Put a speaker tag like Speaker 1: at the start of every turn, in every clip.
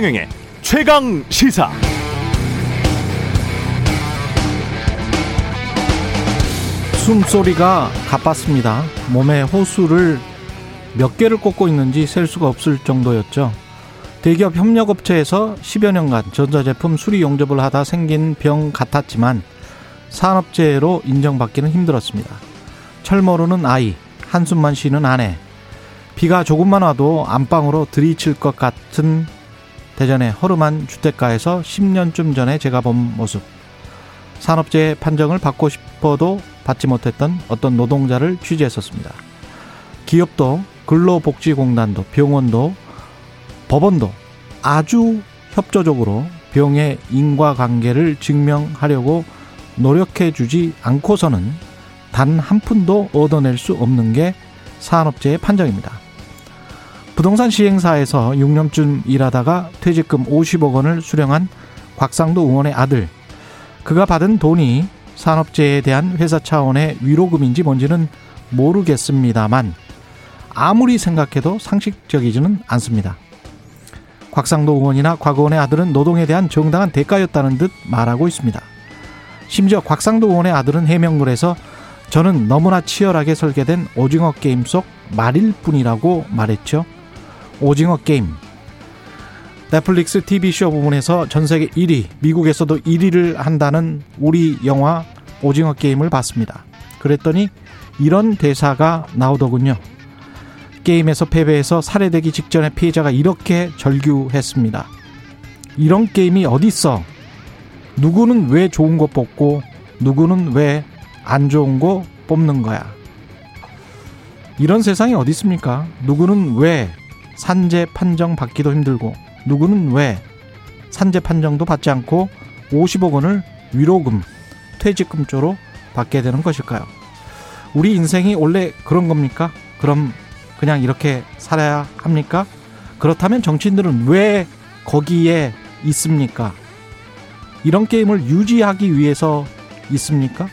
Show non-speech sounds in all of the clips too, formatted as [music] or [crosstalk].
Speaker 1: 최경영의 최강 시사.
Speaker 2: 숨소리가 가빴습니다. 몸에 호수를 몇 개를 꽂고 있는지 셀 수가 없을 정도였죠. 대기업 협력업체에서 10여 년간 전자제품 수리 용접을 하다 생긴 병 같았지만 산업재해로 인정받기는 힘들었습니다. 철 모르는 아이, 한숨만 쉬는 아내, 비가 조금만 와도 안방으로 들이칠 것 같은 대전의 허름한 주택가에서 10년쯤 전에 제가 본 모습. 산업재해 판정을 받고 싶어도 받지 못했던 어떤 노동자를 취재했었습니다. 기업도 근로복지공단도 병원도 법원도 아주 협조적으로 병의 인과관계를 증명하려고 노력해 주지 않고서는 단 한 푼도 얻어낼 수 없는 게 산업재해 판정입니다. 부동산 시행사에서 6년쯤 일하다가 퇴직금 50억 원을 수령한 곽상도 의원의 아들. 그가 받은 돈이 산업재해에 대한 회사 차원의 위로금인지 뭔지는 모르겠습니다만 아무리 생각해도 상식적이지는 않습니다. 곽상도 의원이나 곽 의원의 아들은 노동에 대한 정당한 대가였다는 듯 말하고 있습니다. 심지어 곽상도 의원의 아들은 해명글에서 저는 너무나 치열하게 설계된 오징어 게임 속 말일 뿐이라고 말했죠. 오징어 게임. 넷플릭스 TV쇼 부분에서 전 세계 1위, 미국에서도 1위를 한다는 우리 영화 오징어 게임을 봤습니다. 그랬더니 이런 대사가 나오더군요. 게임에서 패배해서 살해되기 직전에 피해자가 이렇게 절규했습니다. 이런 게임이 어딨어? 누구는 왜 좋은 거 뽑고 누구는 왜 안 좋은 거 뽑는 거야? 이런 세상이 어디 있습니까? 누구는 왜 산재 판정 받기도 힘들고 누구는 왜 산재 판정도 받지 않고 50억 원을 위로금, 퇴직금 쪽으로 받게 되는 것일까요? 우리 인생이 원래 그런 겁니까? 그럼 그냥 이렇게 살아야 합니까? 그렇다면 정치인들은 왜 거기에 있습니까? 이런 게임을 유지하기 위해서 있습니까?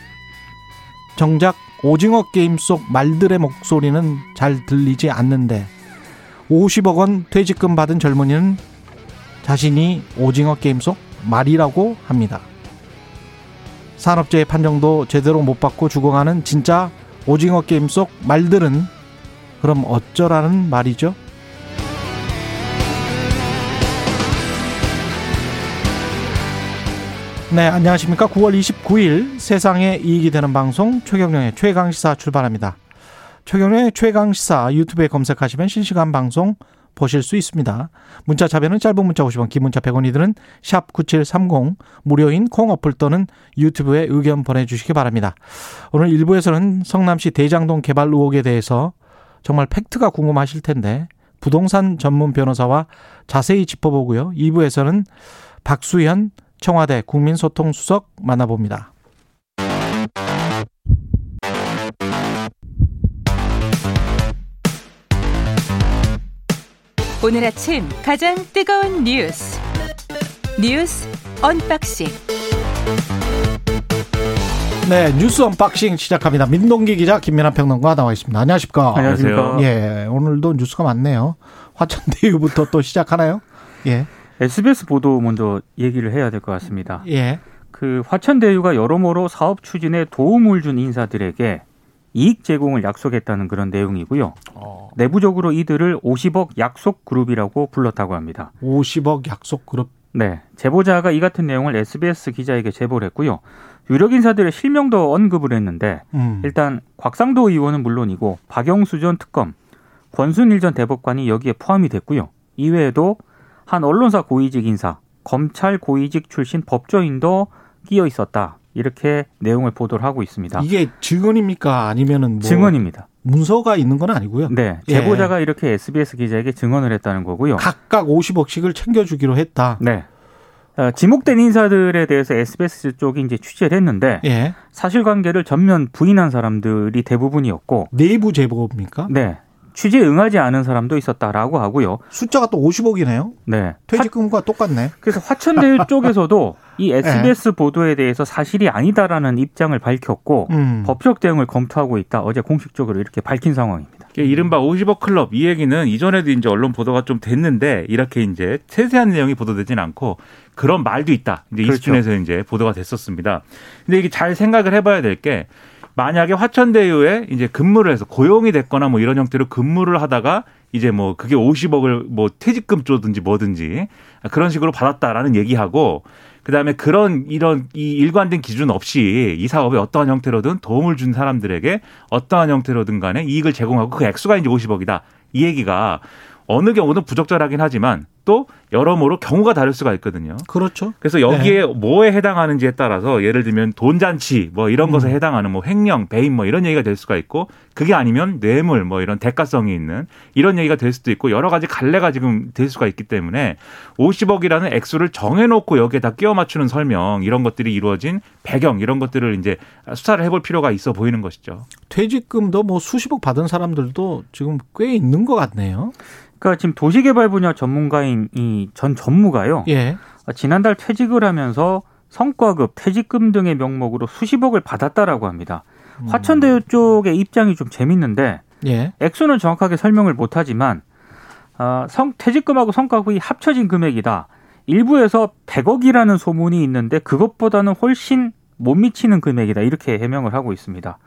Speaker 2: 정작 오징어 게임 속 말들의 목소리는 잘 들리지 않는데 50억 원 퇴직금 받은 젊은이는 자신이 오징어 게임 속 말이라고 합니다. 산업재해 판정도 제대로 못 받고 죽어가는 진짜 오징어 게임 속 말들은 그럼 어쩌라는 말이죠? 네, 안녕하십니까. 9월 29일 세상에 이익이 되는 방송 최경령의 최강시사 출발합니다. 최경령의 최강 시사 유튜브에 검색하시면 실시간 방송 보실 수 있습니다. 문자 자변은 짧은 문자 50원, 긴 문자 100원이 드는 샵 9730 무료인 콩 어플 또는 유튜브에 의견 보내주시기 바랍니다. 오늘 1부에서는 성남시 대장동 개발 의혹에 대해서 정말 팩트가 궁금하실 텐데 부동산 전문 변호사와 자세히 짚어보고요. 2부에서는 박수현 청와대 국민소통수석 만나봅니다.
Speaker 3: 오늘 아침 가장 뜨거운 뉴스 뉴스 unboxing
Speaker 2: 네, 뉴스 unboxing 시작합니다. 민동기 기자, 김민아 평론가 나와 있습니다. 안녕하십니까?
Speaker 4: 안녕하십니까?
Speaker 2: 예, 오늘도 뉴스가 많네요. 화천대유부터 또 시작하나요? 예,
Speaker 4: SBS 보도 먼저 얘기를 해야 될 것 같습니다.
Speaker 2: 예,
Speaker 4: 그 화천대유가 여러모로 사업 추진에 도움을 준 인사들에게 이익 제공을 약속했다는 그런 내용이고요.
Speaker 2: 어,
Speaker 4: 내부적으로 이들을 50억 약속 그룹이라고 불렀다고 합니다.
Speaker 2: 50억 약속 그룹.
Speaker 4: 네, 제보자가 이 같은 내용을 SBS 기자에게 제보를 했고요. 유력 인사들의 실명도 언급을 했는데
Speaker 2: 음,
Speaker 4: 일단 곽상도 의원은 물론이고 박영수 전 특검, 권순일 전 대법관이 여기에 포함이 됐고요. 이외에도 한 언론사 고위직 인사, 검찰 고위직 출신 법조인도 끼어 있었다. 이렇게 내용을 보도를 하고 있습니다.
Speaker 2: 이게 증언입니까? 아니면은 뭐
Speaker 4: 증언입니다.
Speaker 2: 문서가 있는 건 아니고요.
Speaker 4: 네,
Speaker 2: 예.
Speaker 4: 제보자가 이렇게 SBS 기자에게 증언을 했다는 거고요.
Speaker 2: 각각 50억씩을 챙겨주기로 했다.
Speaker 4: 네. 어, 지목된 인사들에 대해서 SBS 쪽이 이제 취재를 했는데
Speaker 2: 예,
Speaker 4: 사실관계를 전면 부인한 사람들이 대부분이었고,
Speaker 2: 내부 제보입니까?
Speaker 4: 네 취재에 응하지 않은 사람도 있었다라고 하고요.
Speaker 2: 숫자가 또 50억이네요.
Speaker 4: 네,
Speaker 2: 퇴직금과 똑같네.
Speaker 4: 그래서 화천대유 [laughs] 쪽에서도 이 SBS 보도에 대해서 사실이 아니다라는 입장을 밝혔고
Speaker 2: 음.
Speaker 4: 법적 대응을 검토하고 있다. 어제 공식적으로 이렇게 밝힌 상황입니다.
Speaker 5: 이른바 50억 클럽 이 얘기는 이전에도 이제 언론 보도가 좀 됐는데 이렇게 이제 세세한 내용이 보도되진 않고 그런 말도 있다. 이제
Speaker 4: 그렇죠.
Speaker 5: 이 수준에서 이제 보도가 됐었습니다. 근데 이게 잘 생각을 해봐야 될 게 만약에 화천대유에 이제 근무를 해서 고용이 됐거나 뭐 이런 형태로 근무를 하다가 이제 뭐 그게 50억을 뭐 퇴직금 쪼든지 뭐든지 그런 식으로 받았다라는 얘기하고 그다음에 그런 이런 이 일관된 기준 없이 이 사업에 어떠한 형태로든 도움을 준 사람들에게 어떠한 형태로든 간에 이익을 제공하고 그 액수가 이제 50억이다. 이 얘기가 어느 경우는 부적절하긴 하지만 또 여러모로 경우가 다를 수가 있거든요.
Speaker 2: 그렇죠.
Speaker 5: 그래서 여기에 뭐에 해당하는지에 따라서 예를 들면 돈 잔치 뭐 이런 것에 해당하는 뭐 횡령, 배임 뭐 이런 얘기가 될 수가 있고 그게 아니면 뇌물 뭐 이런 대가성이 있는 이런 얘기가 될 수도 있고 여러 가지 갈래가 지금 될 수가 있기 때문에 50억이라는 액수를 정해놓고 여기에 다 끼워 맞추는 설명 이런 것들이 이루어진 배경 이런 것들을 이제 수사를 해볼 필요가 있어 보이는 것이죠.
Speaker 2: 퇴직금도 뭐 수십억 받은 사람들도 지금 꽤 있는 것 같네요.
Speaker 4: 그러니까 지금 도시개발 분야 전문가인 이 전 전무가요.
Speaker 2: 예.
Speaker 4: 지난달 퇴직을 하면서 성과급, 퇴직금 등의 명목으로 수십억을 받았다라고 합니다. 화천대유 쪽의 입장이 좀 재밌는데
Speaker 2: 예.
Speaker 4: 액수는 정확하게 설명을 못하지만 어, 성 퇴직금하고 성과급이 합쳐진 금액이다. 일부에서 100억이라는 소문이 있는데 그것보다는 훨씬 못 미치는 금액이다. 이렇게 해명을 하고 있습니다.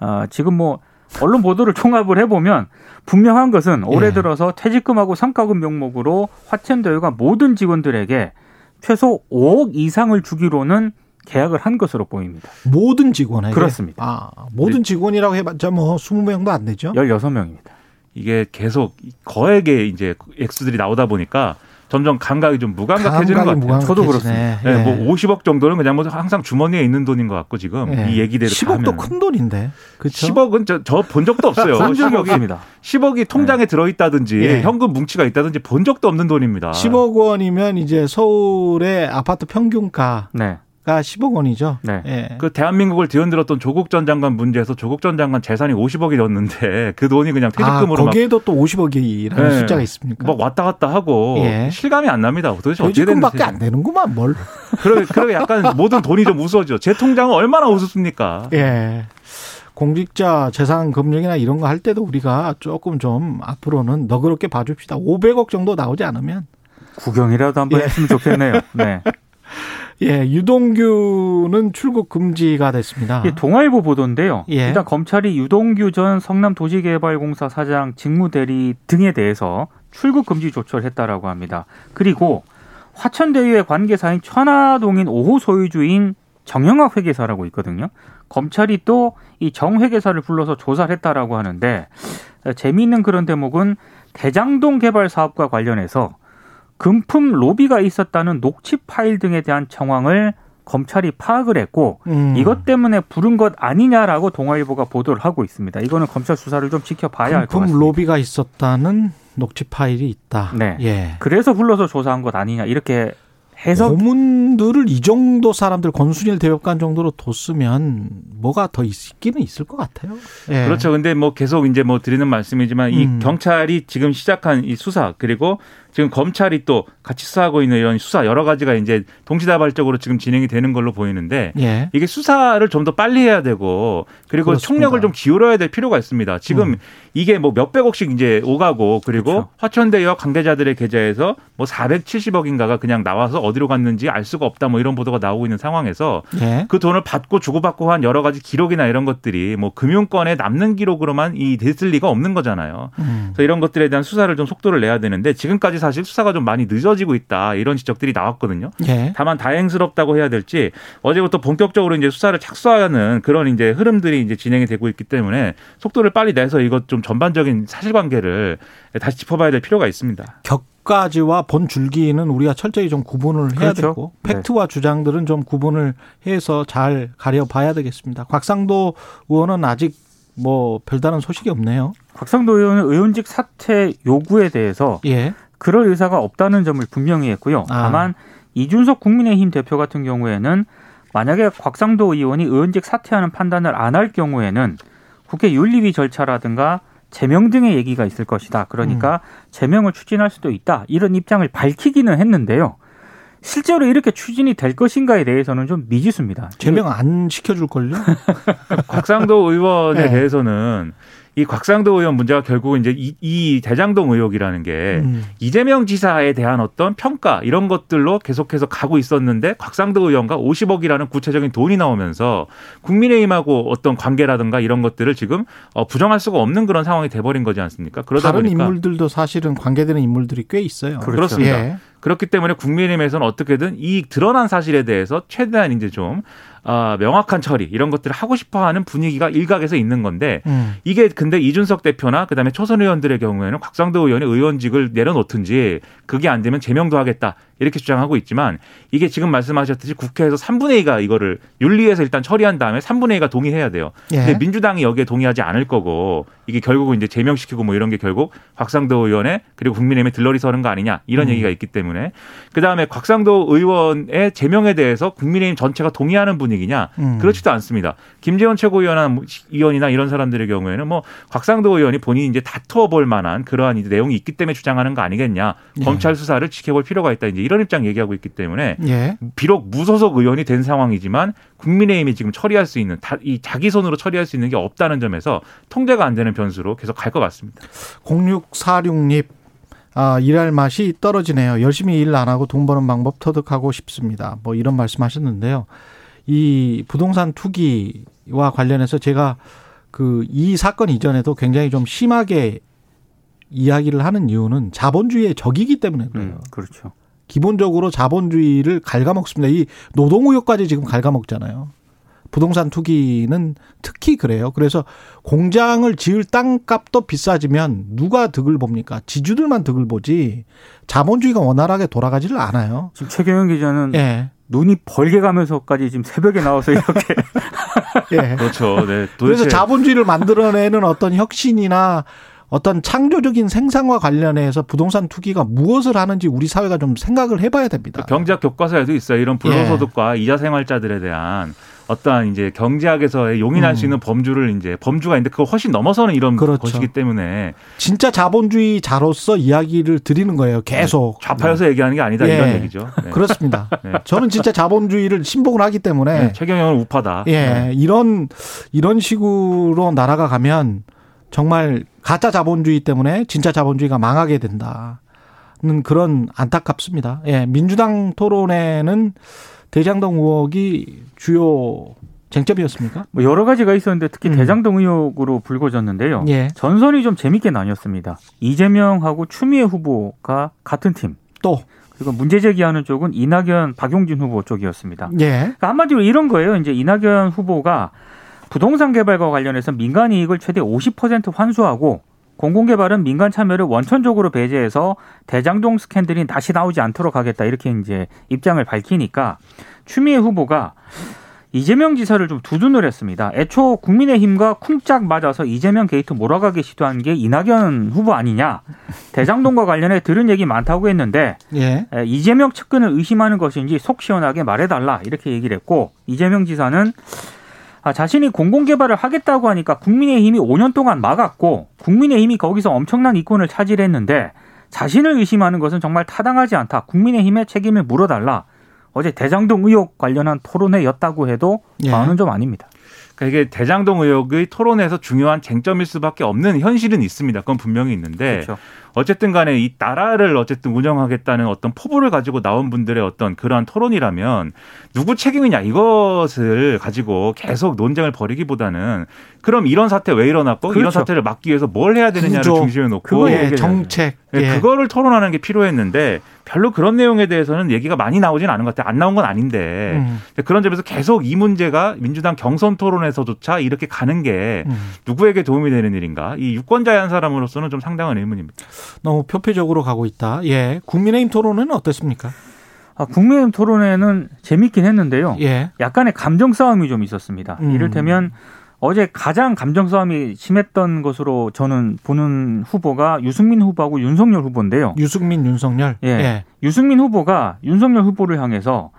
Speaker 4: 어, 지금 뭐 언론 보도를 총합을 해보면 분명한 것은 올해
Speaker 2: 예.
Speaker 4: 들어서 퇴직금하고 성과급 명목으로 화천대유가 모든 직원들에게 최소 5억 이상을 주기로는 계약을 한 것으로 보입니다.
Speaker 2: 모든 직원에게
Speaker 4: 그렇습니다.
Speaker 2: 아, 모든 직원이라고 해봤자 뭐 20명도 안 되죠.
Speaker 4: 16명입니다.
Speaker 5: 이게 계속 거액의 이제 액수들이 나오다 보니까 점점 감각이 좀 무감각해지는 것 같아요.
Speaker 4: 저도
Speaker 2: 무감각해지네.
Speaker 5: 네,
Speaker 2: 예.
Speaker 5: 뭐 50억 정도는 그냥 뭐 항상 주머니에 있는 돈인 것 같고 지금
Speaker 2: 예.
Speaker 5: 이 얘기대로
Speaker 2: 10억도 큰 돈인데. 그렇죠?
Speaker 5: 10억은 저저본 적도 없어요.
Speaker 4: 본 적이
Speaker 5: 10억이,
Speaker 4: 없습니다.
Speaker 5: 10억이 통장에 들어 있다든지
Speaker 2: 예.
Speaker 5: 현금 뭉치가 있다든지 본 적도 없는 돈입니다.
Speaker 2: 10억 원이면 이제 서울의 아파트 평균가 가
Speaker 4: 네.
Speaker 2: 10억 원이죠.
Speaker 4: 네.
Speaker 2: 예.
Speaker 5: 그 대한민국을 뒤흔들었던 조국 전 장관 문제에서 조국 전 장관 재산이 50억이었는데 [laughs] 그 돈이 그냥
Speaker 2: 아,
Speaker 5: 퇴직금으로 막,
Speaker 2: 거기에도 또 50억이라는
Speaker 5: 네.
Speaker 2: 숫자가 있습니까?
Speaker 5: 막 왔다 갔다 하고
Speaker 2: 예.
Speaker 5: 실감이 안 납니다. 도대체 어떻게
Speaker 2: 퇴직금밖에
Speaker 5: 됐는지.
Speaker 2: 안 되는구만 뭘. [laughs]
Speaker 5: 그러게, 그러게 약간 모든 돈이 좀 우스워져. 제 통장은 얼마나 우습습니까?
Speaker 2: 예. 공직자 재산 검증이나 이런 거 할 때도 우리가 조금 좀 앞으로는 너그럽게 봐줍시다. 500억 정도 나오지 않으면
Speaker 4: 구경이라도 한번
Speaker 2: 예.
Speaker 4: 했으면 좋겠네요. 네. [laughs]
Speaker 2: 예 유동규는 출국 금지가 됐습니다.
Speaker 4: 이게 동아일보 보도인데요.
Speaker 2: 예.
Speaker 4: 일단 검찰이 유동규 전 성남도시개발공사 사장 직무대리 등에 대해서 출국 금지 조처를 했다라고 합니다. 그리고 화천대유의 관계사인 천화동인 5호 소유주인 정영학 회계사라고 있거든요. 검찰이 또 이 정 회계사를 불러서 조사를 했다라고 하는데 재미있는 그런 대목은 대장동 개발 사업과 관련해서 금품 로비가 있었다는 녹취 파일 등에 대한 정황을 검찰이 파악을 했고
Speaker 2: 음.
Speaker 4: 이것 때문에 부른 것 아니냐라고 동아일보가 보도를 하고 있습니다. 이거는 검찰 수사를 좀 지켜봐야 할것
Speaker 2: 금품
Speaker 4: 같습니다.
Speaker 2: 로비가 있었다는 녹취 파일이 있다.
Speaker 4: 네.
Speaker 2: 예.
Speaker 4: 그래서 불러서 조사한 것 아니냐 이렇게 해서
Speaker 2: 고문들을 이 정도 사람들 권순일 대법관 정도로 뒀으면 뭐가 더 있기는 있을 것 같아요. 예.
Speaker 5: 그렇죠. 근데 뭐 계속 이제 뭐 드리는 말씀이지만 이
Speaker 2: 음.
Speaker 5: 경찰이 지금 시작한 이 수사 그리고 지금 검찰이 또 같이 수사하고 있는 이런 수사 여러 가지가 이제 동시다발적으로 지금 진행이 되는 걸로 보이는데
Speaker 2: 예.
Speaker 5: 이게 수사를 좀 더 빨리 해야 되고 그리고
Speaker 2: 그렇습니다.
Speaker 5: 총력을 좀 기울여야 될 필요가 있습니다. 지금
Speaker 2: 음.
Speaker 5: 이게 뭐 몇백억씩 이제 오가고 그리고
Speaker 4: 그렇죠.
Speaker 5: 화천대유와 관계자들의 계좌에서 뭐 470억인가가 그냥 나와서 어디로 갔는지 알 수가 없다 뭐 이런 보도가 나오고 있는 상황에서
Speaker 2: 예.
Speaker 5: 그 돈을 받고 주고받고 한 여러 가지 기록이나 이런 것들이 뭐 금융권에 남는 기록으로만 이 됐을 리가 없는 거잖아요.
Speaker 2: 음.
Speaker 5: 그래서 이런 것들에 대한 수사를 좀 속도를 내야 되는데 지금까지 사실 수사가 좀 많이 늦어지고 있다 이런 지적들이 나왔거든요.
Speaker 2: 예.
Speaker 5: 다만 다행스럽다고 해야 될지 어제부터 본격적으로 이제 수사를 착수하는 그런 이제 흐름들이 이제 진행이 되고 있기 때문에 속도를 빨리 내서 이것 좀 전반적인 사실관계를 다시 짚어봐야 될 필요가 있습니다.
Speaker 2: 격가지와 본 줄기는 우리가 철저히 좀 구분을 해야
Speaker 4: 그렇죠.
Speaker 2: 되고 팩트와 주장들은 좀 구분을 해서 잘 가려봐야 되겠습니다. 곽상도 의원은 아직 뭐 별다른 소식이 없네요.
Speaker 4: 곽상도 의원은 의원직 사퇴 요구에 대해서
Speaker 2: 예.
Speaker 4: 그럴 의사가 없다는 점을 분명히 했고요.
Speaker 2: 아.
Speaker 4: 다만 이준석 국민의힘 대표 같은 경우에는 만약에 곽상도 의원이 의원직 사퇴하는 판단을 안 할 경우에는 국회 윤리위 절차라든가 제명 등의 얘기가 있을 것이다. 그러니까 제명을 추진할 수도 있다. 이런 입장을 밝히기는 했는데요. 실제로 이렇게 추진이 될 것인가에 대해서는 좀 미지수입니다.
Speaker 2: 제명 안 시켜줄 걸요? [laughs]
Speaker 5: 곽상도 의원에
Speaker 2: 네.
Speaker 5: 대해서는 이 곽상도 의원 문제가 결국은 이제 이, 이 대장동 의혹이라는 게
Speaker 2: 음.
Speaker 5: 이재명 지사에 대한 어떤 평가 이런 것들로 계속해서 가고 있었는데 곽상도 의원과 50억이라는 구체적인 돈이 나오면서 국민의힘하고 어떤 관계라든가 이런 것들을 지금 어, 부정할 수가 없는 그런 상황이 돼버린 거지 않습니까? 그러다
Speaker 2: 다른
Speaker 5: 보니까
Speaker 2: 인물들도 사실은 관계되는 인물들이 꽤 있어요.
Speaker 4: 그렇죠.
Speaker 5: 그렇습니다.
Speaker 2: 예.
Speaker 5: 그렇기 때문에 국민의힘에서는 어떻게든 이 드러난 사실에 대해서 최대한 이제 좀 아, 명확한 처리 이런 것들을 하고 싶어하는 분위기가 일각에서 있는 건데
Speaker 2: 음.
Speaker 5: 이게 근데 이준석 대표나 그다음에 초선 의원들의 경우에는 곽상도 의원이 의원직을 내려놓든지 그게 안 되면 제명도 하겠다 이렇게 주장하고 있지만 이게 지금 말씀하셨듯이 국회에서 3분의 2가 이거를 윤리에서 일단 처리한 다음에 3분의 2가 동의해야 돼요.
Speaker 2: 예.
Speaker 5: 근데 민주당이 여기에 동의하지 않을 거고 이게 결국은 이제 제명시키고 뭐 이런 게 결국 곽상도 의원의 그리고 국민의힘에 들러리 서는 거 아니냐 이런
Speaker 2: 음.
Speaker 5: 얘기가 있기 때문에 그다음에 곽상도 의원의 제명에 대해서 국민의힘 전체가 동의하는 분위기냐
Speaker 2: 음.
Speaker 5: 그렇지도 않습니다. 김재원 최고위원이나 이런 사람들의 경우에는 뭐 곽상도 의원이 본인이 이제 다투어 볼 만한 그러한 이제 내용이 있기 때문에 주장하는 거 아니겠냐.
Speaker 2: 예.
Speaker 5: 검찰 수사를 지켜볼 필요가 있다. 이제 이런 입장 얘기하고 있기 때문에
Speaker 2: 예.
Speaker 5: 비록 무소속 의원이 된 상황이지만 국민의힘이 지금 처리할 수 있는 다- 이 자기 손으로 처리할 수 있는 게 없다는 점에서 통제가 안 되는 변수로 계속 갈 것 같습니다.
Speaker 2: 0646님, 아, 일할 맛이 떨어지네요. 열심히 일 안 하고 돈 버는 방법 터득하고 싶습니다. 뭐 이런 말씀 하셨는데요. 이 부동산 투기와 관련해서 제가 그 이 사건 이전에도 굉장히 좀 심하게 이야기를 하는 이유는 자본주의의 적이기 때문에 그래요.
Speaker 4: 음, 그렇죠.
Speaker 2: 기본적으로 자본주의를 갉아먹습니다. 이 노동의혹까지 지금 갉아먹잖아요. 부동산 투기는 특히 그래요. 그래서 공장을 지을 땅값도 비싸지면 누가 득을 봅니까? 지주들만 득을 보지 자본주의가 원활하게 돌아가지를 않아요.
Speaker 4: 지금 최경영 기자는
Speaker 2: 예.
Speaker 4: 눈이 벌게 가면서까지 지금 새벽에 나와서 이렇게 [laughs]
Speaker 2: 예.
Speaker 5: 그렇죠. 네.
Speaker 2: 그래서 자본주의를 만들어내는 어떤 혁신이나 어떤 창조적인 생산과 관련해서 부동산 투기가 무엇을 하는지 우리 사회가 좀 생각을 해봐야 됩니다.
Speaker 5: 경제학 교과서에도 있어요. 이런 불로소득과 이자 생활자들에 대한 어떠한 이제 경제학에서의 용인할
Speaker 2: 음.
Speaker 5: 수 있는 범주를 이제 범주가 있는데 그거 훨씬 넘어서는 이런
Speaker 2: 그렇죠.
Speaker 5: 것이기 때문에
Speaker 2: 진짜 자본주의자로서 이야기를 드리는 거예요. 계속
Speaker 5: 좌파여서 얘기하는 게 아니다
Speaker 2: 예.
Speaker 5: 이런 얘기죠. 네.
Speaker 2: 그렇습니다. [laughs]
Speaker 5: 네.
Speaker 2: 저는 진짜 자본주의를 신봉을 하기 때문에
Speaker 5: 네, 최경영은 우파다.
Speaker 2: 예
Speaker 5: 네.
Speaker 2: 이런 이런 식으로 나라가 가면 정말 가짜 자본주의 때문에 진짜 자본주의가 망하게 된다는 그런 안타깝습니다. 예 민주당 토론회는 대장동 의혹이 주요 쟁점이었습니까?
Speaker 4: 뭐 여러 가지가 있었는데 특히
Speaker 2: 음.
Speaker 4: 대장동 의혹으로 불거졌는데요.
Speaker 2: 예.
Speaker 4: 전선이 좀 재밌게 나뉘었습니다. 이재명하고 추미애 후보가 같은 팀.
Speaker 2: 또
Speaker 4: 그리고 문제 제기하는 쪽은 이낙연, 박용진 후보 쪽이었습니다.
Speaker 2: 예.
Speaker 4: 그러니까 한마디로 이런 거예요. 이제 이낙연 후보가 부동산 개발과 관련해서 민간 이익을 최대 50% 환수하고 공공개발은 민간 참여를 원천적으로 배제해서 대장동 스캔들이 다시 나오지 않도록 하겠다 이렇게 이제 입장을 밝히니까 추미애 후보가 이재명 지사를 좀 두둔을 했습니다. 애초 국민의힘과 쿵짝 맞아서 이재명 게이트 몰아가기 시도한 게 이낙연 후보 아니냐. 대장동과 관련해 들은 얘기 많다고 했는데
Speaker 2: 예.
Speaker 4: 에, 이재명 측근을 의심하는 것인지 속 시원하게 말해달라 이렇게 얘기를 했고 이재명 지사는 아, 자신이 공공개발을 하겠다고 하니까 국민의힘이 5년 동안 막았고 국민의힘이 거기서 엄청난 이권을 차지했는데 자신을 의심하는 것은 정말 타당하지 않다. 국민의힘의 책임을 물어달라. 어제 대장동 의혹 관련한 토론회였다고 해도
Speaker 2: 예.
Speaker 4: 과언은 좀 아닙니다.
Speaker 5: 그러니까 이게 대장동 의혹의 토론에서 중요한 쟁점일 수밖에 없는 현실은 있습니다. 그건 분명히 있는데
Speaker 4: 그렇죠.
Speaker 5: 어쨌든 간에 이 나라를 어쨌든 운영하겠다는 어떤 포부를 가지고 나온 분들의 어떤 그러한 토론이라면 누구 책임이냐 이것을 가지고 계속 논쟁을 벌이기보다는 그럼 이런 사태 왜 일어났고 이런
Speaker 4: 그렇죠.
Speaker 5: 사태를 막기 위해서 뭘 해야 되느냐를
Speaker 2: 구조.
Speaker 5: 중심에 놓고
Speaker 2: 예. 정책.
Speaker 5: 예,
Speaker 2: 예.
Speaker 5: 그거를 토론하는 게 필요했는데 별로 그런 내용에 대해서는 얘기가 많이 나오진 않은 것 같아요. 안 나온 건 아닌데
Speaker 2: 음.
Speaker 5: 그런 점에서 계속 이 문제가 민주당 경선 토론에 서조차 이렇게 가는 게
Speaker 2: 음.
Speaker 5: 누구에게 도움이 되는 일인가? 이 유권자의 한 사람으로서는 좀 상당한 의문입니다.
Speaker 2: 너무 표피적으로 가고 있다. 예. 국민의힘 토론은 어땠습니까?
Speaker 4: 아, 국민의힘 토론회는 재밌긴 했는데요.
Speaker 2: 예.
Speaker 4: 약간의 감정 싸움이 좀 있었습니다.
Speaker 2: 음.
Speaker 4: 이를테면 어제 가장 감정 싸움이 심했던 것으로 저는 보는 후보가 유승민 후보하고 윤석열 후보인데요.
Speaker 2: 유승민, 윤석열.
Speaker 4: 예. 유승민 후보가 윤석열 후보를 향해서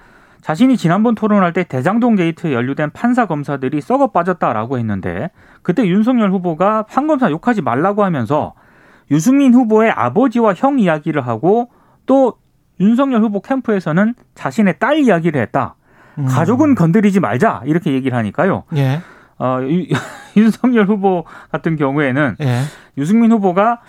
Speaker 4: 자신이 지난번 토론할 때 대장동 게이트에 연루된 판사 검사들이 썩어 빠졌다라고 했는데 그때 윤석열 후보가 판 검사 욕하지 말라고 하면서 유승민 후보의 아버지와 형 이야기를 하고 또 윤석열 후보 캠프에서는 자신의 딸 이야기를 했다.
Speaker 2: 음.
Speaker 4: 가족은 건드리지 말자 이렇게 얘기를 하니까요.
Speaker 2: 예.
Speaker 4: 어, 유, [laughs] 윤석열 후보 같은 경우에는
Speaker 2: 예.
Speaker 4: 유승민 후보가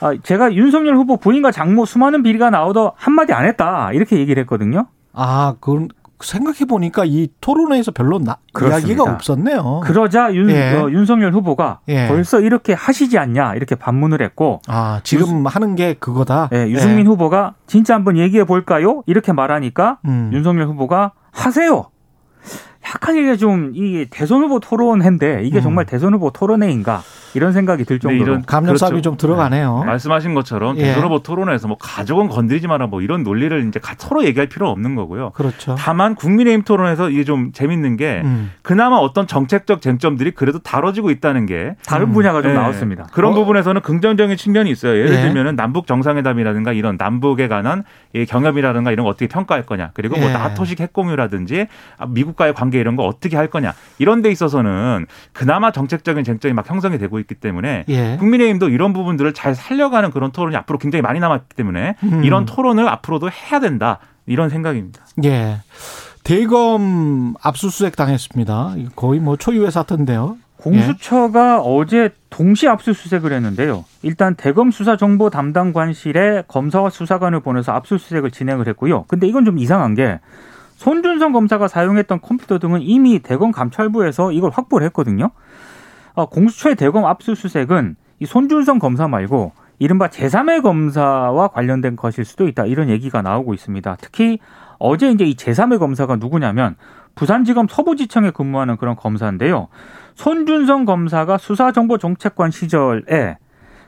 Speaker 4: 아, 제가 윤석열 후보 부인과 장모 수많은 비리가 나오도 한마디 안 했다 이렇게 얘기를 했거든요.
Speaker 2: 아, 그 생각해 보니까 이 토론회에서 별로 나. 이야기가 없었네요.
Speaker 4: 그러자 윤,
Speaker 2: 예.
Speaker 4: 어, 윤석열 후보가
Speaker 2: 예.
Speaker 4: 벌써 이렇게 하시지 않냐 이렇게 반문을 했고
Speaker 2: 아, 지금 하는 게 그거다.
Speaker 4: 예, 유승민
Speaker 2: 예.
Speaker 4: 후보가 진짜 한번 얘기해 볼까요? 이렇게 말하니까
Speaker 2: 음.
Speaker 4: 윤석열 후보가 하세요. 약간 이게 좀 이 대선 후보 토론회인데 이게
Speaker 2: 음.
Speaker 4: 정말 대선 후보 토론회인가 이런 생각이 들
Speaker 5: 네,
Speaker 4: 정도로
Speaker 5: 이런
Speaker 2: 감정 싸움이
Speaker 5: 그렇죠.
Speaker 2: 좀 들어가네요.
Speaker 5: 말씀하신 것처럼
Speaker 2: 예.
Speaker 5: 대선 후보 토론에서 뭐 가족은 건드리지 마라 뭐 이런 논리를 이제 가- 서로 얘기할 필요는 없는 거고요.
Speaker 2: 그렇죠.
Speaker 5: 다만 국민의힘 토론에서 이게 좀 재밌는 게
Speaker 2: 음.
Speaker 5: 그나마 어떤 정책적 쟁점들이 그래도 다뤄지고 있다는 게
Speaker 4: 다른
Speaker 2: 음.
Speaker 4: 분야가 좀
Speaker 5: 예,
Speaker 4: 나왔습니다.
Speaker 5: 그런
Speaker 2: 어?
Speaker 5: 부분에서는 긍정적인 측면이 있어요. 예를
Speaker 2: 예.
Speaker 5: 들면은 남북 정상회담이라든가 이런 남북에 관한 이 경협이라든가 이런 거 어떻게 평가할 거냐. 그리고 뭐
Speaker 2: 예.
Speaker 5: 나토식 핵공유라든지 아, 미국과의 관계 이런 거 어떻게 할 거냐. 이런 데 있어서는 그나마 정책적인 쟁점이 막 형성이 되고 있기 때문에
Speaker 2: 예.
Speaker 5: 국민의힘도 이런 부분들을 잘 살려가는 그런 토론이 앞으로 굉장히 많이 남았기 때문에
Speaker 2: 음.
Speaker 5: 이런 토론을 앞으로도 해야 된다. 이런 생각입니다.
Speaker 2: 예. 대검 압수수색 당했습니다. 거의 뭐 초유의 사태인데요.
Speaker 4: 공수처가 어제 동시 압수수색을 했는데요. 일단 대검 수사 정보 담당 관실에 검사와 수사관을 보내서 압수수색을 진행을 했고요. 근데 이건 좀 이상한 게 손준성 검사가 사용했던 컴퓨터 등은 이미 대검 감찰부에서 이걸 확보를 했거든요. 어, 공수처의 대검 압수수색은 이 손준성 검사 말고 이른바 제3의 검사와 관련된 것일 수도 있다 이런 얘기가 나오고 있습니다. 특히 어제 이제 이 제3의 검사가 누구냐면 부산지검 서부지청에 근무하는 그런 검사인데요. 손준성 검사가 수사정보정책관 시절에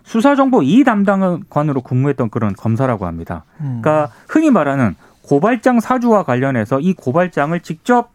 Speaker 4: 수사정보 2 담당관으로 근무했던 그런 검사라고 합니다.
Speaker 2: 음.
Speaker 4: 그러니까 흔히 말하는 고발장 사주와 관련해서 이 고발장을 직접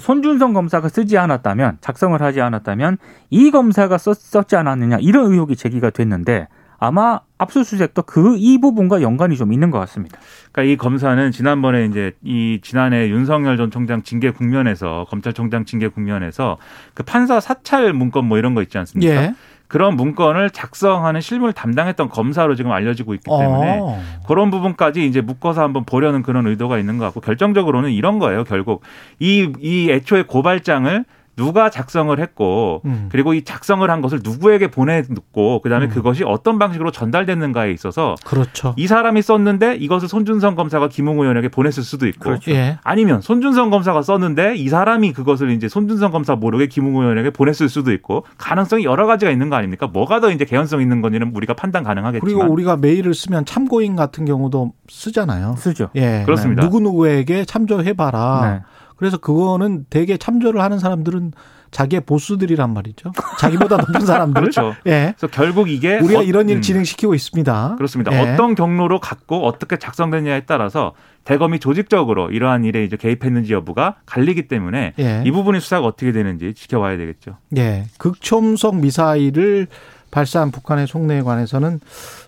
Speaker 4: 손준성 검사가 쓰지 않았다면 작성을 하지 않았다면 이 검사가 썼, 썼지 않았느냐 이런 의혹이 제기가 됐는데 아마 압수수색도 그 이 부분과 연관이 좀 있는 것 같습니다.
Speaker 5: 그러니까 이 검사는 지난번에 이제 이 지난해 윤석열 전 총장 징계 국면에서 검찰총장 징계 국면에서 그 판사 사찰 문건 뭐 이런 거 있지 않습니까?
Speaker 2: 예.
Speaker 5: 그런 문건을 작성하는 실무를 담당했던 검사로 지금 알려지고 있기 때문에
Speaker 2: 어.
Speaker 5: 그런 부분까지 이제 묶어서 한번 보려는 그런 의도가 있는 것 같고 결정적으로는 이런 거예요. 결국 이 이 애초에 고발장을 누가 작성을 했고
Speaker 2: 음.
Speaker 5: 그리고 이 작성을 한 것을 누구에게 보내놓고 그다음에
Speaker 2: 음.
Speaker 5: 그것이 어떤 방식으로 전달됐는가에 있어서
Speaker 2: 그렇죠.
Speaker 5: 이 사람이 썼는데 이것을 손준성 검사가 김웅 의원에게 보냈을 수도 있고
Speaker 4: 그렇죠.
Speaker 2: 예.
Speaker 5: 아니면 손준성 검사가 썼는데 이 사람이 그것을 이제 손준성 검사 모르게 김웅 의원에게 보냈을 수도 있고 가능성이 여러 가지가 있는 거 아닙니까? 뭐가 더 이제 개연성 있는 건지는 우리가 판단 가능하겠지만
Speaker 2: 그리고 우리가 메일을 쓰면 참고인 같은 경우도 쓰잖아요.
Speaker 4: 쓰죠.
Speaker 2: 예.
Speaker 5: 그렇습니다.
Speaker 2: 누구 누구에게 참조해 봐라.
Speaker 4: 네.
Speaker 2: 그래서 그거는 되게 참조를 하는 사람들은 자기의 보스들이란 말이죠. 자기보다 높은 사람들. [laughs]
Speaker 5: 그렇죠.
Speaker 2: 예.
Speaker 5: 그래서 결국 이게
Speaker 2: 우리가
Speaker 5: 어-
Speaker 2: 이런 일을
Speaker 5: 음,
Speaker 2: 진행시키고 있습니다.
Speaker 5: 그렇습니다.
Speaker 2: 예.
Speaker 5: 어떤 경로로 갔고 어떻게 작성됐냐에 따라서 대검이 조직적으로 이러한 일에 이제 개입했는지 여부가 갈리기 때문에
Speaker 2: 예.
Speaker 5: 이 부분의 수사가 어떻게 되는지 지켜봐야 되겠죠.
Speaker 2: 예. 극초음속 미사일을 발사한 북한의 속내에 관해서는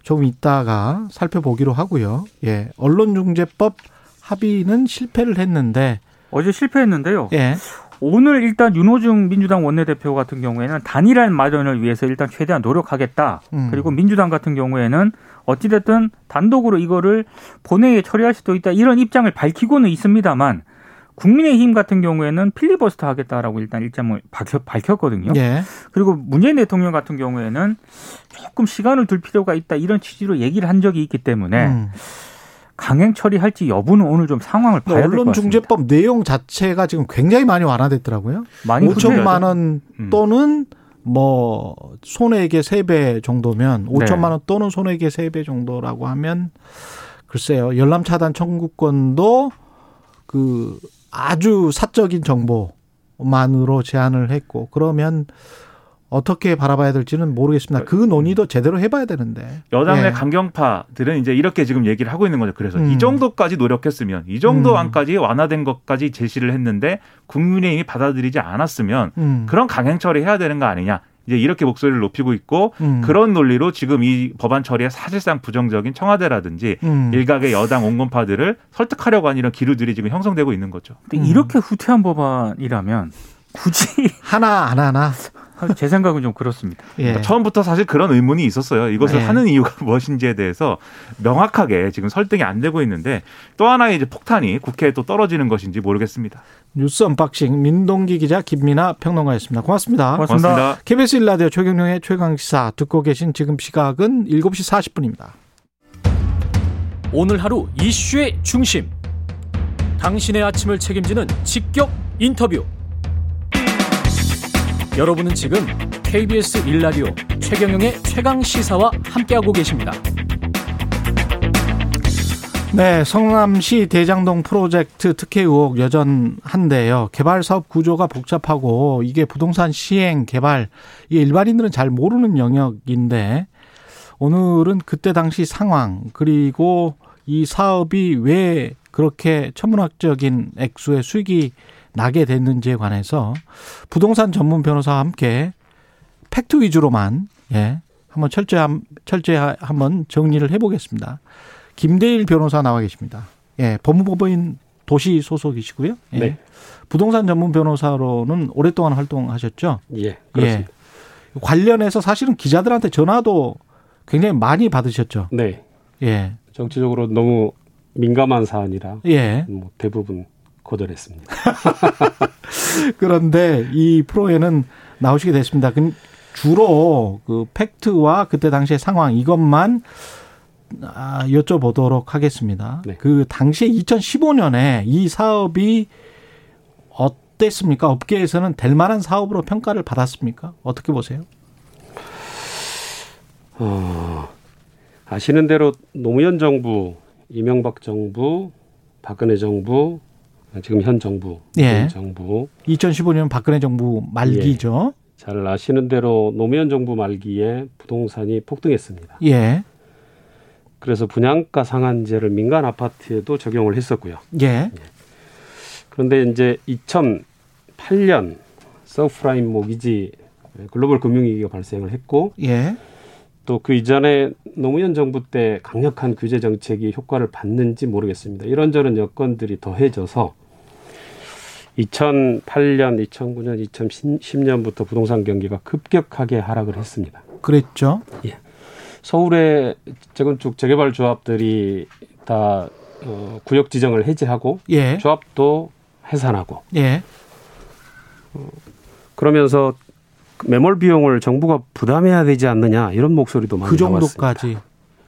Speaker 2: 좀 이따가 살펴보기로 하고요. 예. 언론중재법 합의는 실패를 했는데,
Speaker 4: 어제 실패했는데요.
Speaker 2: 예.
Speaker 4: 오늘 일단 윤호중 민주당 원내대표 같은 경우에는 단일한 마련을 위해서 일단 최대한 노력하겠다.
Speaker 2: 음.
Speaker 4: 그리고 민주당 같은 경우에는 어찌됐든 단독으로 이거를 본회의에 처리할 수도 있다. 이런 입장을 밝히고는 있습니다만 국민의힘 같은 경우에는 필리버스터 하겠다라고 일단 일정을 밝혔, 밝혔거든요.
Speaker 2: 예.
Speaker 4: 그리고 문재인 대통령 같은 경우에는 조금 시간을 둘 필요가 있다. 이런 취지로 얘기를 한 적이 있기 때문에
Speaker 2: 음.
Speaker 4: 강행 처리할지 여부는 오늘 좀 상황을 봐야 될 것 같습니다.
Speaker 2: 언론중재법 내용 자체가 지금 굉장히 많이 완화됐더라고요.
Speaker 4: 많이
Speaker 2: 5천만 원
Speaker 5: 음.
Speaker 2: 또는 뭐 손해액의 3배 정도면
Speaker 4: 네.
Speaker 2: 5천만 원 또는 손해액의 3배 정도라고 하면 글쎄요. 열람 차단 청구권도 그 아주 사적인 정보만으로 제한을 했고 그러면 어떻게 바라봐야 될지는 모르겠습니다. 그 논의도 제대로 해봐야 되는데.
Speaker 5: 여당의
Speaker 2: 예.
Speaker 5: 강경파들은 이제 이렇게 지금 얘기를 하고 있는 거죠. 그래서
Speaker 2: 음.
Speaker 5: 이 정도까지 노력했으면 이 정도
Speaker 2: 음.
Speaker 5: 안까지 완화된 것까지 제시를 했는데 국민의힘이 받아들이지 않았으면
Speaker 2: 음.
Speaker 5: 그런 강행 처리해야 되는 거 아니냐. 이제 이렇게 목소리를 높이고 있고
Speaker 2: 음.
Speaker 5: 그런 논리로 지금 이 법안 처리에 사실상 부정적인 청와대라든지
Speaker 2: 음.
Speaker 5: 일각의 여당 온건파들을 설득하려고 하는 이런 기류들이 지금 형성되고 있는 거죠.
Speaker 4: 근데
Speaker 2: 음.
Speaker 4: 이렇게 후퇴한 법안이라면 굳이
Speaker 2: 하나 안 하나.
Speaker 4: 제 생각은 좀 그렇습니다. [laughs]
Speaker 2: 예.
Speaker 5: 그러니까 처음부터 사실 그런 의문이 있었어요. 이것을
Speaker 2: 네.
Speaker 5: 하는 이유가 [laughs] 무엇인지에 대해서 명확하게 지금 설득이 안 되고 있는데 또 하나의 이제 폭탄이 국회에 또 떨어지는 것인지 모르겠습니다.
Speaker 2: 뉴스 unboxing 민동기 기자 김민아 평론가였습니다. 고맙습니다.
Speaker 4: 고맙습니다.
Speaker 5: 고맙습니다.
Speaker 2: KBS 1라디오 최경영의 최강 시사 듣고 계신 지금 시각은 7시 40분입니다.
Speaker 6: 오늘 하루 이슈의 중심. 당신의 아침을 책임지는 직격 인터뷰. 여러분은 지금 KBS 일라디오 최경영의 최강 시사와 함께하고 계십니다.
Speaker 2: 네, 성남시 대장동 프로젝트 특혜 의혹 여전한데요. 개발 사업 구조가 복잡하고 이게 부동산 시행 개발 이게 일반인들은 잘 모르는 영역인데 오늘은 그때 당시 상황 그리고 이 사업이 왜 그렇게 천문학적인 액수의 수익이 나게 됐는지에 관해서 부동산 전문 변호사와 함께 팩트 위주로만 예 한번 철저히 한- 철저히 한번 정리를 해보겠습니다. 김대일 변호사 나와 계십니다. 예, 법무법인 도시 소속이시고요. 예.
Speaker 7: 네.
Speaker 2: 부동산 전문 변호사로는 오랫동안 활동하셨죠.
Speaker 7: 예, 그렇습니다.
Speaker 2: 예. 관련해서 사실은 기자들한테 전화도 굉장히 많이 받으셨죠.
Speaker 7: 네.
Speaker 2: 예.
Speaker 7: 정치적으로 너무 민감한 사안이라
Speaker 2: 예.
Speaker 7: 뭐 대부분 거절했습니다. [laughs]
Speaker 2: 그런데 이 프로에는 나오시게 됐습니다. 그 주로 그 팩트와 그때 당시의 상황 이것만 아, 여쭤보도록 하겠습니다.
Speaker 7: 네.
Speaker 2: 그 당시에 2015년에 이 사업이 어땠습니까? 업계에서는 될 만한 사업으로 평가를 받았습니까? 어떻게 보세요?
Speaker 7: 어, 아시는 대로 노무현 정부, 이명박 정부, 박근혜 정부, 지금 현 정부,
Speaker 2: 예.
Speaker 7: 현 정부
Speaker 2: 2015년 박근혜 정부 말기죠.
Speaker 7: 잘 아시는 대로 노무현 정부 말기에 부동산이 폭등했습니다.
Speaker 2: 예.
Speaker 7: 그래서 분양가 상한제를 민간 아파트에도 적용을 했었고요.
Speaker 2: 예.
Speaker 7: 그런데 이제 2008년 서프라임 모기지 글로벌 금융위기가 발생을 했고
Speaker 2: 예.
Speaker 7: 또그 이전에 노무현 정부 때 강력한 규제 정책이 효과를 봤는지 모르겠습니다. 이런저런 여건들이 더해져서 2008년, 2009년, 2010년부터 부동산 경기가 급격하게 하락을 했습니다.
Speaker 2: 그랬죠.
Speaker 7: 서울의 재건축 재개발 조합들이 다 어, 구역 지정을 해제하고
Speaker 2: 예.
Speaker 7: 조합도 해산하고
Speaker 2: 예.
Speaker 7: 그러면서 매몰 비용을 정부가 부담해야 되지 않느냐 이런 목소리도 많이
Speaker 2: 그
Speaker 7: 나왔습니다.
Speaker 2: 정도까지.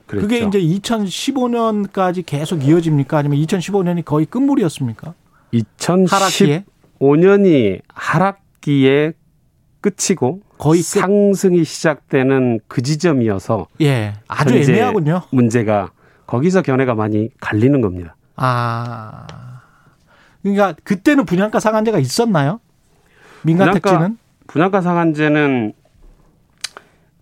Speaker 7: 그랬죠.
Speaker 2: 그게 이제 2015년까지 계속 이어집니까? 아니면 2015년이 거의 끝물이었습니까? 하락기에
Speaker 7: 2015년이 하락기에 끝이고
Speaker 2: 거의 끝.
Speaker 7: 상승이 시작되는 그 지점이어서
Speaker 2: 예, 아주 애매하군요.
Speaker 7: 문제가 거기서 견해가 많이 갈리는 겁니다.
Speaker 2: 아, 그러니까 그때는 분양가 상한제가 있었나요? 민간
Speaker 7: 분양가- 분양가 상한제는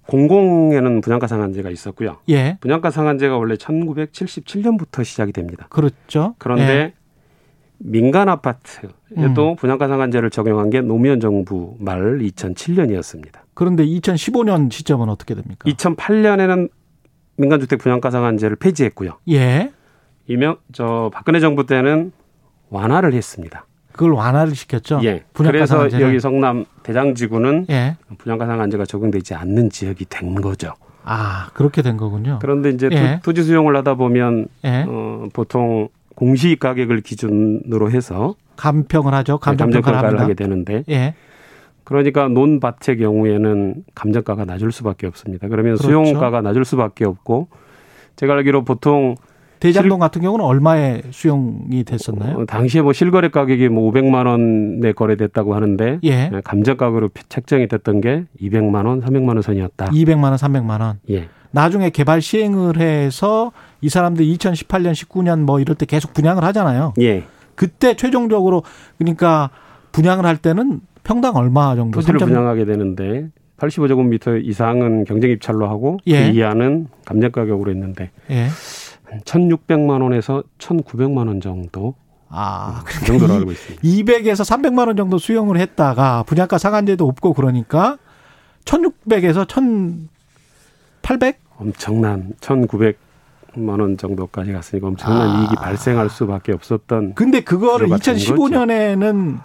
Speaker 7: 공공에는 분양가 상한제가 있었고요.
Speaker 2: 예,
Speaker 7: 분양가 상한제가 원래 1977년부터 시작이 됩니다.
Speaker 2: 그렇죠.
Speaker 7: 그런데
Speaker 2: 예.
Speaker 7: 민간 아파트에도
Speaker 2: 음.
Speaker 7: 분양가 상한제를 적용한 게 노무현 정부 말 2007년이었습니다.
Speaker 2: 그런데 2015년 시점은 어떻게 됩니까?
Speaker 7: 2008년에는 민간주택 분양가 상한제를 폐지했고요.
Speaker 2: 예,
Speaker 7: 이명 저 박근혜 정부 때는 완화를 했습니다.
Speaker 2: 그걸 완화를 시켰죠.
Speaker 7: 예. 그래서
Speaker 2: 상한제를.
Speaker 7: 여기 성남 대장지구는
Speaker 2: 예,
Speaker 7: 분양가 상한제가 적용되지 않는 지역이 된 거죠.
Speaker 2: 아 그렇게 된 거군요.
Speaker 7: 그런데 이제
Speaker 2: 예.
Speaker 7: 토, 지 수용을 하다 보면
Speaker 2: 예,
Speaker 7: 어, 보통 공시 가격을 기준으로 해서
Speaker 2: 감평을 하죠. 감정평가를
Speaker 7: 감정평가를. 하게 되는데
Speaker 2: 예,
Speaker 7: 그러니까 논밭의 경우에는 감정가가 낮을 수밖에 없습니다. 그러면
Speaker 2: 그렇죠.
Speaker 7: 수용가가 낮을 수밖에 없고 제가 알기로 보통
Speaker 2: 대장동 같은 경우는 얼마에 수용이 됐었나요?
Speaker 7: 어, 당시에 뭐 실거래 가격이 뭐 500만 원에 거래됐다고 하는데
Speaker 2: 예,
Speaker 7: 감정 가격으로 책정이 됐던 게 200만 원, 300만 원 선이었다.
Speaker 2: 200만 원, 300만 원.
Speaker 7: 예.
Speaker 2: 나중에 개발 시행을 해서 이 사람들 2018년, 19년 뭐 이럴 때 계속 분양을 하잖아요.
Speaker 7: 예.
Speaker 2: 그때 최종적으로 그러니까 분양을 할 때는 평당 얼마 정도?
Speaker 7: 토지를
Speaker 2: 3점
Speaker 7: 분양하게 되는데 85제곱미터 이상은 경쟁 입찰로 하고
Speaker 2: 예.
Speaker 7: 그 이하는 감정 가격으로 했는데
Speaker 2: 예.
Speaker 7: 한 1,600만 원에서 1,900만 원 정도
Speaker 2: 아,
Speaker 7: 그 정도로 알고 있습니다.
Speaker 2: 200에서 300만 원 정도 수용을 했다가 분양가 상한제도 없고 그러니까 1,600에서 1,800?
Speaker 7: 엄청난 1,900 만원 정도까지 갔으니까 엄청난
Speaker 2: 아.
Speaker 7: 이익이 발생할 수밖에 없었던
Speaker 2: 근데 그거를
Speaker 7: 구조가 된
Speaker 2: 2015년에는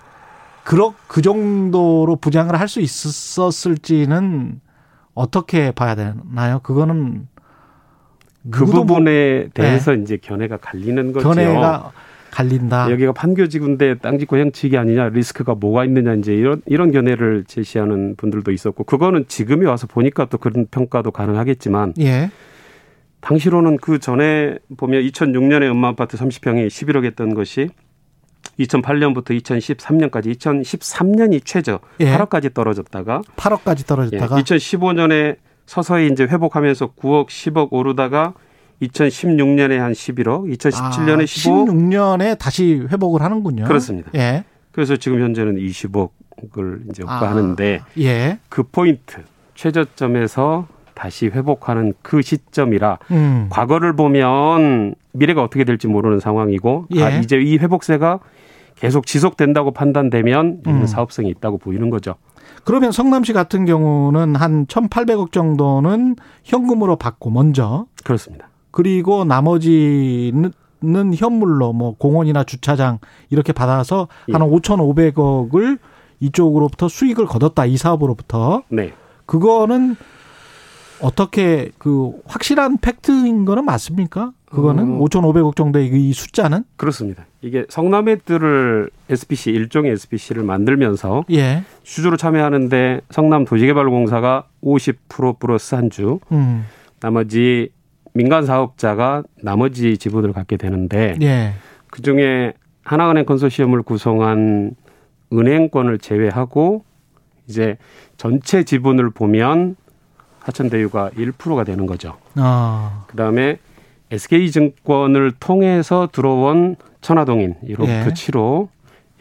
Speaker 2: 그렇 그 정도로 부장을 할 수 있었을지는 어떻게 봐야 되나요? 그거는
Speaker 7: 그
Speaker 2: 누구도 뭐-
Speaker 7: 부분에 대해서 이제 견해가 갈리는 거죠.
Speaker 2: 견해가 갈린다.
Speaker 7: 여기가 판교지구인데 땅 짓고 형치기 아니냐 리스크가 뭐가 있느냐 이제 이런 이런 견해를 제시하는 분들도 있었고 그거는 지금에 와서 보니까 또 그런 평가도 가능하겠지만
Speaker 2: 예.
Speaker 7: 당시로는 그 전에 보면 2006년에 음마 아파트 30평이 11억 했던 것이 2008년부터 2013년까지 2013년이 최저
Speaker 2: 예.
Speaker 7: 8억까지 떨어졌다가
Speaker 2: 8억까지
Speaker 7: 예,
Speaker 2: 떨어졌다가
Speaker 7: 2015년에 서서히 이제 회복하면서 9억, 10억 오르다가 2016년에 한 11억, 2017년에 15억
Speaker 2: 16년에 다시 회복을 하는군요.
Speaker 7: 그렇습니다.
Speaker 2: 예.
Speaker 7: 그래서 지금 현재는 20억을 이제 오가하는데
Speaker 2: 예.
Speaker 7: 그 포인트 최저점에서 다시 회복하는 그 시점이라
Speaker 2: 음.
Speaker 7: 과거를 보면 미래가 어떻게 될지 모르는 상황이고
Speaker 2: 예.
Speaker 7: 아, 이제 이 회복세가 계속 지속된다고 판단되면
Speaker 2: 음.
Speaker 7: 사업성이 있다고 보이는 거죠.
Speaker 2: 그러면 성남시 같은 경우는 한 1,800억 정도는 현금으로 받고 먼저
Speaker 7: 그렇습니다.
Speaker 2: 그리고 나머지는 현물로 뭐 공원이나 주차장 이렇게 받아서
Speaker 7: 예.
Speaker 2: 한 5,500억을 이쪽으로부터 수익을 거뒀다 이 사업으로부터
Speaker 7: 네.
Speaker 2: 그거는 어떻게 그 확실한 팩트인 거는 맞습니까? 그거는
Speaker 7: 어.
Speaker 2: 5,500억 정도의 이 숫자는
Speaker 7: 그렇습니다. 이게 성남의뜰을 SPC 일종의 SPC를 만들면서
Speaker 2: 예.
Speaker 7: 주주로 참여하는데 성남 도시개발공사가 50% 플러스 한 주,
Speaker 2: 음.
Speaker 7: 나머지 민간 사업자가 나머지 지분을 갖게 되는데
Speaker 2: 예.
Speaker 7: 그 중에 하나은행 컨소시엄을 구성한 은행권을 제외하고 이제 전체 지분을 보면 하천대유가 1%가 되는 거죠.
Speaker 2: 아.
Speaker 7: 그다음에 SK증권을 통해서 들어온 천화동인 1호부터
Speaker 2: 예.
Speaker 7: 7호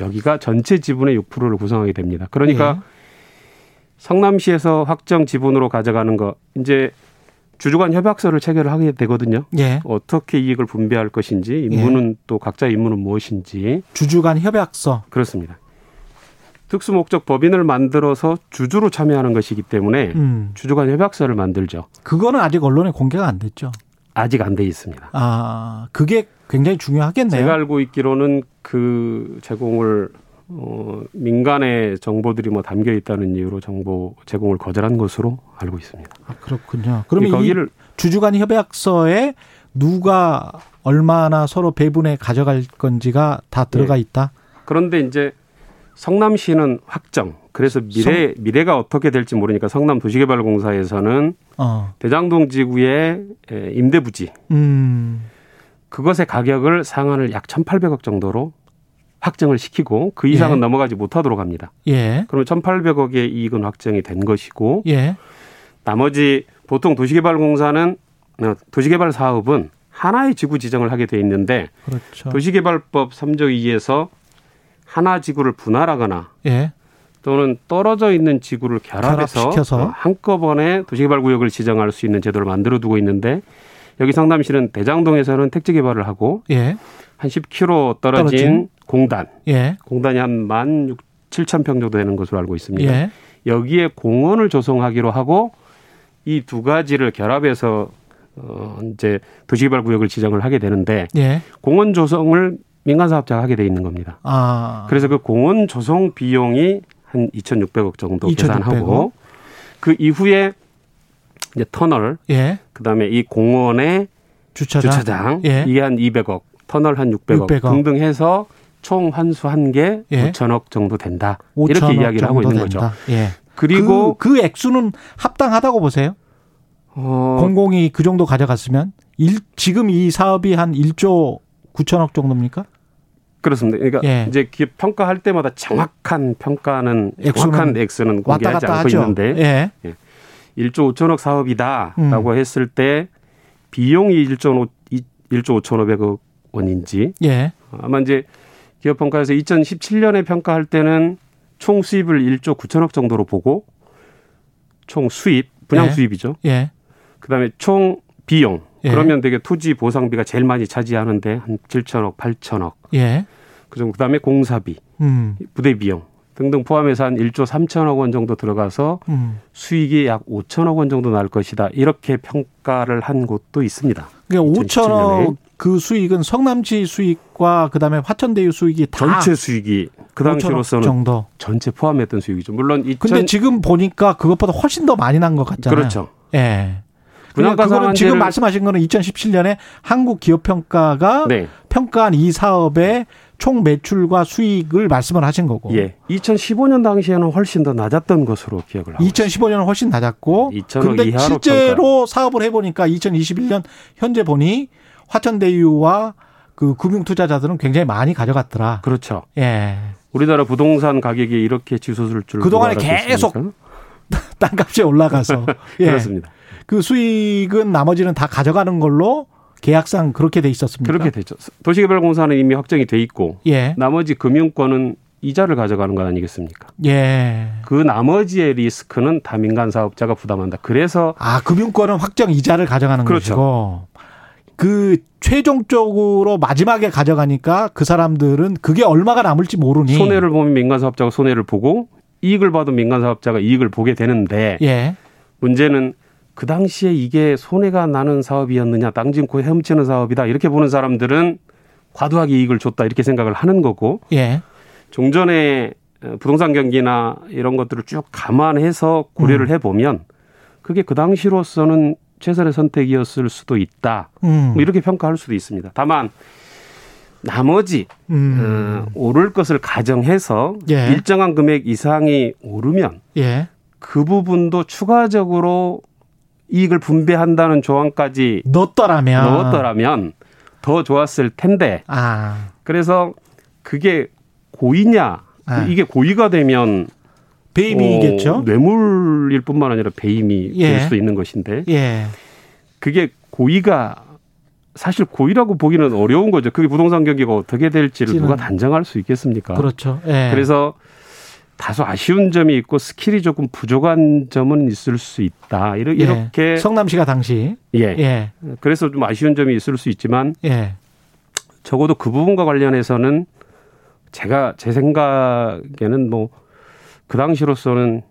Speaker 7: 여기가 전체 지분의 6%를 구성하게 됩니다. 그러니까
Speaker 2: 예.
Speaker 7: 성남시에서 확정 지분으로 가져가는 거 이제 주주간 협약서를 체결을 하게 되거든요.
Speaker 2: 예.
Speaker 7: 어떻게 이익을 분배할 것인지 임무는 또 각자 임무는 무엇인지
Speaker 2: 주주 간 협약서.
Speaker 7: 그렇습니다. 특수목적 법인을 만들어서 주주로 참여하는 것이기 때문에
Speaker 2: 음.
Speaker 7: 주주간 협약서를 만들죠.
Speaker 2: 그거는 아직 언론에 공개가 안 됐죠.
Speaker 7: 아직 안 돼 있습니다.
Speaker 2: 아, 그게 굉장히 중요하겠네요.
Speaker 7: 제가 알고 있기로는 그 제공을 어, 민간의 정보들이 뭐 담겨 있다는 이유로 정보 제공을 거절한 것으로 알고 있습니다.
Speaker 2: 아, 그렇군요. 그러면 이
Speaker 7: 거기를
Speaker 2: 주주간 협약서에 누가 얼마나 서로 배분해 가져갈 건지가 다 들어가
Speaker 7: 네.
Speaker 2: 있다.
Speaker 7: 그런데 이제 성남시는 확정. 그래서 미래 미래가 어떻게 될지 모르니까 성남 도시개발공사에서는
Speaker 2: 어.
Speaker 7: 대장동 지구의 에, 임대 부지
Speaker 2: 음.
Speaker 7: 그것의 가격을 상한을 약 1,800억 정도로 확정을 시키고 그 이상은
Speaker 2: 예.
Speaker 7: 넘어가지 못하도록 합니다.
Speaker 2: 예.
Speaker 7: 그러면 1,800억의 이익은 확정이 된 것이고
Speaker 2: 예.
Speaker 7: 나머지 보통 도시개발공사는 어, 도시개발 사업은 하나의 지구 지정을 하게 돼 있는데
Speaker 2: 그렇죠.
Speaker 7: 도시개발법 3조 2에서 하나 지구를 분할하거나
Speaker 2: 예.
Speaker 7: 또는 떨어져 있는 지구를 결합해서
Speaker 2: 결합시켜서.
Speaker 7: 어, 한꺼번에 도시개발 구역을 지정할 수 있는 제도를 만들어 두고 있는데 여기 성남시는 대장동에서는 택지 개발을 하고
Speaker 2: 예.
Speaker 7: 한 10km 떨어진,
Speaker 2: 떨어진.
Speaker 7: 공단
Speaker 2: 예.
Speaker 7: 공단이 한1 6 7천 평 정도 되는 것으로 알고 있습니다.
Speaker 2: 예.
Speaker 7: 여기에 공원을 조성하기로 하고 이 두 가지를 결합해서 어 이제 도시개발 구역을 지정을 하게 되는데
Speaker 2: 예.
Speaker 7: 공원 조성을 민간 사업자가 하게 돼 있는 겁니다.
Speaker 2: 아.
Speaker 7: 그래서 그 공원 조성 비용이 한 2,600억 정도
Speaker 2: 2,600억.
Speaker 7: 계산하고 그 이후에 이제 터널
Speaker 2: 예.
Speaker 7: 그다음에 이 공원의
Speaker 2: 주차장.
Speaker 7: 주차장
Speaker 2: 예.
Speaker 7: 이게 한 200억, 터널 한 600억,
Speaker 2: 600억.
Speaker 7: 등등 해서 총 환수 한개
Speaker 2: 예.
Speaker 7: 5천억 정도 된다.
Speaker 2: 5천억
Speaker 7: 이렇게 이야기를 하고 있는 거죠.
Speaker 2: 된다. 예.
Speaker 7: 그리고
Speaker 2: 그, 그 액수는 합당하다고 보세요?
Speaker 7: 어,
Speaker 2: 공공이 그 정도 가져갔으면 일, 지금 이 사업이 한 1조 9천억 정도입니까?
Speaker 7: 그렇습니다. 그러니까
Speaker 2: 예.
Speaker 7: 이제 기업 평가할 때마다 정확한 평가는 정확한 액수는 공개하지 않고
Speaker 2: 하죠.
Speaker 7: 있는데
Speaker 2: 예.
Speaker 7: 1조 5천억 사업이다라고
Speaker 2: 음.
Speaker 7: 했을 때 비용이 1조 5, 1조 5천오백억 원인지
Speaker 2: 예.
Speaker 7: 아마 이제 기업 평가에서 2017년에 평가할 때는 총 수입을 1조 9천억 정도로 보고 총 수입 분양
Speaker 2: 예.
Speaker 7: 수입이죠.
Speaker 2: 예.
Speaker 7: 그다음에 총 비용
Speaker 2: 예.
Speaker 7: 그러면 되게 토지 보상비가 제일 많이 차지하는데 한 7천억, 8천억.
Speaker 2: 예.
Speaker 7: 그 정도 그다음에 공사비,
Speaker 2: 음.
Speaker 7: 부대 비용 등등 포함해서 한 1조 3천억 원 정도 들어가서
Speaker 2: 음.
Speaker 7: 수익이 약 5천억 원 정도 날 것이다. 이렇게 평가를 한 곳도 있습니다.
Speaker 2: 그러니까
Speaker 7: 2017 년에.
Speaker 2: 5천억 그 수익은 성남시 수익과 그다음에 화천대유 수익이 다
Speaker 7: 전체 수익이 그
Speaker 2: 5천억
Speaker 7: 당시로서는
Speaker 2: 정도.
Speaker 7: 전체 포함했던 수익이죠. 물론 2000
Speaker 2: 근데 지금 보니까 그것보다 훨씬 더 많이 난 것 같잖아요.
Speaker 7: 그렇죠.
Speaker 2: 예.
Speaker 7: 분양가
Speaker 2: 그거는 지금 말씀하신 거는 2017년에 한국 기업 평가가
Speaker 7: 네.
Speaker 2: 평가한 이 사업의 총 매출과 수익을 말씀을 하신 거고.
Speaker 7: 예. 2015년 당시에는 훨씬 더 낮았던 것으로 기억을 하고
Speaker 2: 2015년은 훨씬 낮았고
Speaker 7: 2천억
Speaker 2: 근데
Speaker 7: 이하로
Speaker 2: 실제로 사업을 해보니까 2021년 현재 보니 화천대유와 그 금융 투자자들은 굉장히 많이 가져갔더라.
Speaker 7: 그렇죠.
Speaker 2: 예.
Speaker 7: 우리나라 부동산 가격이 이렇게 치솟을 줄
Speaker 2: 그동안에? 계속 [laughs] 땅값이 올라가서 [laughs] 예.
Speaker 7: 그렇습니다.
Speaker 2: 그 수익은 나머지는 다 가져가는 걸로 계약상 그렇게 돼 있었습니다.
Speaker 7: 그렇게 되죠. 도시개발공사는 이미 확정이 돼 있고
Speaker 2: 예.
Speaker 7: 나머지 금융권은 이자를 가져가는 것 아니겠습니까?
Speaker 2: 예.
Speaker 7: 그 나머지의 리스크는 다 민간 사업자가 부담한다. 그래서
Speaker 2: 아, 금융권은 확정 이자를 가져가는
Speaker 7: 그렇죠.
Speaker 2: 것이고 그 최종적으로 마지막에 가져가니까 그 사람들은 그게 얼마가 남을지 모르니
Speaker 7: 손해를 보면 민간 사업자가 손해를 보고 이익을 봐도 민간 사업자가 이익을 보게 되는데
Speaker 2: 예.
Speaker 7: 문제는 그 당시에 이게 손해가 나는 사업이었느냐 땅 짓고 헤엄치는 사업이다 이렇게 보는 사람들은 과도하게 이익을 줬다 이렇게 생각을 하는 거고
Speaker 2: 예.
Speaker 7: 종전에 어, 부동산 경기나 이런 것들을 쭉 감안해서
Speaker 2: 음.
Speaker 7: 고려를 해 보면 그게 그 당시로서는 최선의 선택이었을 수도 있다.
Speaker 2: 음.
Speaker 7: 뭐 이렇게 평가할 수도 있습니다. 다만 나머지
Speaker 2: 음.
Speaker 7: 어, 오를 것을 가정해서
Speaker 2: 예.
Speaker 7: 일정한 금액 이상이 오르면
Speaker 2: 예.
Speaker 7: 그 부분도 추가적으로 이익을 분배한다는 조항까지
Speaker 2: 넣었더라면
Speaker 7: 넣었더라면 더 좋았을 텐데
Speaker 2: 아.
Speaker 7: 그래서 그게 고의냐
Speaker 2: 아.
Speaker 7: 이게 고의가 되면
Speaker 2: 배임이겠죠?
Speaker 7: 어, 뇌물일 뿐만 아니라 배임이
Speaker 2: 예.
Speaker 7: 될 수도 있는 것인데
Speaker 2: 예.
Speaker 7: 그게 고의가 사실 고의라고 보기는 어려운 거죠. 그게 부동산 경기가 어떻게 될지를
Speaker 2: 지는-
Speaker 7: 누가 단정할 수 있겠습니까?
Speaker 2: 그렇죠. 예.
Speaker 7: 그래서 다소 아쉬운 점이 있고 skill이 조금 부족한 점은 있을 수 있다.
Speaker 2: 예.
Speaker 7: 이렇게
Speaker 2: 성남시가 당시
Speaker 7: 예.
Speaker 2: 예.
Speaker 7: 그래서 좀 아쉬운 점이 있을 수 있지만
Speaker 2: 예.
Speaker 7: 적어도 그 부분과 관련해서는 제가 제 생각에는 뭐 그 당시로서는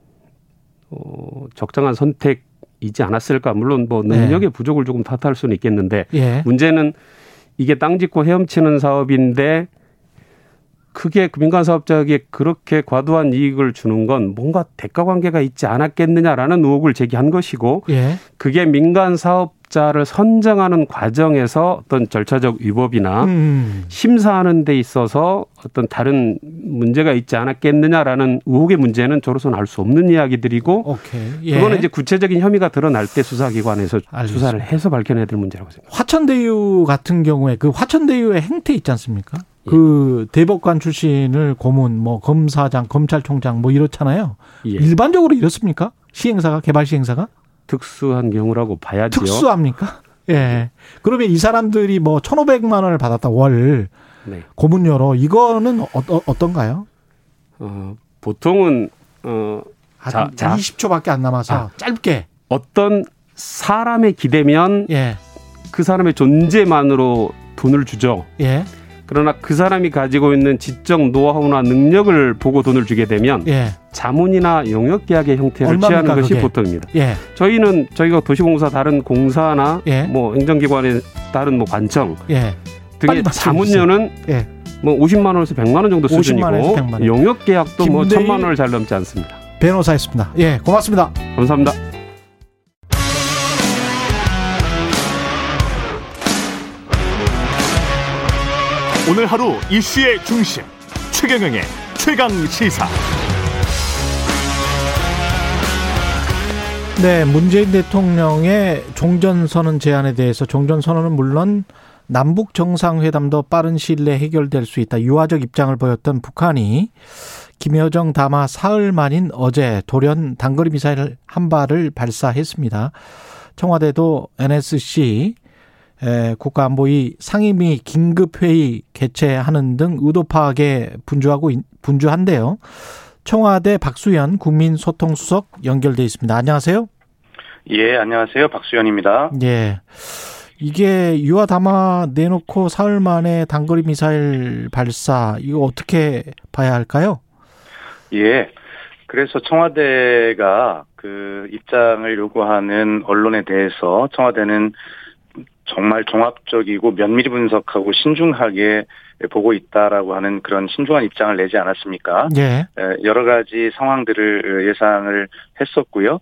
Speaker 7: 어, 적정한 선택이지 않았을까. 물론 뭐 능력의 부족을 조금 탓할 수는 있겠는데
Speaker 2: 예.
Speaker 7: 문제는 이게 땅 짓고 헤엄치는 사업인데 크게 그 민간 사업자에게 그렇게 과도한 이익을 주는 건 뭔가 대가 관계가 있지 않았겠느냐라는 의혹을 제기한 것이고
Speaker 2: 예.
Speaker 7: 그게 민간 사업자를 선정하는 과정에서 어떤 절차적 위법이나
Speaker 2: 음.
Speaker 7: 심사하는 데 있어서 어떤 다른 문제가 있지 않았겠느냐라는 의혹의 문제는 저로서는 알 수 없는 이야기들이고
Speaker 2: 오케이. 예.
Speaker 7: 그거는 이제 구체적인 혐의가 드러날 때 수사기관에서
Speaker 2: 알겠습니다.
Speaker 7: 수사를 해서 밝혀내야 될 문제라고 생각합니다.
Speaker 2: 화천대유 같은 경우에 그 화천대유의 행태 있지 않습니까?
Speaker 7: 예.
Speaker 2: 그 대법관 출신을 고문, 뭐 검사장, 검찰총장 뭐 이렇잖아요.
Speaker 7: 예.
Speaker 2: 일반적으로 이렇습니까? 시행사가 개발 시행사가
Speaker 7: 특수한 경우라고 봐야지요.
Speaker 2: 특수합니까? 예. 그러면 이 사람들이 뭐 1,500만 원을 받았다 월
Speaker 7: 네.
Speaker 2: 고문료로 이거는 어, 어, 어떤가요?
Speaker 7: 어, 보통은 어,
Speaker 2: 한
Speaker 7: 자, 자.
Speaker 2: 20초밖에 안 남아서
Speaker 7: 아.
Speaker 2: 짧게.
Speaker 7: 어떤 사람에 기대면
Speaker 2: 예.
Speaker 7: 그 사람의 존재만으로 돈을 주죠.
Speaker 2: 예.
Speaker 7: 그러나 그 사람이 가지고 있는 지적 노하우나 능력을 보고 돈을 주게 되면
Speaker 2: 예.
Speaker 7: 자문이나 용역 계약의 형태를 취하는 것이
Speaker 2: 그게?
Speaker 7: 보통입니다.
Speaker 2: 예.
Speaker 7: 저희는 저희가 도시공사 다른 공사나
Speaker 2: 예.
Speaker 7: 뭐 행정기관의 다른 뭐 관청
Speaker 2: 예.
Speaker 7: 등의 자문료는
Speaker 2: 예.
Speaker 7: 뭐 50만 원에서 100만 원 정도
Speaker 2: 50만 원에서 100만
Speaker 7: 수준이고
Speaker 2: 원.
Speaker 7: 용역 계약도 뭐
Speaker 2: 김대일-
Speaker 7: 1000만 원을 잘 넘지 않습니다.
Speaker 2: 변호사였습니다. 예. 고맙습니다.
Speaker 7: 감사합니다.
Speaker 1: 오늘 하루 이슈의 중심 최경영의 최강 시사.
Speaker 2: 네, 문재인 대통령의 종전선언 제안에 대해서 종전선언은 물론 남북 정상회담도 빠른 시일 내에 해결될 수 있다. 유화적 입장을 보였던 북한이 김여정 담화 사흘 만인 어제 돌연 단거리 미사일 한 발을 발사했습니다. 청와대도 NSC 에, 국가안보위 상임위 긴급회의 개최하는 등 의도 파악에 분주하고 있- 분주한데요. 청와대 박수현 국민소통수석 연결돼 있습니다. 안녕하세요.
Speaker 8: 예, 안녕하세요. 박수현입니다.
Speaker 2: 예. 이게 유화 담화 내놓고 사흘 만에 단거리 미사일 발사 이거 어떻게 봐야 할까요?
Speaker 8: 예. 그래서 청와대가 그 입장을 요구하는 언론에 대해서 청와대는 정말 종합적이고 면밀히 분석하고 신중하게 보고 있다라고 하는 그런 신중한 입장을 내지 않았습니까?
Speaker 2: 예.
Speaker 8: 에, 여러 가지 상황들을 예상을 했었고요.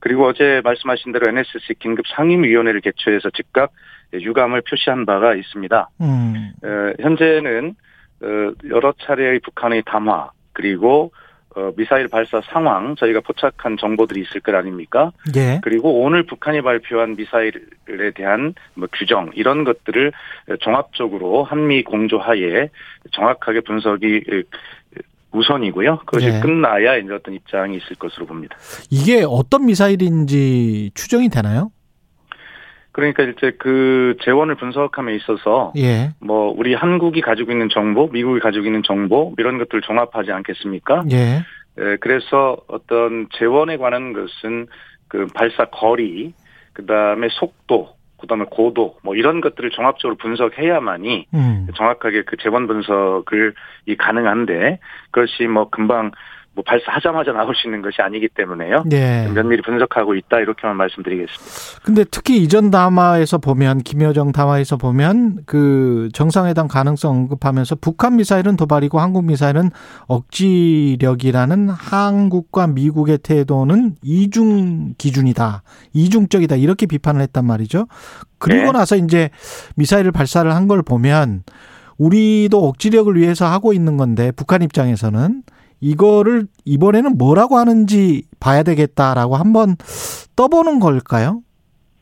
Speaker 8: 그리고 어제 말씀하신 대로 NSC 긴급 상임위원회를 개최해서 즉각 유감을 표시한 바가 있습니다.
Speaker 2: 음.
Speaker 8: 에, 현재는 어, 여러 차례의 북한의 담화 그리고 어, 미사일 발사 상황 저희가 포착한 정보들이 있을 것 아닙니까?
Speaker 2: 예.
Speaker 8: 그리고 오늘 북한이 발표한 미사일에 대한 뭐 규정 이런 것들을 종합적으로 한미 공조하에 정확하게 분석이 우선이고요. 그것이
Speaker 2: 예.
Speaker 8: 끝나야 이제 어떤 입장이 있을 것으로 봅니다.
Speaker 2: 이게 어떤 미사일인지 추정이 되나요?
Speaker 8: 그러니까 이제 그 재원을 분석함에 있어서
Speaker 2: 예.
Speaker 8: 뭐 우리 한국이 가지고 있는 정보, 미국이 가지고 있는 정보 이런 것들을 종합하지 않겠습니까?
Speaker 2: 예.
Speaker 8: 에, 그래서 어떤 재원에 관한 것은 그 발사 거리, 그 다음에 속도, 그 다음에 고도, 뭐 이런 것들을 종합적으로 분석해야만이
Speaker 2: 음.
Speaker 8: 정확하게 그 재원 분석을 이 가능한데 그것이 뭐 금방 뭐 발사하자마자 나올 수 있는 것이 아니기 때문에요.
Speaker 2: 예.
Speaker 8: 면밀히 분석하고 있다 이렇게만 말씀드리겠습니다.
Speaker 2: 근데 특히 이전 담화에서 보면 김여정 담화에서 보면 그 정상회담 가능성 언급하면서 북한 미사일은 도발이고 한국 미사일은 억지력이라는 한국과 미국의 태도는 이중 기준이다. 이중적이다. 이렇게 비판을 했단 말이죠. 그리고
Speaker 8: 네.
Speaker 2: 나서 이제 미사일을 발사를 한 걸 보면 우리도 억지력을 위해서 하고 있는 건데 북한 입장에서는 이거를 이번에는 뭐라고 하는지 봐야 되겠다라고 한번 떠보는 걸까요?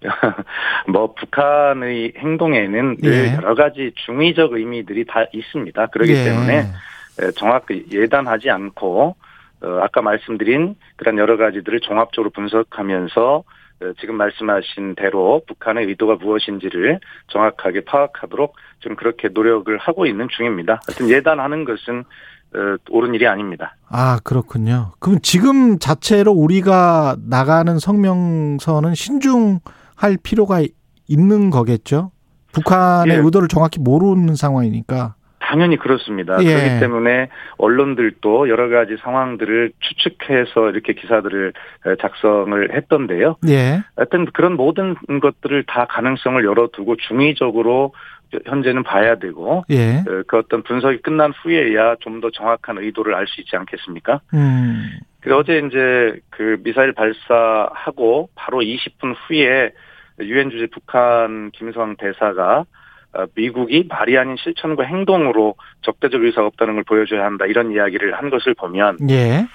Speaker 2: [laughs]
Speaker 8: 뭐 북한의 행동에는 늘
Speaker 2: 예.
Speaker 8: 여러 가지 중의적 의미들이 다 있습니다. 그렇기
Speaker 2: 예.
Speaker 8: 때문에 에, 정확히 예단하지 않고 어, 아까 말씀드린 그런 여러 가지들을 종합적으로 분석하면서 어, 지금 말씀하신 대로 북한의 의도가 무엇인지를 정확하게 파악하도록 지금 그렇게 노력을 하고 있는 중입니다. 하여튼 예단하는 것은 어, 옳은 일이 아닙니다.
Speaker 2: 아, 그렇군요. 그럼 지금 자체로 우리가 나가는 성명서는 신중할 필요가 있는 거겠죠? 북한의
Speaker 8: 예.
Speaker 2: 의도를 정확히 모르는 상황이니까.
Speaker 8: 당연히 그렇습니다.
Speaker 2: 예.
Speaker 8: 그렇기 때문에 언론들도 여러 가지 상황들을 추측해서 이렇게 기사들을 에, 작성을 했던데요.
Speaker 2: 예.
Speaker 8: 하여튼 그런 모든 것들을 다 가능성을 열어두고 중의적으로 현재는 봐야 되고
Speaker 2: 예.
Speaker 8: 에, 그 어떤 분석이 끝난 후에야 좀 더 정확한 의도를 알 수 있지 않겠습니까?
Speaker 2: 음.
Speaker 8: 그래서 어제 이제 그 미사일 발사하고 바로 20분 후에 유엔 주재 북한 김성 대사가 어, 미국이 말이 아닌 실천과 행동으로 적대적 의사가 없다는 걸 보여줘야 한다 이런 이야기를 한 것을 보면
Speaker 2: 예.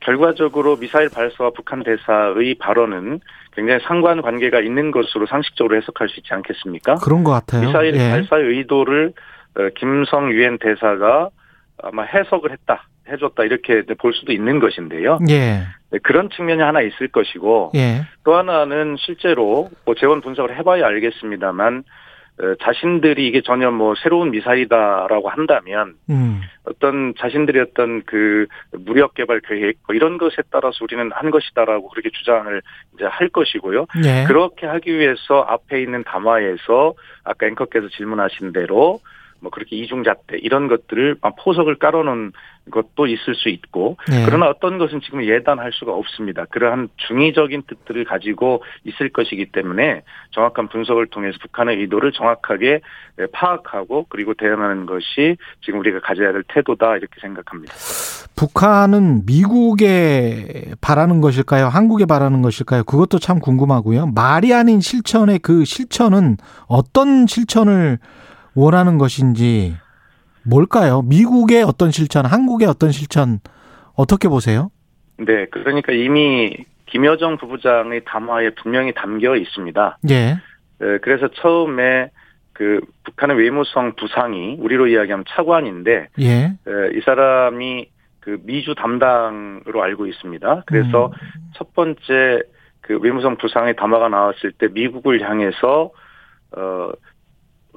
Speaker 8: 결과적으로 미사일 발사와 북한 대사의 발언은 굉장히 상관 관계가 있는 것으로 상식적으로 해석할 수 있지 않겠습니까?
Speaker 2: 그런 것 같아요.
Speaker 8: 미사일
Speaker 2: 예.
Speaker 8: 발사의 의도를 어, 김성 유엔 대사가 아마 해석을 했다, 해줬다 이렇게 볼 수도 있는 것인데요.
Speaker 2: 예.
Speaker 8: 네, 그런 측면이 하나 있을 것이고
Speaker 2: 예.
Speaker 8: 또 하나는 실제로 뭐 재원 분석을 해봐야 알겠습니다만 어, 자신들이 이게 전혀 뭐 새로운 미사일이다라고 한다면
Speaker 2: 음.
Speaker 8: 어떤 자신들의 어떤 그 무력 개발 계획 뭐 이런 것에 따라서 우리는 한 것이다라고 그렇게 주장을 이제 할 것이고요.
Speaker 2: 예.
Speaker 8: 그렇게 하기 위해서 앞에 있는 담화에서 아까 앵커께서 질문하신 대로 뭐 그렇게 이중잣대 이런 것들을 막 포석을 깔아놓은 것도 있을 수 있고
Speaker 2: 예.
Speaker 8: 그러나 어떤 것은 지금 예단할 수가 없습니다. 그러한 중의적인 뜻들을 가지고 있을 것이기 때문에 정확한 분석을 통해서 북한의 의도를 정확하게 예, 파악하고 그리고 대응하는 것이 지금 우리가 가져야 될 태도다 이렇게 생각합니다.
Speaker 2: 북한은 미국에 바라는 것일까요? 한국에 바라는 것일까요? 그것도 참 궁금하고요. 말이 아닌 실천의 그 실천은 어떤 실천을 원하는 것인지 뭘까요? 미국의 어떤 실천, 한국의 어떤 실천 어떻게 보세요?
Speaker 8: 네, 그러니까 이미 김여정 부부장의 담화에 분명히 담겨 있습니다.
Speaker 2: 예.
Speaker 8: 에, 그래서 처음에 그 북한의 외무성 부상이 우리로 이야기하면 차관인데
Speaker 2: 예.
Speaker 8: 에, 이 사람이 그 미주 담당으로 알고 있습니다. 그래서
Speaker 2: 음.
Speaker 8: 첫 번째 그 외무성 부상의 담화가 나왔을 때 미국을 향해서 어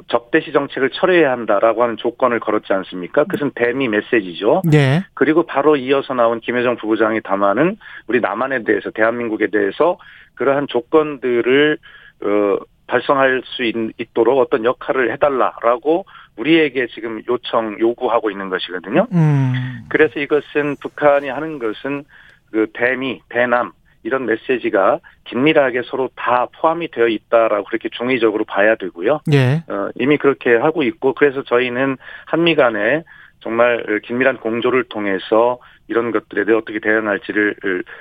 Speaker 8: 적대시 정책을 철회해야 한다라고 하는 조건을 걸었지 않습니까? 그것은 대미 메시지죠.
Speaker 2: 예.
Speaker 8: 그리고 바로 이어서 나온 김여정 부부장의 담화는 우리 남한에 대해서 대한민국에 대해서 그러한 조건들을 어 발송할 수 있, 있도록 어떤 역할을 해달라라고 우리에게 지금 요청 요구하고 있는 것이거든요.
Speaker 2: 음.
Speaker 8: 그래서 이것은 북한이 하는 것은 그 대미, 대남 이런 메시지가 긴밀하게 서로 다 포함이 되어 있다라고 그렇게 중의적으로 봐야 되고요.
Speaker 2: 예.
Speaker 8: 어, 이미 그렇게 하고 있고 그래서 저희는 한미 간에 정말 긴밀한 공조를 통해서 이런 것들에 대해 어떻게 대응할지를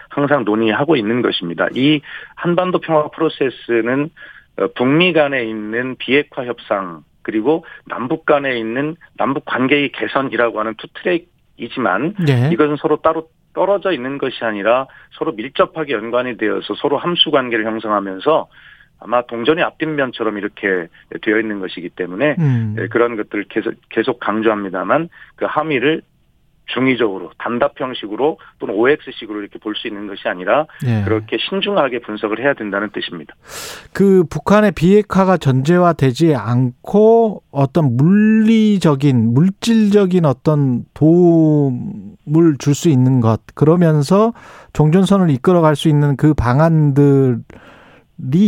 Speaker 8: 항상 논의하고 있는 것입니다. 이 한반도 평화 프로세스는 어, 북미 간에 있는 비핵화 협상 그리고 남북 간에 있는 남북 관계의 개선이라고 하는 two track이지만
Speaker 2: 예.
Speaker 8: 이것은 서로 따로 떨어져 있는 것이 아니라 서로 밀접하게 연관이 되어서 서로 함수 관계를 형성하면서 아마 동전의 앞뒷면처럼 이렇게 되어 있는 것이기 때문에
Speaker 2: 음.
Speaker 8: 예, 그런 것들을 계속, 계속 강조합니다만 그 함의를 중의적으로 단답 형식으로 또는 OX식으로 이렇게 볼 수 있는 것이 아니라
Speaker 2: 예.
Speaker 8: 그렇게 신중하게 분석을 해야 된다는 뜻입니다.
Speaker 2: 그 북한의 비핵화가 전제화되지 않고 어떤 물리적인 물질적인 어떤 도움을 줄 수 있는 것 그러면서 종전선을 이끌어갈 수 있는 그 방안들이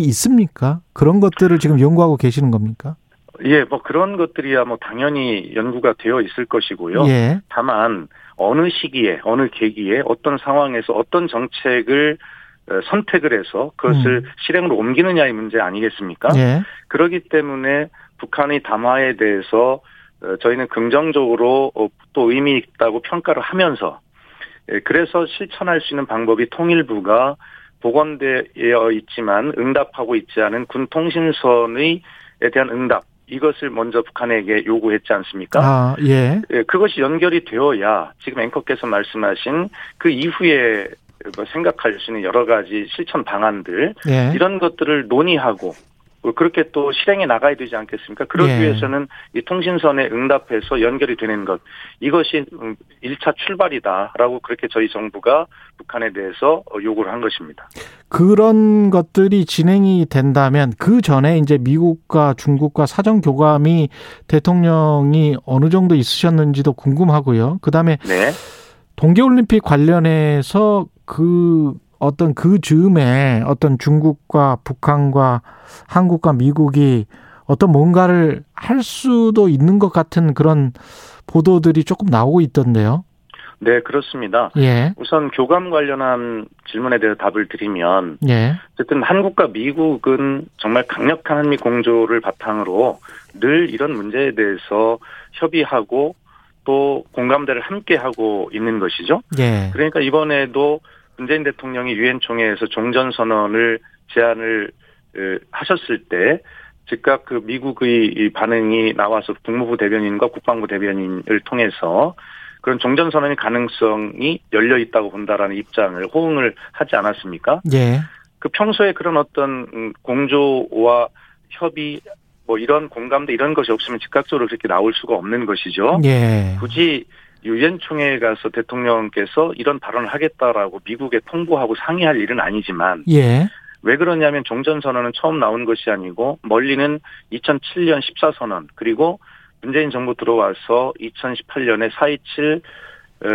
Speaker 2: 있습니까? 그런 것들을 지금 연구하고 계시는 겁니까?
Speaker 8: 예, 뭐 그런 것들이야 뭐 당연히 연구가 되어 있을 것이고요.
Speaker 2: 예.
Speaker 8: 다만 어느 시기에 어느 계기에 어떤 상황에서 어떤 정책을 어, 선택을 해서 그것을 실행으로 옮기느냐의 문제 아니겠습니까?
Speaker 2: 음. 예.
Speaker 8: 그렇기 때문에 북한의 담화에 대해서 어, 저희는 긍정적으로 어, 또 의미 있다고 평가를 하면서 예, 그래서 실천할 수 있는 방법이 통일부가 복원되어 있지만 응답하고 있지 않은 군 통신선의 에 대한 응답 이것을 먼저 북한에게 요구했지 않습니까?
Speaker 2: 아, 예.
Speaker 8: 예, 그것이 연결이 되어야 지금 앵커께서 말씀하신 그 이후에 뭐 생각할 수 있는 여러 가지 실천 방안들
Speaker 2: 예.
Speaker 8: 이런 것들을 논의하고 그렇게 또 실행해 나가야 되지 않겠습니까? 그러기
Speaker 2: 예.
Speaker 8: 위해서는 이 통신선에 응답해서 연결이 되는 것 이것이 1차 출발이다라고 그렇게 저희 정부가 북한에 대해서 요구를 한 것입니다.
Speaker 2: 그런 것들이 진행이 된다면 그 전에 이제 미국과 중국과 사정 교감이 대통령이 어느 정도 있으셨는지도 궁금하고요. 그다음에
Speaker 8: 네.
Speaker 2: 동계올림픽 관련해서 그 어떤 그 즈음에 어떤 중국과 북한과 한국과 미국이 어떤 뭔가를 할 수도 있는 것 같은 그런 보도들이 조금 나오고 있던데요.
Speaker 8: 네, 그렇습니다.
Speaker 2: 예,
Speaker 8: 우선 교감 관련한 질문에 대해 답을 드리면
Speaker 2: 예,
Speaker 8: 어쨌든 한국과 미국은 정말 강력한 한미 공조를 바탕으로 늘 이런 문제에 대해서 협의하고 또 공감대를 함께 하고 있는 것이죠.
Speaker 2: 예,
Speaker 8: 그러니까 이번에도 문재인 대통령이 유엔 총회에서 종전 선언을 제안을 에, 하셨을 때 즉각 그 미국의 이 반응이 나와서 국무부 대변인과 국방부 대변인을 통해서 그런 종전 선언의 가능성이 열려 있다고 본다라는 입장을 호응을 하지 않았습니까?
Speaker 2: 예,
Speaker 8: 그 평소에 그런 어떤 음, 공조와 협의 뭐 이런 공감대 이런 것이 없으면 즉각적으로 그렇게 나올 수가 없는 것이죠.
Speaker 2: 예,
Speaker 8: 굳이 유엔 총회에 가서 대통령께서 이런 발언을 하겠다라고 미국에 통보하고 상의할 일은 아니지만
Speaker 2: 예,
Speaker 8: 왜 그러냐면 종전 선언은 처음 나온 것이 아니고 멀리는 2007년 14선언 그리고 문재인 정부 들어와서 2018년에 427 어,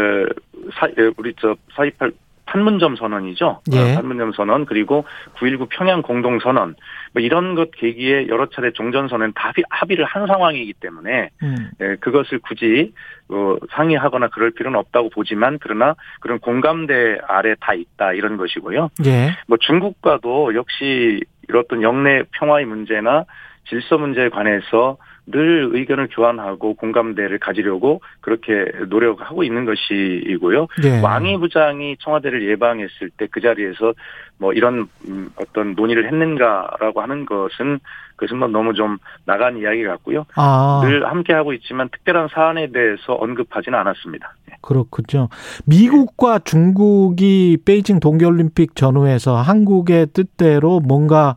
Speaker 8: 사, 에, 우리 저 428 판문점 선언이죠.
Speaker 2: 예.
Speaker 8: 어, 판문점 선언 그리고 9.19 평양 공동 선언 뭐 이런 것 계기에 여러 차례 종전 선언 다 합의, 합의를 한 상황이기 때문에
Speaker 2: 음,
Speaker 8: 예, 그것을 굳이 어, 상의하거나 그럴 필요는 없다고 보지만 그러나 그런 공감대 아래 다 있다 이런 것이고요.
Speaker 2: 예,
Speaker 8: 뭐 중국과도 역시 이런 어떤 영내 평화의 문제나 질서 문제에 관해서 늘 의견을 교환하고 공감대를 가지려고 그렇게 노력하고 있는 것이고요.
Speaker 2: 예,
Speaker 8: 왕이 부장이 청와대를 예방했을 때 그 자리에서 뭐 이런 음, 어떤 논의를 했는가라고 하는 것은 그것은 뭐 너무 좀 나간 이야기 같고요.
Speaker 2: 아,
Speaker 8: 늘 함께 하고 있지만 특별한 사안에 대해서 언급하지는 않았습니다. 네.
Speaker 2: 그렇군요. 미국과 중국이 베이징 동계올림픽 전후에서 한국의 뜻대로 뭔가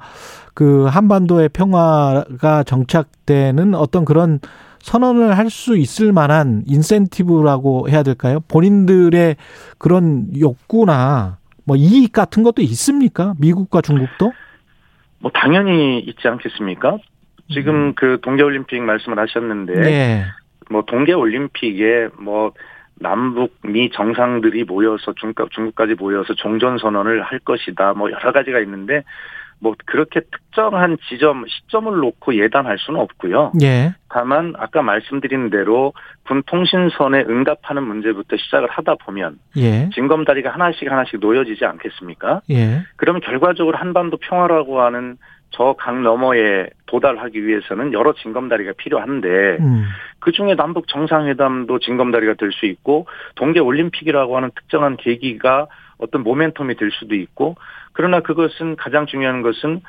Speaker 2: 그 한반도의 평화가 정착되는 어떤 그런 선언을 할 수 있을 만한 인센티브라고 해야 될까요? 본인들의 그런 욕구나 뭐 이익 같은 것도 있습니까? 미국과 중국도?
Speaker 8: 뭐 당연히 있지 않겠습니까? 지금 그 동계올림픽 말씀을 하셨는데
Speaker 2: 네.
Speaker 8: 뭐 동계올림픽에 뭐 남북 미 정상들이 모여서 중국 중국까지 모여서 종전 선언을 할 것이다. 뭐 여러 가지가 있는데 뭐 그렇게 특정한 지점 시점을 놓고 예단할 수는 없고요.
Speaker 2: 예.
Speaker 8: 다만 아까 말씀드린 대로 군 통신선에 응답하는 문제부터 시작을 하다 보면
Speaker 2: 예.
Speaker 8: 징검다리가 하나씩 하나씩 놓여지지 않겠습니까?
Speaker 2: 예.
Speaker 8: 그러면 결과적으로 한반도 평화라고 하는 저 강 너머에 도달하기 위해서는 여러 징검다리가 필요한데
Speaker 2: 음.
Speaker 8: 그 중에 남북 정상회담도 징검다리가 될 수 있고 동계 올림픽이라고 하는 특정한 계기가 어떤 모멘텀이 될 수도 있고 그러나 그것은 가장 중요한 것은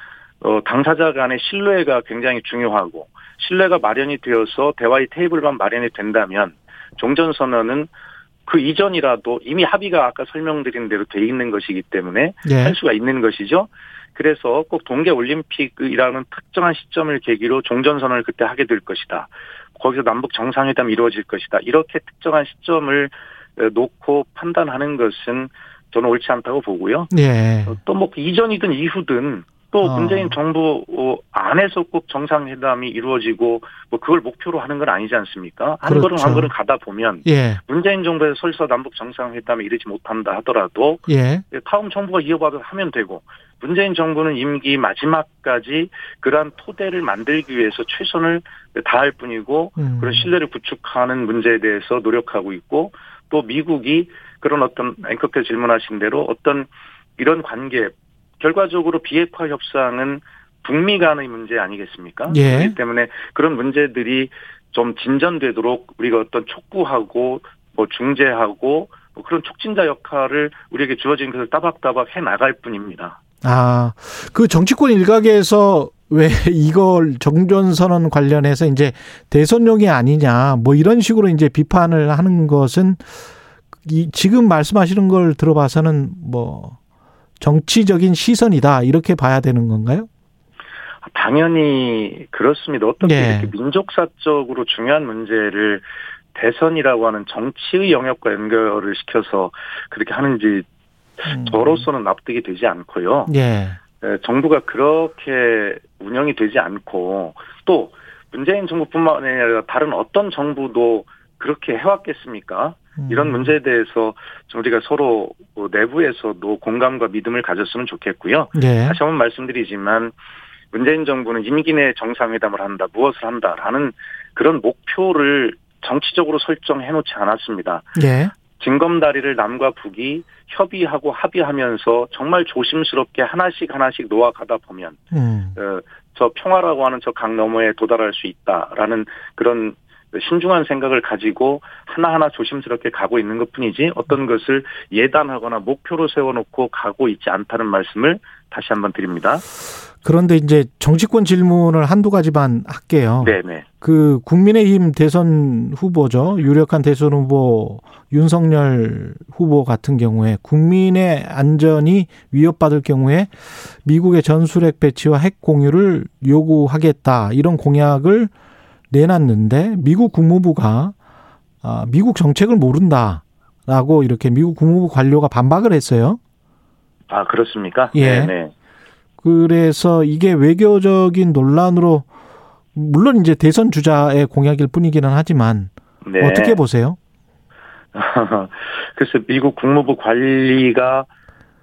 Speaker 8: 어, 당사자 간의 신뢰가 굉장히 중요하고 신뢰가 마련이 되어서 대화의 테이블만 마련이 된다면 종전선언은 그 이전이라도 이미 합의가 아까 설명드린 대로 돼 있는 것이기 때문에
Speaker 2: 예.
Speaker 8: 할 수가 있는 것이죠. 그래서 꼭 동계 올림픽이라는 특정한 시점을 계기로 종전선언을 그때 하게 될 것이다. 거기서 남북 정상회담이 이루어질 것이다. 이렇게 특정한 시점을 어, 놓고 판단하는 것은 저는 옳지 않다고 보고요.
Speaker 2: 예.
Speaker 8: 또뭐 이전이든 이후든 또
Speaker 2: 어.
Speaker 8: 문재인 정부 어, 안에서 꼭 정상회담이 이루어지고 뭐 그걸 목표로 하는 건 아니지 않습니까? 한
Speaker 2: 그렇죠.
Speaker 8: 걸음 한 걸음 가다 보면
Speaker 2: 예.
Speaker 8: 문재인 정부에서 설사 남북 정상회담에 이르지 못한다 하더라도
Speaker 2: 예.
Speaker 8: 다음 정부가 이어받아 하면 되고 문재인 정부는 임기 마지막까지 그러한 토대를 만들기 위해서 최선을 다할 뿐이고
Speaker 2: 음.
Speaker 8: 그런 신뢰를 구축하는 문제에 대해서 노력하고 있고 또 미국이 그런 어떤 앵커께 질문하신 대로 어떤 이런 관계 결과적으로 비핵화 협상은 북미 간의 문제 아니겠습니까?
Speaker 2: 예.
Speaker 8: 그렇기 때문에 그런 문제들이 좀 진전되도록 우리가 어떤 촉구하고 뭐 중재하고 뭐 그런 촉진자 역할을 우리에게 주어진 것을 따박따박 해 나갈 뿐입니다.
Speaker 2: 아, 그 정치권 일각에서 왜 [laughs] 이걸 정전선언 관련해서 이제 대선용이 아니냐, 뭐 이런 식으로 이제 비판을 하는 것은 이 지금 말씀하시는 걸 들어봐서는 뭐 정치적인 시선이다 이렇게 봐야 되는 건가요?
Speaker 8: 당연히 그렇습니다. 어떻게
Speaker 2: 예.
Speaker 8: 이렇게 민족사적으로 중요한 문제를 대선이라고 하는 정치의 영역과 연결을 시켜서 그렇게 하는지
Speaker 2: 음.
Speaker 8: 저로서는 납득이 되지 않고요.
Speaker 2: 예.
Speaker 8: 에, 정부가 그렇게 운영이 되지 않고 또 문재인 정부뿐만 아니라 다른 어떤 정부도 그렇게 해왔겠습니까?
Speaker 2: 음.
Speaker 8: 이런 문제에 대해서 좀 우리가 서로 뭐 내부에서도 공감과 믿음을 가졌으면 좋겠고요.
Speaker 2: 예.
Speaker 8: 다시 한번 말씀드리지만 문재인 정부는 임기 내 정상회담을 한다, 무엇을 한다라는 그런 목표를 정치적으로 설정해 놓지 않았습니다.
Speaker 2: 예.
Speaker 8: 징검다리를 남과 북이 협의하고 합의하면서 정말 조심스럽게 하나씩 하나씩 놓아가다 보면
Speaker 2: 음.
Speaker 8: 어, 저 평화라고 하는 저 강 너머에 도달할 수 있다라는 그런 신중한 생각을 가지고 하나하나 조심스럽게 가고 있는 것 뿐이지 어떤 것을 예단하거나 목표로 세워놓고 가고 있지 않다는 말씀을 다시 한번 드립니다.
Speaker 2: 그런데 이제 정치권 질문을 한두 가지만 할게요.
Speaker 8: 네네.
Speaker 2: 그 국민의힘 대선 후보죠. 유력한 대선 후보 윤석열 후보 같은 경우에 국민의 안전이 위협받을 경우에 미국의 전술핵 배치와 핵 공유를 요구하겠다. 이런 공약을 내놨는데 미국 국무부가 아, 미국 정책을 모른다라고 이렇게 미국 국무부 관료가 반박을 했어요.
Speaker 8: 아 그렇습니까?
Speaker 2: 예.
Speaker 8: 네네.
Speaker 2: 그래서 이게 외교적인 논란으로 물론 이제 대선 주자의 공약일 뿐이기는 하지만
Speaker 8: 네.
Speaker 2: 어떻게 보세요? [laughs]
Speaker 8: 그래서 미국 국무부 관리가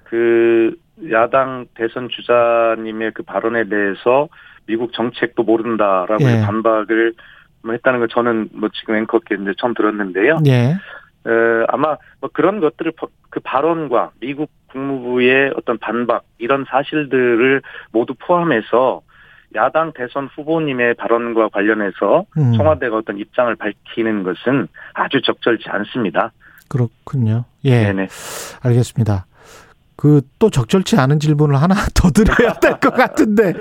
Speaker 8: 그 야당 대선 주자님의 그 발언에 대해서 미국 정책도 모른다라고
Speaker 2: 예.
Speaker 8: 반박을 뭐 했다는 걸 저는 뭐 지금 앵커께 이제 처음 들었는데요.
Speaker 2: 예.
Speaker 8: 에, 아마 뭐 그런 것들을 버- 그 발언과 미국 국무부의 어떤 반박 이런 사실들을 모두 포함해서 야당 대선 후보님의 발언과 관련해서
Speaker 2: 음,
Speaker 8: 청와대가 어떤 입장을 밝히는 것은 아주 적절치 않습니다.
Speaker 2: 그렇군요. 예.
Speaker 8: 네네.
Speaker 2: 알겠습니다. 그 또 적절치 않은 질문을 하나 [laughs] 더 드려야 될 것 같은데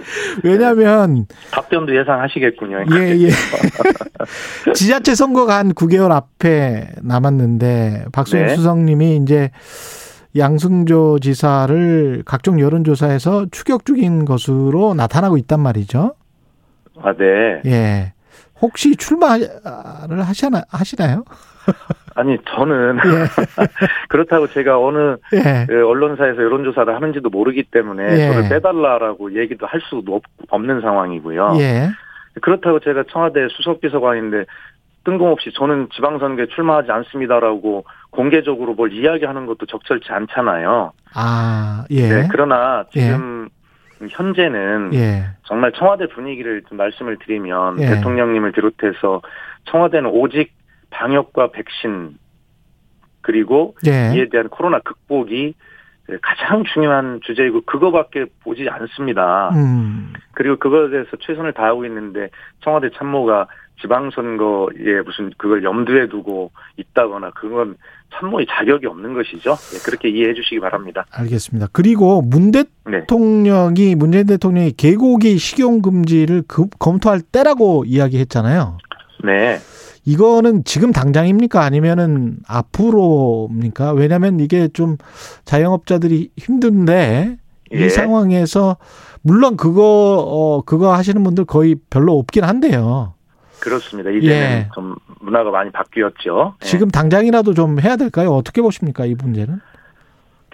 Speaker 2: 왜냐하면
Speaker 8: 답변도 예상하시겠군요.
Speaker 2: 예, 예. [laughs] 지자체 선거가 한 9개월 앞에 남았는데 박수영
Speaker 8: 네.
Speaker 2: 수석님이 이제 양승조 지사를 각종 여론조사에서 추격 중인 것으로 나타나고 있단 말이죠.
Speaker 8: 아, 네.
Speaker 2: 예. 혹시 출마를 하시나, 하시나요? [laughs]
Speaker 8: 아니, 저는
Speaker 2: 예. [laughs]
Speaker 8: 그렇다고 제가 어느
Speaker 2: 예.
Speaker 8: 그 언론사에서 여론조사를 하는지도 모르기 때문에
Speaker 2: 예.
Speaker 8: 저를 빼달라라고 얘기도 할 수도 없, 없는 상황이고요.
Speaker 2: 예.
Speaker 8: 그렇다고 제가 청와대 수석비서관인데 뜬금없이 저는 지방선거에 출마하지 않습니다라고 공개적으로 뭘 이야기하는 것도 적절치 않잖아요.
Speaker 2: 아, 예.
Speaker 8: 네, 그러나 지금 현재는
Speaker 2: 예.
Speaker 8: 정말 청와대 분위기를 좀 말씀을 드리면
Speaker 2: 예.
Speaker 8: 대통령님을 비롯해서 청와대는 오직 방역과 백신 그리고
Speaker 2: 예.
Speaker 8: 이에 대한 코로나 극복이 가장 중요한 주제이고 그거밖에 보지 않습니다.
Speaker 2: 음.
Speaker 8: 그리고 그거에 대해서 최선을 다하고 있는데 청와대 참모가 지방선거에 무슨 그걸 염두에 두고 있다거나 그건 참모의 자격이 없는 것이죠. 예, 그렇게 이해해 주시기 바랍니다.
Speaker 2: 알겠습니다. 그리고 문
Speaker 8: 네.
Speaker 2: 대통령이 문재인 대통령이 개고기 식용 금지를 그- 검토할 때라고 이야기했잖아요.
Speaker 8: 네.
Speaker 2: 이거는 지금 당장입니까? 아니면은 앞으로입니까? 왜냐하면 이게 좀 자영업자들이 힘든데 이
Speaker 8: 예.
Speaker 2: 상황에서 물론 그거 어 그거 하시는 분들 거의 별로 없긴 한데요.
Speaker 8: 그렇습니다. 이제는
Speaker 2: 예.
Speaker 8: 좀 문화가 많이 바뀌었죠. 예.
Speaker 2: 지금 당장이라도 좀 해야 될까요? 어떻게 보십니까 이 문제는?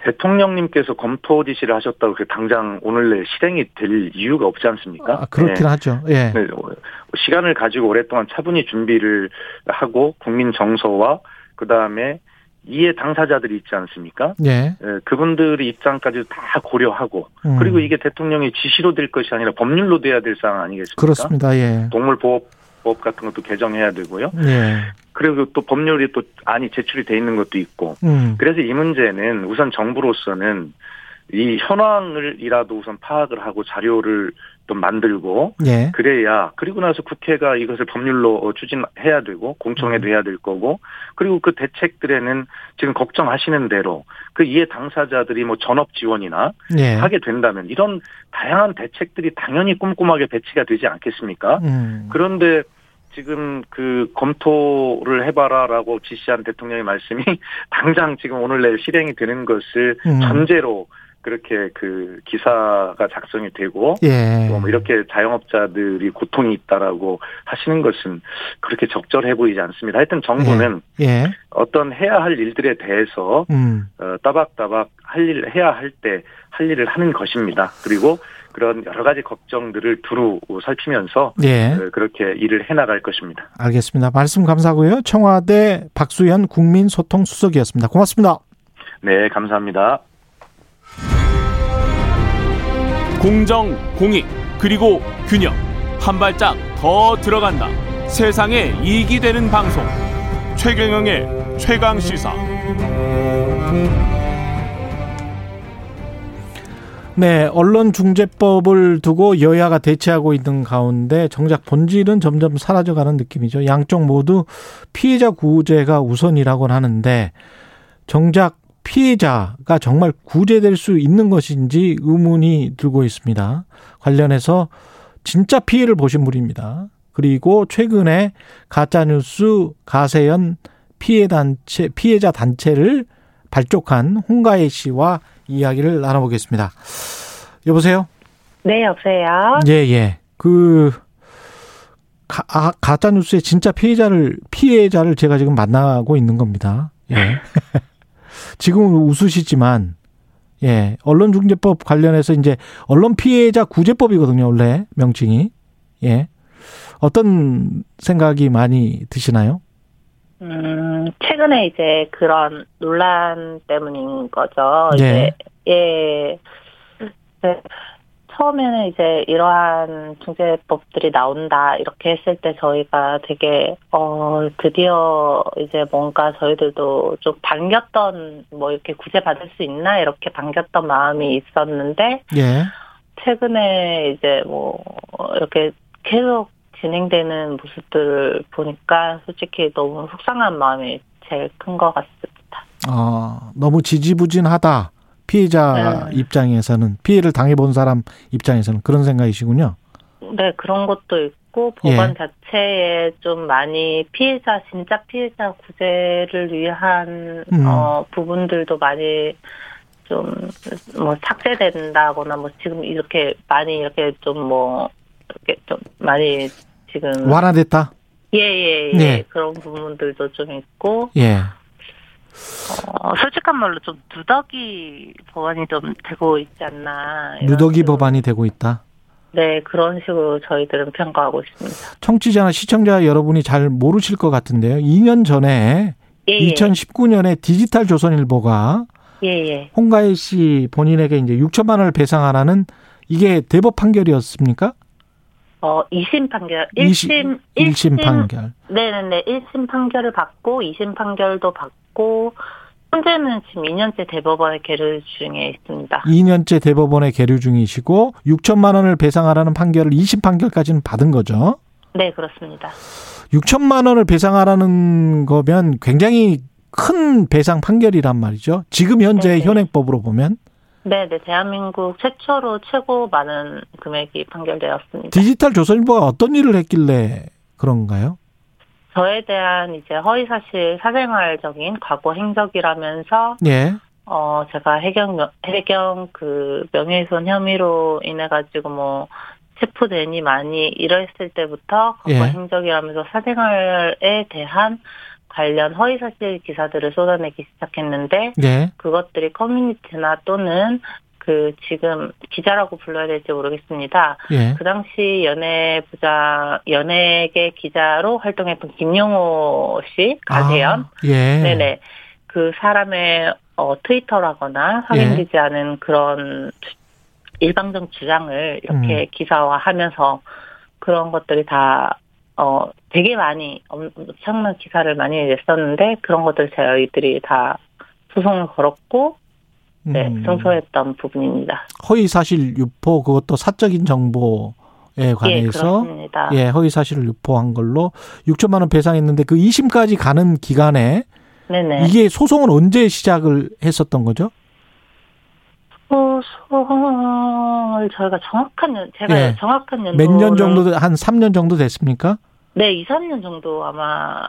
Speaker 8: 대통령님께서 검토 지시를 하셨다고 그 당장 오늘 내일 실행이 될 이유가 없지 않습니까?
Speaker 2: 아, 그렇긴
Speaker 8: 예.
Speaker 2: 하죠. 예.
Speaker 8: 네, 어, 시간을 가지고 오랫동안 차분히 준비를 하고 국민 정서와 그 다음에 이해 당사자들이 있지 않습니까?
Speaker 2: 예.
Speaker 8: 예, 그분들의 입장까지 다 고려하고
Speaker 2: 음.
Speaker 8: 그리고 이게 대통령의 지시로 될 것이 아니라 법률로 돼야 될 상황 아니겠습니까?
Speaker 2: 그렇습니다. 예.
Speaker 8: 동물보호 법 같은 것도 개정해야 되고요.
Speaker 2: 예.
Speaker 8: 그리고 또 법률이 또 안이 제출이 돼 있는 것도 있고
Speaker 2: 음.
Speaker 8: 그래서 이 문제는 우선 정부로서는 이 현황을이라도 우선 파악을 하고 자료를 또 만들고
Speaker 2: 예.
Speaker 8: 그래야 그리고 나서 국회가 이것을 법률로 어, 추진해야 되고 공청회도 해야 될 거고 그리고 그 대책들에는 지금 걱정하시는 대로 그 이해 당사자들이 뭐 전업 지원이나
Speaker 2: 예.
Speaker 8: 하게 된다면 이런 다양한 대책들이 당연히 꼼꼼하게 배치가 되지 않겠습니까?
Speaker 2: 음.
Speaker 8: 그런데 지금 그 검토를 해봐라라고 지시한 대통령의 말씀이 [laughs] 당장 지금 오늘 내일 실행이 되는 것을
Speaker 2: 음.
Speaker 8: 전제로 그렇게 그 기사가 작성이 되고
Speaker 2: 예.
Speaker 8: 또뭐 이렇게 자영업자들이 고통이 있다라고 하시는 것은 그렇게 적절해 보이지 않습니다. 하여튼 정부는
Speaker 2: 예.
Speaker 8: 어떤 해야 할 일들에 대해서
Speaker 2: 음.
Speaker 8: 어, 따박따박 할일 해야 할 때 할 일을 하는 것입니다. 그리고 그런 여러 가지 걱정들을 두루 살피면서
Speaker 2: 예.
Speaker 8: 어, 그렇게 일을 해나갈 것입니다.
Speaker 2: 알겠습니다. 말씀 감사하고요. 청와대 박수현 국민소통수석이었습니다. 고맙습니다.
Speaker 8: 네, 감사합니다.
Speaker 1: 공정, 공익, 그리고 균형. 한 발짝 더 들어간다. 세상에 이익이 되는 방송. 최경영의 최강 시사.
Speaker 2: 네, 언론중재법을 두고 여야가 대치하고 있는 가운데 정작 본질은 점점 사라져가는 느낌이죠. 양쪽 모두 피해자 구제가 우선이라고는 하는데 정작 피해자가 정말 구제될 수 있는 것인지 의문이 들고 있습니다. 관련해서 진짜 피해를 보신 분입니다. 그리고 최근에 가짜뉴스 가세연 피해 단체, 피해자 단체를 발족한 홍가혜 씨와 이야기를 나눠보겠습니다. 여보세요?
Speaker 9: 네, 여보세요.
Speaker 2: 예, 예. 그, 가, 아, 가짜 뉴스의 진짜 피해자를, 피해자를 제가 지금 만나고 있는 겁니다. 예. [laughs] 지금은 웃으시지만, 예. 언론중재법 관련해서 이제 언론 피해자 구제법이거든요, 원래 명칭이. 예. 어떤 생각이 많이 드시나요?
Speaker 9: 음, 최근에 이제 그런 논란 때문인 거죠.
Speaker 2: 예.
Speaker 9: 이제, 예. 네. 처음에는 이제 이러한 중재법들이 나온다 이렇게 했을 때 저희가 되게 어 드디어 이제 뭔가 저희들도 좀 반겼던 뭐 이렇게 구제 받을 수 있나 이렇게 반겼던 마음이 있었는데
Speaker 2: 예.
Speaker 9: 최근에 이제 뭐 이렇게 계속 진행되는 모습들을 보니까 솔직히 너무 속상한 마음이 제일 큰 것 같습니다.
Speaker 2: 어, 너무 지지부진하다. 피해자
Speaker 9: 네.
Speaker 2: 입장에서는, 피해를 당해본 사람 입장에서는 그런 생각이시군요.
Speaker 9: 네, 그런 것도 있고
Speaker 2: 예.
Speaker 9: 법안 자체에 좀 많이 피해자 진짜 피해자 구제를 위한
Speaker 2: 음.
Speaker 9: 어 부분들도 많이 좀 뭐 삭제된다거나 뭐 지금 이렇게 많이 이렇게 좀 뭐 이렇게 좀 많이 지금
Speaker 2: 완화됐다?
Speaker 9: 예예예
Speaker 2: 네.
Speaker 9: 그런 부분들도 좀 있고
Speaker 2: 예.
Speaker 9: 어, 솔직한 말로 좀 누더기 법안이 좀 되고 있지 않나
Speaker 2: 누더기
Speaker 9: 식으로.
Speaker 2: 법안이 되고 있다.
Speaker 9: 네 그런 식으로 저희들은 평가하고 있습니다.
Speaker 2: 청취자나 시청자 여러분이 잘 모르실 것 같은데요. 2년 전에
Speaker 9: 예, 예.
Speaker 2: 2019년에 디지털 조선일보가
Speaker 9: 예, 예.
Speaker 2: 홍가혜 씨 본인에게 이제 6천만 원을 배상하라는 이게 대법 판결이었습니까?
Speaker 9: 어, 2심 판결,
Speaker 2: 이심-
Speaker 9: 1심,
Speaker 2: 일심 판결.
Speaker 9: 네네네, 1심 판결을 받고, 2심 판결도 받고, 현재는 지금 2년째 대법원에 계류 중에 있습니다.
Speaker 2: 2년째 대법원에 계류 중이시고 6천만 원을 배상하라는 판결을 2심 판결까지는 받은 거죠.
Speaker 9: 네, 그렇습니다.
Speaker 2: 6천만 원을 배상하라는 거면 굉장히 큰 배상 판결이란 말이죠. 지금 현재
Speaker 9: 네네.
Speaker 2: 현행법으로 보면
Speaker 9: 네 네, 대한민국 최초로 최고 많은 금액이 판결되었습니다.
Speaker 2: 디지털 조선일보가 어떤 일을 했길래 그런가요?
Speaker 9: 저에 대한 이제 허위사실 사생활적인 과거 행적이라면서,
Speaker 2: 예.
Speaker 9: 어, 제가 해경, 명- 해경 그 명예훼손 혐의로 인해 가지고 뭐, 체포되니 많이 이랬을 때부터 과거
Speaker 2: 예.
Speaker 9: 행적이라면서 사생활에 대한 관련 허위사실 기사들을 쏟아내기 시작했는데,
Speaker 2: 예.
Speaker 9: 그것들이 커뮤니티나 또는 그 지금 기자라고 불러야 될지 모르겠습니다.
Speaker 2: 예.
Speaker 9: 그 당시 연예 부장, 연예계 기자로 활동했던 김용호 씨, 가세연.
Speaker 2: 아, 예.
Speaker 9: 네네. 그 사람의 어, 트위터라거나 확인되지 않은 그런 주- 일방적 주장을 이렇게
Speaker 2: 음.
Speaker 9: 기사화하면서 그런 것들이 다, 어, 되게 많이, 엄- 엄청난 기사를 많이 냈었는데 그런 것들 저희들이 다 소송을 걸었고, 네,
Speaker 2: 음.
Speaker 9: 승소했던 부분입니다.
Speaker 2: 허위 사실 유포 그것도 사적인 정보에
Speaker 9: 예,
Speaker 2: 관해서
Speaker 9: 그렇습니다.
Speaker 2: 예, 허위 사실을 유포한 걸로 6천만 원 배상했는데 그 2심까지 가는 기간에
Speaker 9: 네네.
Speaker 2: 이게 소송을 언제 시작을 했었던 거죠?
Speaker 9: 소송을 저희가 정확한 연, 제가
Speaker 2: 예.
Speaker 9: 정확한 연도
Speaker 2: 몇년 정도 한 3년 정도 됐습니까?
Speaker 9: 네, 2, 3년 정도 아마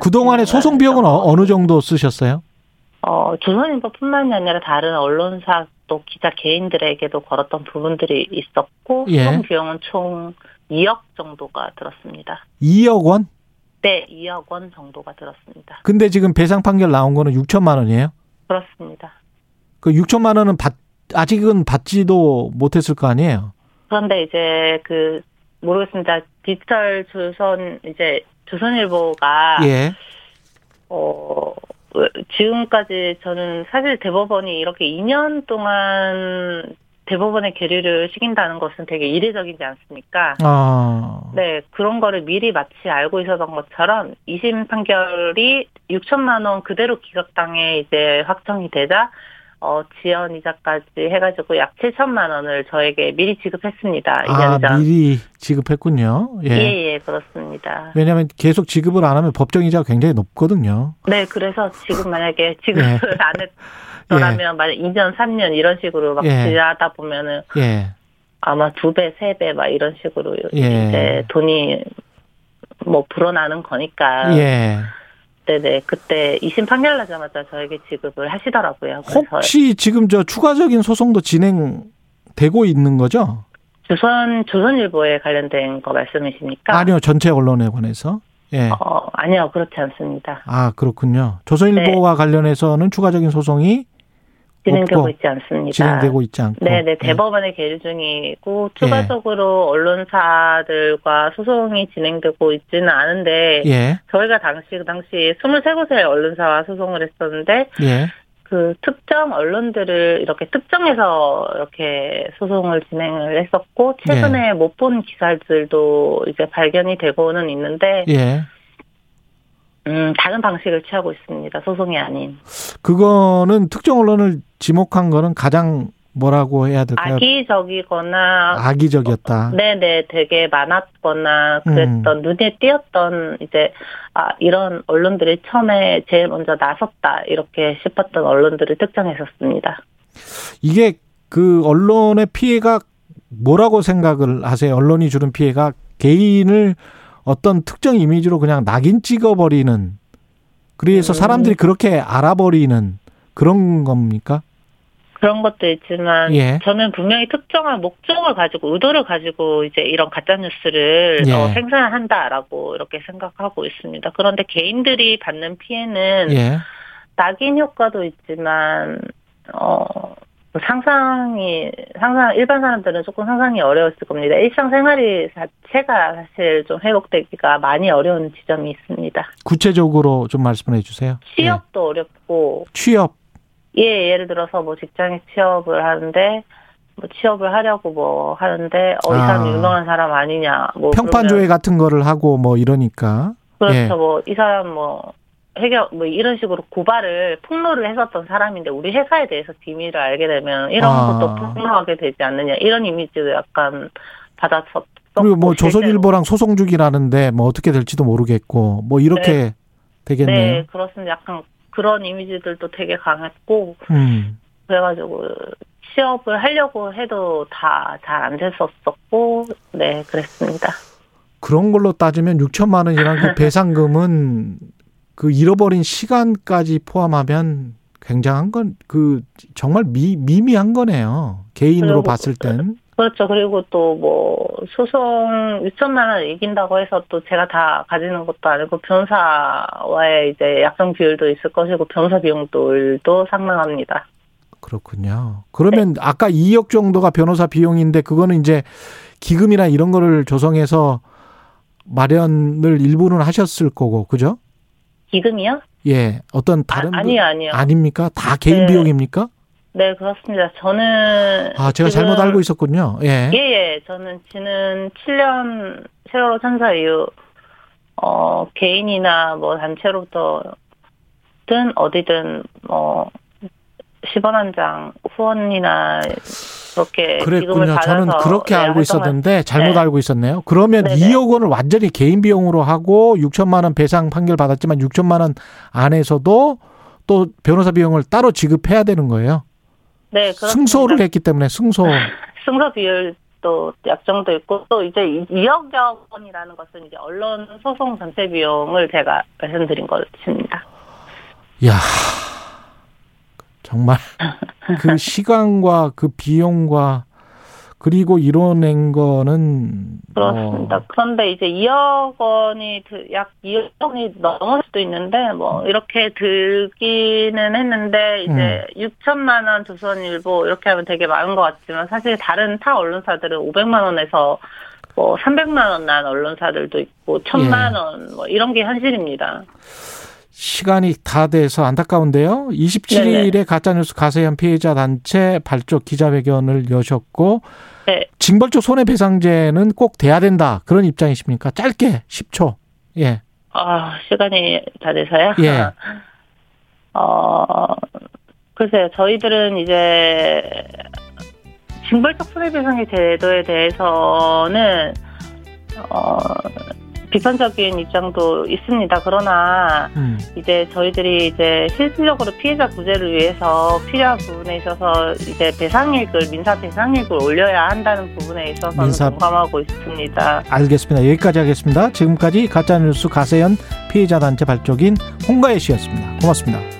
Speaker 2: 그동안에 소송 비용은 어- 어느
Speaker 9: 것
Speaker 2: 정도 쓰셨어요?
Speaker 9: 어, 조선일보뿐만이 아니라 다른 언론사 또 기자 개인들에게도 걸었던 부분들이 있었고
Speaker 2: 예.
Speaker 9: 소송 비용은 총 2억 정도가 들었습니다.
Speaker 2: 2억 원?
Speaker 9: 네, 2억 원 정도가 들었습니다.
Speaker 2: 근데 지금 배상 판결 나온 거는 6천만 원이에요?
Speaker 9: 그렇습니다.
Speaker 2: 그 6천만 원은 받 아직은 받지도 못했을 거 아니에요?
Speaker 9: 그런데 이제 그 모르겠습니다. 디지털 조선 이제 조선일보가
Speaker 2: 예.
Speaker 9: 어, 지금까지 저는 사실 대법원이 이렇게 2년 동안 대법원에 계류를 시킨다는 것은 되게 이례적이지 않습니까?
Speaker 2: 아.
Speaker 9: 네, 그런 거를 미리 마치 알고 있었던 것처럼 2심 판결이 6천만 원 그대로 기각당해 이제 확정이 되자 어, 지연 이자까지 해가지고 약 7천만 원을 저에게 미리 지급했습니다. 2년
Speaker 2: 아,
Speaker 9: 전.
Speaker 2: 미리 지급했군요. 예.
Speaker 9: 예, 예, 그렇습니다.
Speaker 2: 왜냐하면 계속 지급을 안 하면 법정 이자가 굉장히 높거든요.
Speaker 9: 네, 그래서 지금 만약에 지급을
Speaker 2: 예.
Speaker 9: 안 했더라면 만약 2년, 3년 이런 식으로 막
Speaker 2: 예.
Speaker 9: 지하다 보면은
Speaker 2: 예.
Speaker 9: 아마 두 배, 세 배 막 이런 식으로
Speaker 2: 예.
Speaker 9: 이제 돈이 뭐 불어나는 거니까.
Speaker 2: 예.
Speaker 9: 네네. 그때 2심 판결 나자마자 저에게 지급을 하시더라고요.
Speaker 2: 혹시 지금 저 추가적인 소송도 진행되고 있는 거죠?
Speaker 9: 조선, 조선일보에 관련된 거 말씀이십니까?
Speaker 2: 아니요, 전체 언론에 관해서. 예.
Speaker 9: 어, 아니요. 그렇지 않습니다.
Speaker 2: 아, 그렇군요. 조선일보와 관련해서는 추가적인 소송이
Speaker 9: 네. 진행되고 있지 않습니다.
Speaker 2: 진행되고 있지 않고.
Speaker 9: 네네,
Speaker 2: 예.
Speaker 9: 대법원에 계류 중이고, 추가적으로 언론사들과 소송이 진행되고 있지는 않은데,
Speaker 2: 예.
Speaker 9: 저희가 당시, 그 당시 23곳의 언론사와 소송을 했었는데,
Speaker 2: 예.
Speaker 9: 그 특정 언론들을 이렇게 특정해서 이렇게 소송을 진행을 했었고, 최근에 못 본 기사들도 이제 발견이 되고는 있는데,
Speaker 2: 예.
Speaker 9: 음, 다른 방식을 취하고 있습니다. 소송이 아닌.
Speaker 2: 그거는 특정 언론을 지목한 거는 가장 뭐라고 해야 될까요?
Speaker 9: 악의적이거나,
Speaker 2: 악의적이었다.
Speaker 9: 네네, 되게 많았거나 그랬던 눈에 띄었던 이제 아 이런 언론들이 처음에 제일 먼저 나섰다 이렇게 싶었던 언론들을 특정했었습니다.
Speaker 2: 이게 그 언론의 피해가 뭐라고 생각을 하세요? 언론이 주는 피해가 개인을 어떤 특정 이미지로 그냥 낙인 찍어버리는 그래서
Speaker 9: 음.
Speaker 2: 사람들이 그렇게 알아버리는 그런 겁니까?
Speaker 9: 그런 것도 있지만
Speaker 2: 예.
Speaker 9: 저는 분명히 특정한 목적을 가지고 의도를 가지고 이제 이런 가짜 뉴스를
Speaker 2: 예.
Speaker 9: 어, 생산한다라고 이렇게 생각하고 있습니다. 그런데 개인들이 받는 피해는
Speaker 2: 예.
Speaker 9: 낙인 효과도 있지만 어 상상이 상상 일반 사람들은 조금 상상이 어려웠을 겁니다. 일상생활이 자체가 사실 좀 회복되기가 많이 어려운 지점이 있습니다.
Speaker 2: 구체적으로 좀 말씀해 주세요. 예.
Speaker 9: 취업도 어렵고
Speaker 2: 취업.
Speaker 9: 예 예를 들어서 뭐 직장에 취업을 하는데 뭐 취업을 하려고 뭐 하는데 어이 사람
Speaker 2: 아.
Speaker 9: 유명한 사람 아니냐 뭐
Speaker 2: 평판 조회
Speaker 9: 그러면
Speaker 2: 같은 거를 하고 뭐 이러니까.
Speaker 9: 그렇죠
Speaker 2: 예.
Speaker 9: 뭐이 사람 뭐 해결 뭐 이런 식으로 고발을 폭로를 했었던 사람인데 우리 회사에 대해서 비밀을 알게 되면 이런
Speaker 2: 아.
Speaker 9: 것도 폭로하게 되지 않느냐 이런 이미지도 약간 받았었
Speaker 2: 그리고 뭐 조선일보랑 소송 중이라는데 뭐 어떻게 될지도 모르겠고 뭐 이렇게 되겠네요.
Speaker 9: 네 그렇습니다 약간 그런 이미지들도 되게 강했고
Speaker 2: 음.
Speaker 9: 그래가지고 취업을 하려고 해도 다 잘 안 됐었었고 네 그랬습니다.
Speaker 2: 그런 걸로 따지면 6천만 원이란 그 [laughs] 배상금은 그 잃어버린 시간까지 포함하면 굉장한 건 그 정말 미, 미미한 거네요. 개인으로 봤을 땐.
Speaker 9: 그렇죠. 그리고 또 뭐 소송 6천만 원 이긴다고 해서 또 제가 다 가지는 것도 아니고 변사와의 이제 약정 비율도 있을 것이고 변사 비용들도 상당합니다.
Speaker 2: 그렇군요. 그러면 아까 2억 정도가 변호사 비용인데 그거는 이제 기금이나 이런 거를 조성해서 마련을 일부는 하셨을 거고, 그죠?
Speaker 9: 기금이요?
Speaker 2: 예. 어떤 다른
Speaker 9: 아, 아니요, 아니요.
Speaker 2: 아닙니까? 다 개인
Speaker 9: 네.
Speaker 2: 비용입니까?
Speaker 9: 네, 그렇습니다. 저는
Speaker 2: 아, 제가
Speaker 9: 지금-
Speaker 2: 잘못 알고 있었군요. 예.
Speaker 9: 예, 예. 저는 지난 7년 세월호 참사 이후 어 개인이나 뭐 단체로부터 든 어디든 뭐 10원 한 장 후원이나 그렇게
Speaker 2: 그랬군요. 저는 그렇게
Speaker 9: 네,
Speaker 2: 알고 있었는데 잘못
Speaker 9: 네.
Speaker 2: 알고 있었네요. 그러면
Speaker 9: 네네.
Speaker 2: 2억 원을 완전히 개인 비용으로 하고 6천만 원 배상 판결 받았지만 6천만 원 안에서도 또 변호사 비용을 따로 지급해야 되는 거예요.
Speaker 9: 네, 그렇습니다.
Speaker 2: 승소를 했기 때문에 승소. [laughs]
Speaker 9: 승소 비율도 약정도 있고 또 이제 2억여 원이라는 것은 이제 언론 소송 전체 비용을 제가 말씀드린 것입니다.
Speaker 2: 야 정말 그 [laughs] 시간과 그 비용과 그리고 이뤄낸 거는
Speaker 9: 그렇습니다.
Speaker 2: 어,
Speaker 9: 그런데 이제 2억 원이 드- 약 2억 원이 넘을 수도 있는데 뭐 이렇게 들기는 했는데 이제 6천만 원 조선일보 이렇게 하면 되게 많은 것 같지만 사실 다른 타 언론사들은 500만 원에서 뭐 300만 원 난 언론사들도 있고 1000만
Speaker 2: 예.
Speaker 9: 원뭐 이런 게 현실입니다.
Speaker 2: 시간이 다 돼서 안타까운데요. 27일에 가짜뉴스 가세현 피해자 단체 발족 기자회견을 여셨고
Speaker 9: 네.
Speaker 2: 징벌적 손해배상제는 꼭 돼야 된다 그런 입장이십니까? 짧게 10초. 예.
Speaker 9: 아 시간이 다 돼서요.
Speaker 2: 예. [laughs]
Speaker 9: 어 글쎄요 저희들은 이제 징벌적 손해배상의 제도에 대해서는 어 비판적인 입장도 있습니다. 그러나
Speaker 2: 음.
Speaker 9: 이제 저희들이 이제 실질적으로 피해자 구제를 위해서 필요한 부분에 있어서 이제 배상액을 민사 배상액을 올려야 한다는 부분에 있어서는
Speaker 2: 민사-
Speaker 9: 공감하고 있습니다.
Speaker 2: 알겠습니다. 여기까지 하겠습니다. 지금까지 가짜뉴스 가세현 피해자 단체 발족인 홍가혜 씨였습니다. 고맙습니다.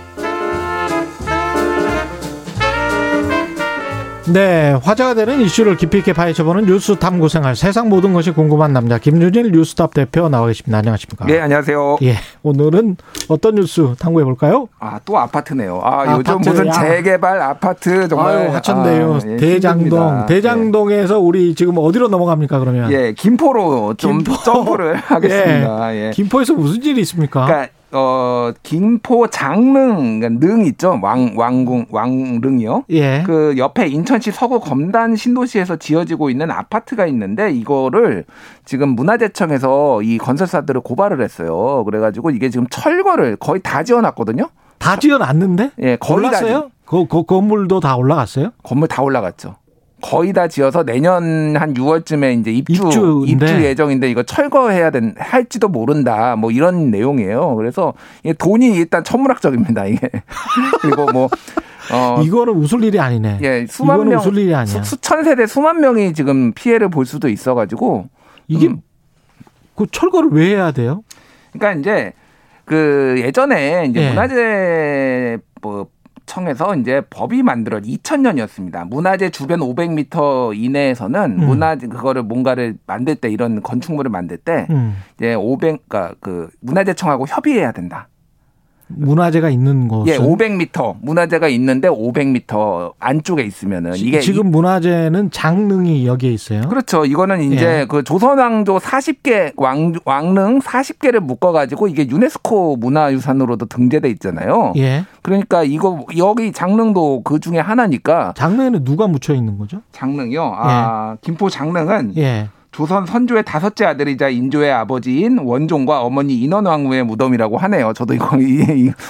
Speaker 2: 네, 화제가 되는 이슈를 깊이 있게 파헤쳐보는 뉴스 탐구생활 세상 모든 것이 궁금한 남자 김준일 뉴스탑 대표 나와 계십니다. 안녕하십니까?
Speaker 10: 네, 안녕하세요.
Speaker 2: 예, 오늘은 어떤 뉴스 탐구해 볼까요?
Speaker 10: 아, 또 아파트네요. 아,
Speaker 2: 아파트,
Speaker 10: 요즘 무슨
Speaker 2: 야.
Speaker 10: 재개발 아파트 정말.
Speaker 2: 아유, 화천대유
Speaker 10: 아, 예,
Speaker 2: 대장동
Speaker 10: 힘듭니다.
Speaker 2: 대장동에서 우리 지금 어디로 넘어갑니까 그러면?
Speaker 10: 예, 예, 김포로 좀
Speaker 2: 김포.
Speaker 10: 점프를 [laughs] 하겠습니다. 예.
Speaker 2: 김포에서 무슨 일이 있습니까?
Speaker 10: 그러니까 어 김포 장릉 그러니까 능 있죠 왕 왕궁 왕릉이요.
Speaker 2: 예.
Speaker 10: 그 옆에 인천시 서구 검단 신도시에서 지어지고 있는 아파트가 있는데 이거를 지금 문화재청에서 이 건설사들을 고발을 했어요. 그래가지고 이게 지금 철거를 거의 다 지어놨거든요.
Speaker 2: 다 지어놨는데?
Speaker 10: 예, 거의 다
Speaker 2: 올랐어요? 그, 그 건물도 다 올라갔어요?
Speaker 10: 건물 다 올라갔죠. 거의 다 지어서 내년 한 6월쯤에 이제 입주
Speaker 2: 입주인데.
Speaker 10: 입주 예정인데 이거 철거해야 된 할지도 모른다 뭐 이런 내용이에요. 그래서 이게 돈이 일단 천문학적입니다 이게 [laughs] 그리고 뭐 어,
Speaker 2: 이거는 웃을 일이 아니네.
Speaker 10: 예 수만 명
Speaker 2: 웃을 일이 아니야.
Speaker 10: 수, 천 세대 수만 명이 지금 피해를 볼 수도 있어가지고
Speaker 2: 이게
Speaker 10: 음.
Speaker 2: 그 철거를 왜 해야 돼요?
Speaker 10: 그러니까 이제 그 예전에 이제
Speaker 2: 예.
Speaker 10: 문화재 뭐 청에서 이제 법이 만들어 2000년이었습니다. 문화재 주변 500m 이내에서는
Speaker 2: 음.
Speaker 10: 문화재 그거를 뭔가를 만들 때 이런 건축물을 만들 때
Speaker 2: 음.
Speaker 10: 이제 500 그러니까 그 문화재청하고 협의해야 된다.
Speaker 2: 문화재가 있는 곳은
Speaker 10: 예, 500m 문화재가 있는데 500m 안쪽에 있으면은 이게
Speaker 2: 지금 문화재는 장릉이 여기에 있어요.
Speaker 10: 그렇죠. 이거는 이제
Speaker 2: 예.
Speaker 10: 그 조선왕조 40개 왕, 왕릉 40개를 묶어 가지고 이게 유네스코 문화유산으로도 등재돼 있잖아요.
Speaker 2: 예.
Speaker 10: 그러니까 이거 여기 장릉도 그 중에 하나니까
Speaker 2: 장릉에는 누가 묻혀 있는 거죠?
Speaker 10: 장릉이요. 아 김포 장릉은
Speaker 2: 예.
Speaker 10: 조선 선조의 다섯째 아들이자 인조의 아버지인 원종과 어머니 인원왕후의 무덤이라고 하네요. 저도 이거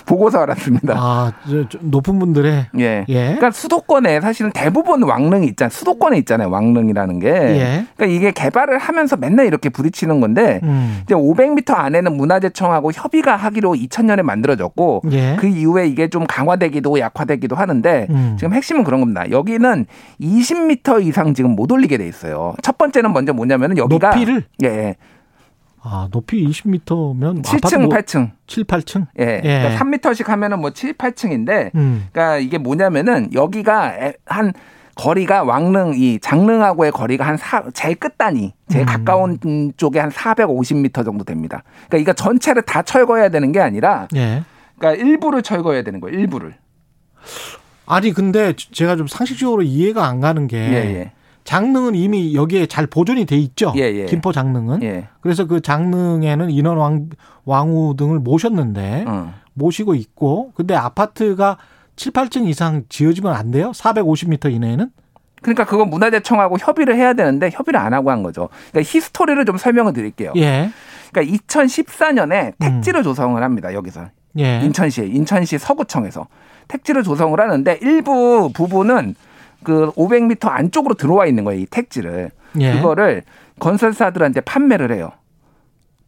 Speaker 10: 보고서 알았습니다.
Speaker 2: 아, 높은 분들의
Speaker 10: 예.
Speaker 2: 예.
Speaker 10: 그러니까 수도권에 사실은 대부분 왕릉이 있잖아요. 수도권에 있잖아요. 왕릉이라는 게.
Speaker 2: 예.
Speaker 10: 그러니까 이게 개발을 하면서 맨날 이렇게 부딪히는 건데
Speaker 2: 음.
Speaker 10: 이제 500m 안에는 문화재청하고 협의가 하기로 2000년에 만들어졌고
Speaker 2: 예.
Speaker 10: 그 이후에 이게 좀 강화되기도 약화되기도 하는데
Speaker 2: 음.
Speaker 10: 지금 핵심은 그런 겁니다. 여기는 20m 이상 지금 못 올리게 돼 있어요. 첫 번째는 먼저 뭐냐면 은 여기가
Speaker 2: 높이를
Speaker 10: 예, 예.
Speaker 2: 아, 높이 20m면
Speaker 10: 7층, 8층.
Speaker 2: 7, 8층?
Speaker 10: 예.
Speaker 2: 예.
Speaker 10: 그러니까 3m씩 하면은 뭐 7, 8층인데
Speaker 2: 음.
Speaker 10: 그러니까 이게 뭐냐면은 여기가 에- 한 거리가 왕릉 이 장릉하고의 거리가 한 사, 제일 끝단이 제일
Speaker 2: 음.
Speaker 10: 가까운 쪽에 한 450m 정도 됩니다. 그러니까 이거 전체를 다 철거해야 되는 게 아니라
Speaker 2: 예.
Speaker 10: 그러니까 일부를 철거해야 되는 거예요. 일부를.
Speaker 2: 아니 근데 제가 좀 상식적으로 이해가 안 가는 게
Speaker 10: 예, 예.
Speaker 2: 장릉은 이미 여기에 잘 보존이 돼 있죠.
Speaker 10: 예, 예.
Speaker 2: 김포 장릉은.
Speaker 10: 예.
Speaker 2: 그래서 그 장릉에는 인원 왕, 왕후 등을 모셨는데
Speaker 10: 어.
Speaker 2: 모시고 있고 근데 아파트가 7, 8층 이상 지어지면 안 돼요? 450m 이내에는?
Speaker 10: 그러니까 그건 문화재청하고 협의를 해야 되는데 협의를 안 하고 한 거죠. 그러니까 히스토리를 좀 설명을 드릴게요.
Speaker 2: 예.
Speaker 10: 그러니까 2014년에 택지를 조성을 합니다. 여기서.
Speaker 2: 예.
Speaker 10: 인천시에 인천시 서구청에서 택지를 조성을 하는데 일부 부분은 그 500m 안쪽으로 들어와 있는 거예요. 이 택지를.
Speaker 2: 예.
Speaker 10: 그거를 건설사들한테 판매를 해요.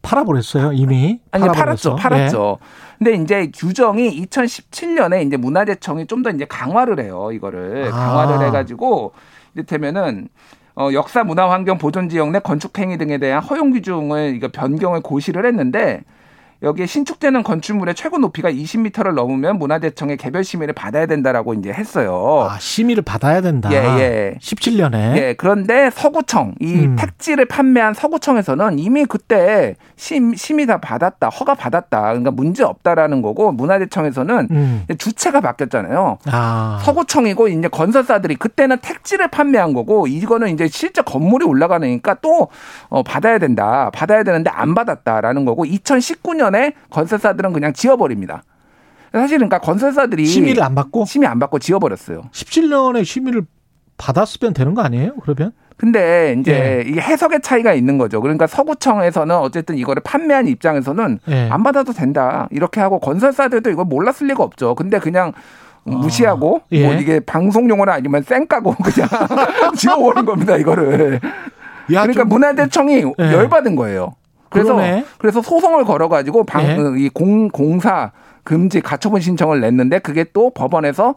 Speaker 2: 팔아버렸어요, 이미.
Speaker 10: 아니
Speaker 2: 팔아버렸어.
Speaker 10: 팔았죠, 팔았죠. 근데 이제 규정이 2017년에 이제 문화재청이 좀 더 이제 강화를 해요. 이거를
Speaker 2: 아.
Speaker 10: 강화를 해가지고 이를테면은 어, 역사 문화 환경 보존 지역 내 건축 행위 등에 대한 허용 규정을 이거 변경을 고시를 했는데 여기에 신축되는 건축물의 최고 높이가 20m를 넘으면 문화재청의 개별 심의를 받아야 된다라고 이제 했어요.
Speaker 2: 아, 심의를 받아야 된다.
Speaker 10: 예, 예.
Speaker 2: 17년에.
Speaker 10: 예, 그런데 서구청, 이
Speaker 2: 음.
Speaker 10: 택지를 판매한 서구청에서는 이미 그때 심, 심의 다 받았다, 허가 받았다. 그러니까 문제 없다라는 거고, 문화재청에서는
Speaker 2: 음.
Speaker 10: 주체가 바뀌었잖아요.
Speaker 2: 아.
Speaker 10: 서구청이고 이제 건설사들이 그때는 택지를 판매한 거고 이거는 이제 실제 건물이 올라가니까 또 어, 받아야 된다. 받아야 되는데 안 받았다라는 거고 2019년 에 건설사들은 그냥 지어버립니다. 사실 그러니까 건설사들이
Speaker 2: 심의를 안 받고?
Speaker 10: 심의 안 받고 지어버렸어요.
Speaker 2: 17년에 심의를 받았으면 되는 거 아니에요? 그러면?
Speaker 10: 근데 이제
Speaker 2: 예.
Speaker 10: 이게 해석의 차이가 있는 거죠. 그러니까 서구청에서는 어쨌든 이거를 판매한 입장에서는
Speaker 2: 예.
Speaker 10: 안 받아도 된다. 이렇게 하고 건설사들도 이걸 몰랐을 리가 없죠. 근데 그냥 무시하고
Speaker 2: 예.
Speaker 10: 뭐 이게 방송 용어는 아니면 쌩까고 그냥 [laughs] 지워버린 겁니다. 이거를.
Speaker 2: 야,
Speaker 10: 그러니까
Speaker 2: 좀-
Speaker 10: 문화재청이
Speaker 2: 예.
Speaker 10: 열받은 거예요. 그래서
Speaker 2: 그러네.
Speaker 10: 그래서 소송을 걸어가지고 방,
Speaker 2: 예.
Speaker 10: 이 공, 공사 금지 가처분 신청을 냈는데 그게 또 법원에서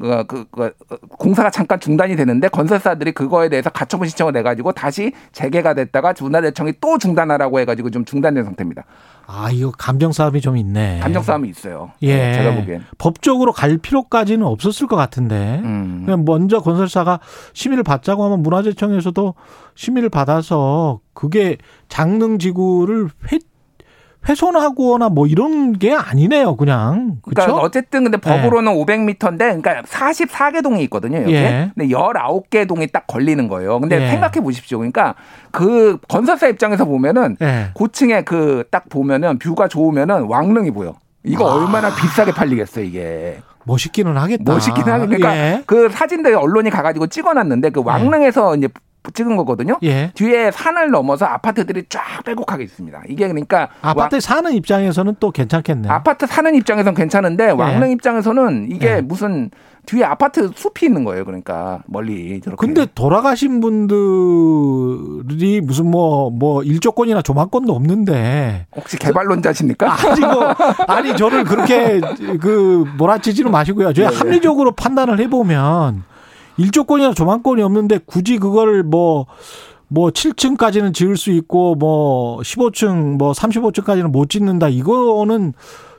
Speaker 10: 그, 그, 그, 공사가 잠깐 중단이 되는데 건설사들이 그거에 대해서 가처분 신청을 내가지고 다시 재개가 됐다가 문화재청이 또 중단하라고 해가지고 좀 중단된 상태입니다.
Speaker 2: 아, 이거 감정 싸움이 좀 있네.
Speaker 10: 감정 싸움이 있어요.
Speaker 2: 예.
Speaker 10: 제가 보기엔.
Speaker 2: 법적으로 갈 필요까지는 없었을 것 같은데.
Speaker 10: 음.
Speaker 2: 그냥 먼저 건설사가 심의를 받자고 하면 문화재청에서도 심의를 받아서 그게 장릉 지구를 회, 훼손하거나 뭐 이런 게 아니네요, 그냥. 그렇죠?
Speaker 10: 그러니까 어쨌든 근데 법으로는 500m인데 그러니까 44개 동이 있거든요. 여기.
Speaker 2: 예.
Speaker 10: 근데 19개 동이 딱 걸리는 거예요. 근데
Speaker 2: 예.
Speaker 10: 생각해 보십시오. 그러니까 그 건설사 입장에서 보면은
Speaker 2: 예.
Speaker 10: 고층에 그 딱 보면은 뷰가 좋으면은 왕릉이 보여. 이거
Speaker 2: 아.
Speaker 10: 얼마나 비싸게 팔리겠어 이게.
Speaker 2: 멋있기는 하겠다.
Speaker 10: 멋있긴 하게. 그러니까
Speaker 2: 예.
Speaker 10: 그 사진들 언론이 가가지고 찍어놨는데 그 왕릉에서 이제 찍은 거거든요.
Speaker 2: 예.
Speaker 10: 뒤에 산을 넘어서 아파트들이 쫙 빼곡하게 있습니다. 이게 그러니까
Speaker 2: 아파트 사는 입장에서는 또 괜찮겠네.
Speaker 10: 아파트 사는 입장에서는 괜찮은데 왕릉 입장에서는 이게
Speaker 2: 예.
Speaker 10: 무슨 뒤에 아파트 숲이 있는 거예요. 그러니까 멀리 저렇게.
Speaker 2: 근데 돌아가신 분들이 무슨 뭐, 뭐, 일조권이나 조망권도 없는데.
Speaker 10: 혹시 개발론자십니까?
Speaker 2: 아니, 뭐, 아니, 저를 그렇게 그 몰아치지는 마시고요. 저희
Speaker 10: 네, 네.
Speaker 2: 합리적으로 판단을 해보면 일조권이나 조망권이 없는데 굳이 그걸 뭐, 뭐 7층까지는 지을 수 있고 뭐 15층 뭐 35층까지는 못 짓는다. 이거는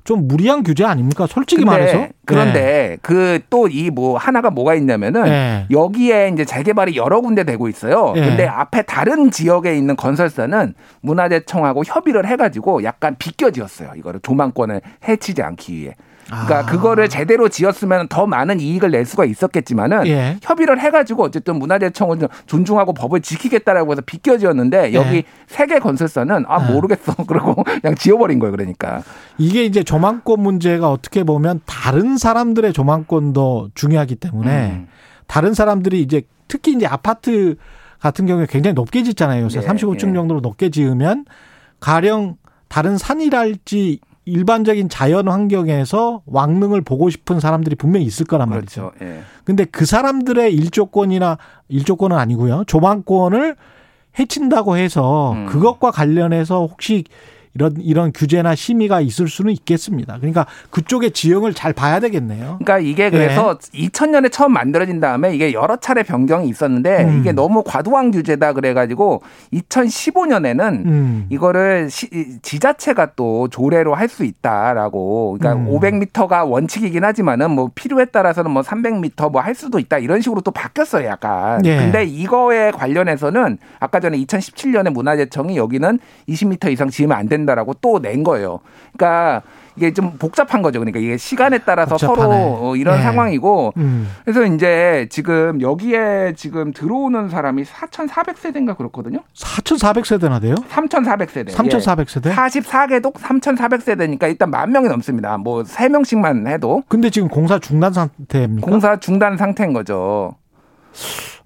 Speaker 2: 좀 무리한 규제 아닙니까? 솔직히
Speaker 10: 근데,
Speaker 2: 말해서.
Speaker 10: 그런데
Speaker 2: 네.
Speaker 10: 그또 이 뭐 하나가 뭐가 있냐면은
Speaker 2: 네.
Speaker 10: 여기에 이제 재개발이 여러 군데 되고 있어요.
Speaker 2: 네.
Speaker 10: 근데 앞에 다른 지역에 있는 건설사는 문화재청하고 협의를 해가지고 약간 비껴 지었어요. 이거를 조망권을 해치지 않기 위해. 그러니까
Speaker 2: 아.
Speaker 10: 그거를 제대로 지었으면 더 많은 이익을 낼 수가 있었겠지만은
Speaker 2: 예.
Speaker 10: 협의를 해가지고 어쨌든 문화재청은 좀 존중하고 법을 지키겠다라고 해서 비껴 지었는데 여기
Speaker 2: 예.
Speaker 10: 세계 건설사는 아
Speaker 2: 예.
Speaker 10: 모르겠어 [laughs] 그러고 그냥 지어버린 거예요. 그러니까
Speaker 2: 이게 이제 조망권 문제가 어떻게 보면 다른 사람들의 조망권도 중요하기 때문에
Speaker 10: 음.
Speaker 2: 다른 사람들이 이제 특히 이제 아파트 같은 경우에 굉장히 높게 짓잖아요. 요새
Speaker 10: 예,
Speaker 2: 35층
Speaker 10: 예.
Speaker 2: 정도로 높게 지으면 가령 다른 산이랄지 일반적인 자연 환경에서 왕릉을 보고 싶은 사람들이 분명히 있을 거란 말이죠.
Speaker 10: 그렇죠. 예.
Speaker 2: 근데 그 사람들의 일조권이나 일조권은 아니고요. 조망권을 해친다고 해서
Speaker 10: 음.
Speaker 2: 그것과 관련해서 혹시 이런 이런 규제나 심의가 있을 수는 있겠습니다. 그러니까 그쪽의 지형을 잘 봐야 되겠네요.
Speaker 10: 그러니까 이게 그래서 2000년에 처음 만들어진 다음에 이게 여러 차례 변경이 있었는데
Speaker 2: 음.
Speaker 10: 이게 너무 과도한 규제다 그래가지고 2015년에는
Speaker 2: 음.
Speaker 10: 이거를 시- 이 지자체가 또 조례로 할 수 있다라고 그러니까
Speaker 2: 음.
Speaker 10: 500m가 원칙이긴 하지만은 뭐 필요에 따라서는 뭐 300m 뭐 할 수도 있다 이런 식으로 또 바뀌었어요 약간
Speaker 2: 예.
Speaker 10: 근데 이거에 관련해서는 아까 전에 2017년에 문화재청이 여기는 20m 이상 지으면 안 된다 라고 또 낸 거예요 그러니까 이게 좀 복잡한 거죠 그러니까 이게 시간에 따라서
Speaker 2: 복잡하네.
Speaker 10: 서로 어, 이런
Speaker 2: 예.
Speaker 10: 상황이고
Speaker 2: 음.
Speaker 10: 그래서 이제 지금 여기에 지금 들어오는 사람이 4,400세대인가 그렇거든요.
Speaker 2: 4,400세대나 돼요?
Speaker 10: 3,400세대.
Speaker 2: 3,400세대?
Speaker 10: 44개동 3,400세대니까 일단 만 명이 넘습니다. 뭐 3명씩만 해도
Speaker 2: 근데 지금 공사 중단 상태입니까?
Speaker 10: 공사 중단 상태인 거죠.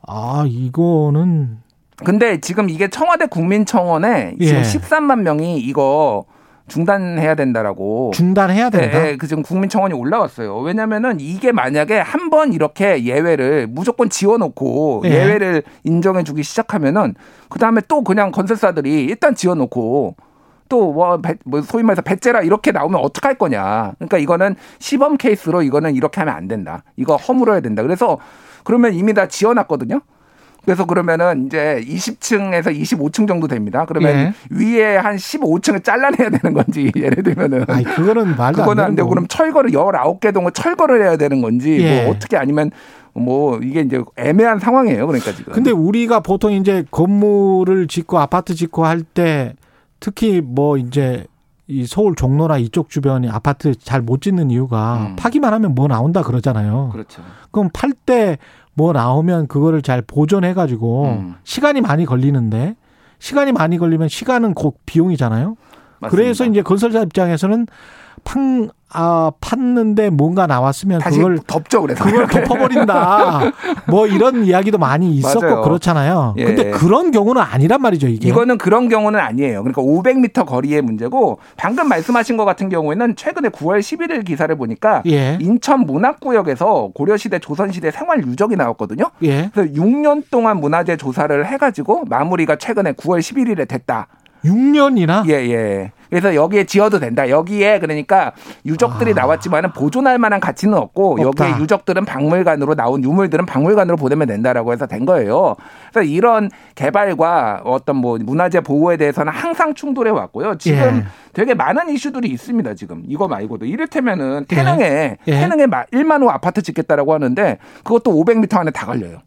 Speaker 2: 아, 이거는
Speaker 10: 근데 지금 이게 청와대 국민청원에 지금
Speaker 2: 예.
Speaker 10: 13만 명이 이거 중단해야 된다라고
Speaker 2: 중단해야 된다.
Speaker 10: 예, 예, 그 지금 국민청원이 올라왔어요. 왜냐면은 이게 만약에 한 번 이렇게 예외를 무조건 지워놓고
Speaker 2: 예.
Speaker 10: 예. 외를 인정해주기 시작하면은 그 다음에 또 그냥 건설사들이 일단 지어놓고 또뭐 뭐 소위 말해서 배째라 이렇게 나오면 어떡할 거냐. 그러니까 이거는 시범 케이스로 이거는 이렇게 하면 안 된다. 이거 허물어야 된다. 그래서 그러면 이미 다 지어놨거든요. 그래서 그러면은 이제 20층에서 25층 정도 됩니다. 그러면
Speaker 2: 예.
Speaker 10: 위에 한 15층을 잘라내야 되는 건지 [laughs] 예를 들면은
Speaker 2: 아니, 그거는 말도
Speaker 10: 그거는
Speaker 2: 안
Speaker 10: 되고. 그럼 철거를 19개 동을 철거를 해야 되는 건지
Speaker 2: 예.
Speaker 10: 뭐 어떻게 아니면 뭐 이게 이제 애매한 상황이에요. 그러니까 지금.
Speaker 2: 근데 우리가 보통 이제 건물을 짓고 아파트 짓고 할 때 특히 뭐 이제 이 서울 종로나 이쪽 주변이 아파트 잘 못 짓는 이유가
Speaker 10: 음.
Speaker 2: 파기만 하면 뭐 나온다 그러잖아요.
Speaker 10: 그렇죠.
Speaker 2: 그럼 팔 때 뭐 나오면 그거를 잘 보존해 가지고
Speaker 10: 음.
Speaker 2: 시간이 많이 걸리는데 시간이 많이 걸리면 시간은 곧 비용이잖아요.
Speaker 10: 맞습니다.
Speaker 2: 그래서 이제 건설사 입장에서는 판, 아, 팠는데 뭔가 나왔으면
Speaker 10: 다시
Speaker 2: 그걸
Speaker 10: 덮죠 그래서
Speaker 2: 그걸 [laughs] 덮어버린다. 뭐 이런 이야기도 많이 있었고
Speaker 10: 맞아요.
Speaker 2: 그렇잖아요.
Speaker 10: 예.
Speaker 2: 근데 그런 경우는 아니란 말이죠, 이게.
Speaker 10: 이거는 그런 경우는 아니에요. 그러니까 500m 거리의 문제고 방금 말씀하신 것 같은 경우에는 최근에 9월 11일 기사를 보니까
Speaker 2: 예.
Speaker 10: 인천 문학구역에서 고려시대 조선시대 생활 유적이 나왔거든요.
Speaker 2: 예.
Speaker 10: 그래서 6년 동안 문화재 조사를 해가지고 마무리가 최근에 9월 11일에 됐다.
Speaker 2: 6년이나
Speaker 10: 예, 예. 그래서 여기에 지어도 된다. 여기에 그러니까 유적들이
Speaker 2: 아.
Speaker 10: 나왔지만은 보존할 만한 가치는 없고
Speaker 2: 없다.
Speaker 10: 여기에 유적들은 박물관으로 나온 유물들은 박물관으로 보내면 된다라고 해서 된 거예요. 그래서 이런 개발과 어떤 뭐 문화재 보호에 대해서는 항상 충돌해 왔고요. 지금
Speaker 2: 예.
Speaker 10: 되게 많은 이슈들이 있습니다. 지금 이거 말고도 이를테면은 태릉에
Speaker 2: 예.
Speaker 10: 태릉에 1만 호 아파트 짓겠다라고 하는데 그것도 500m 안에 다 걸려요.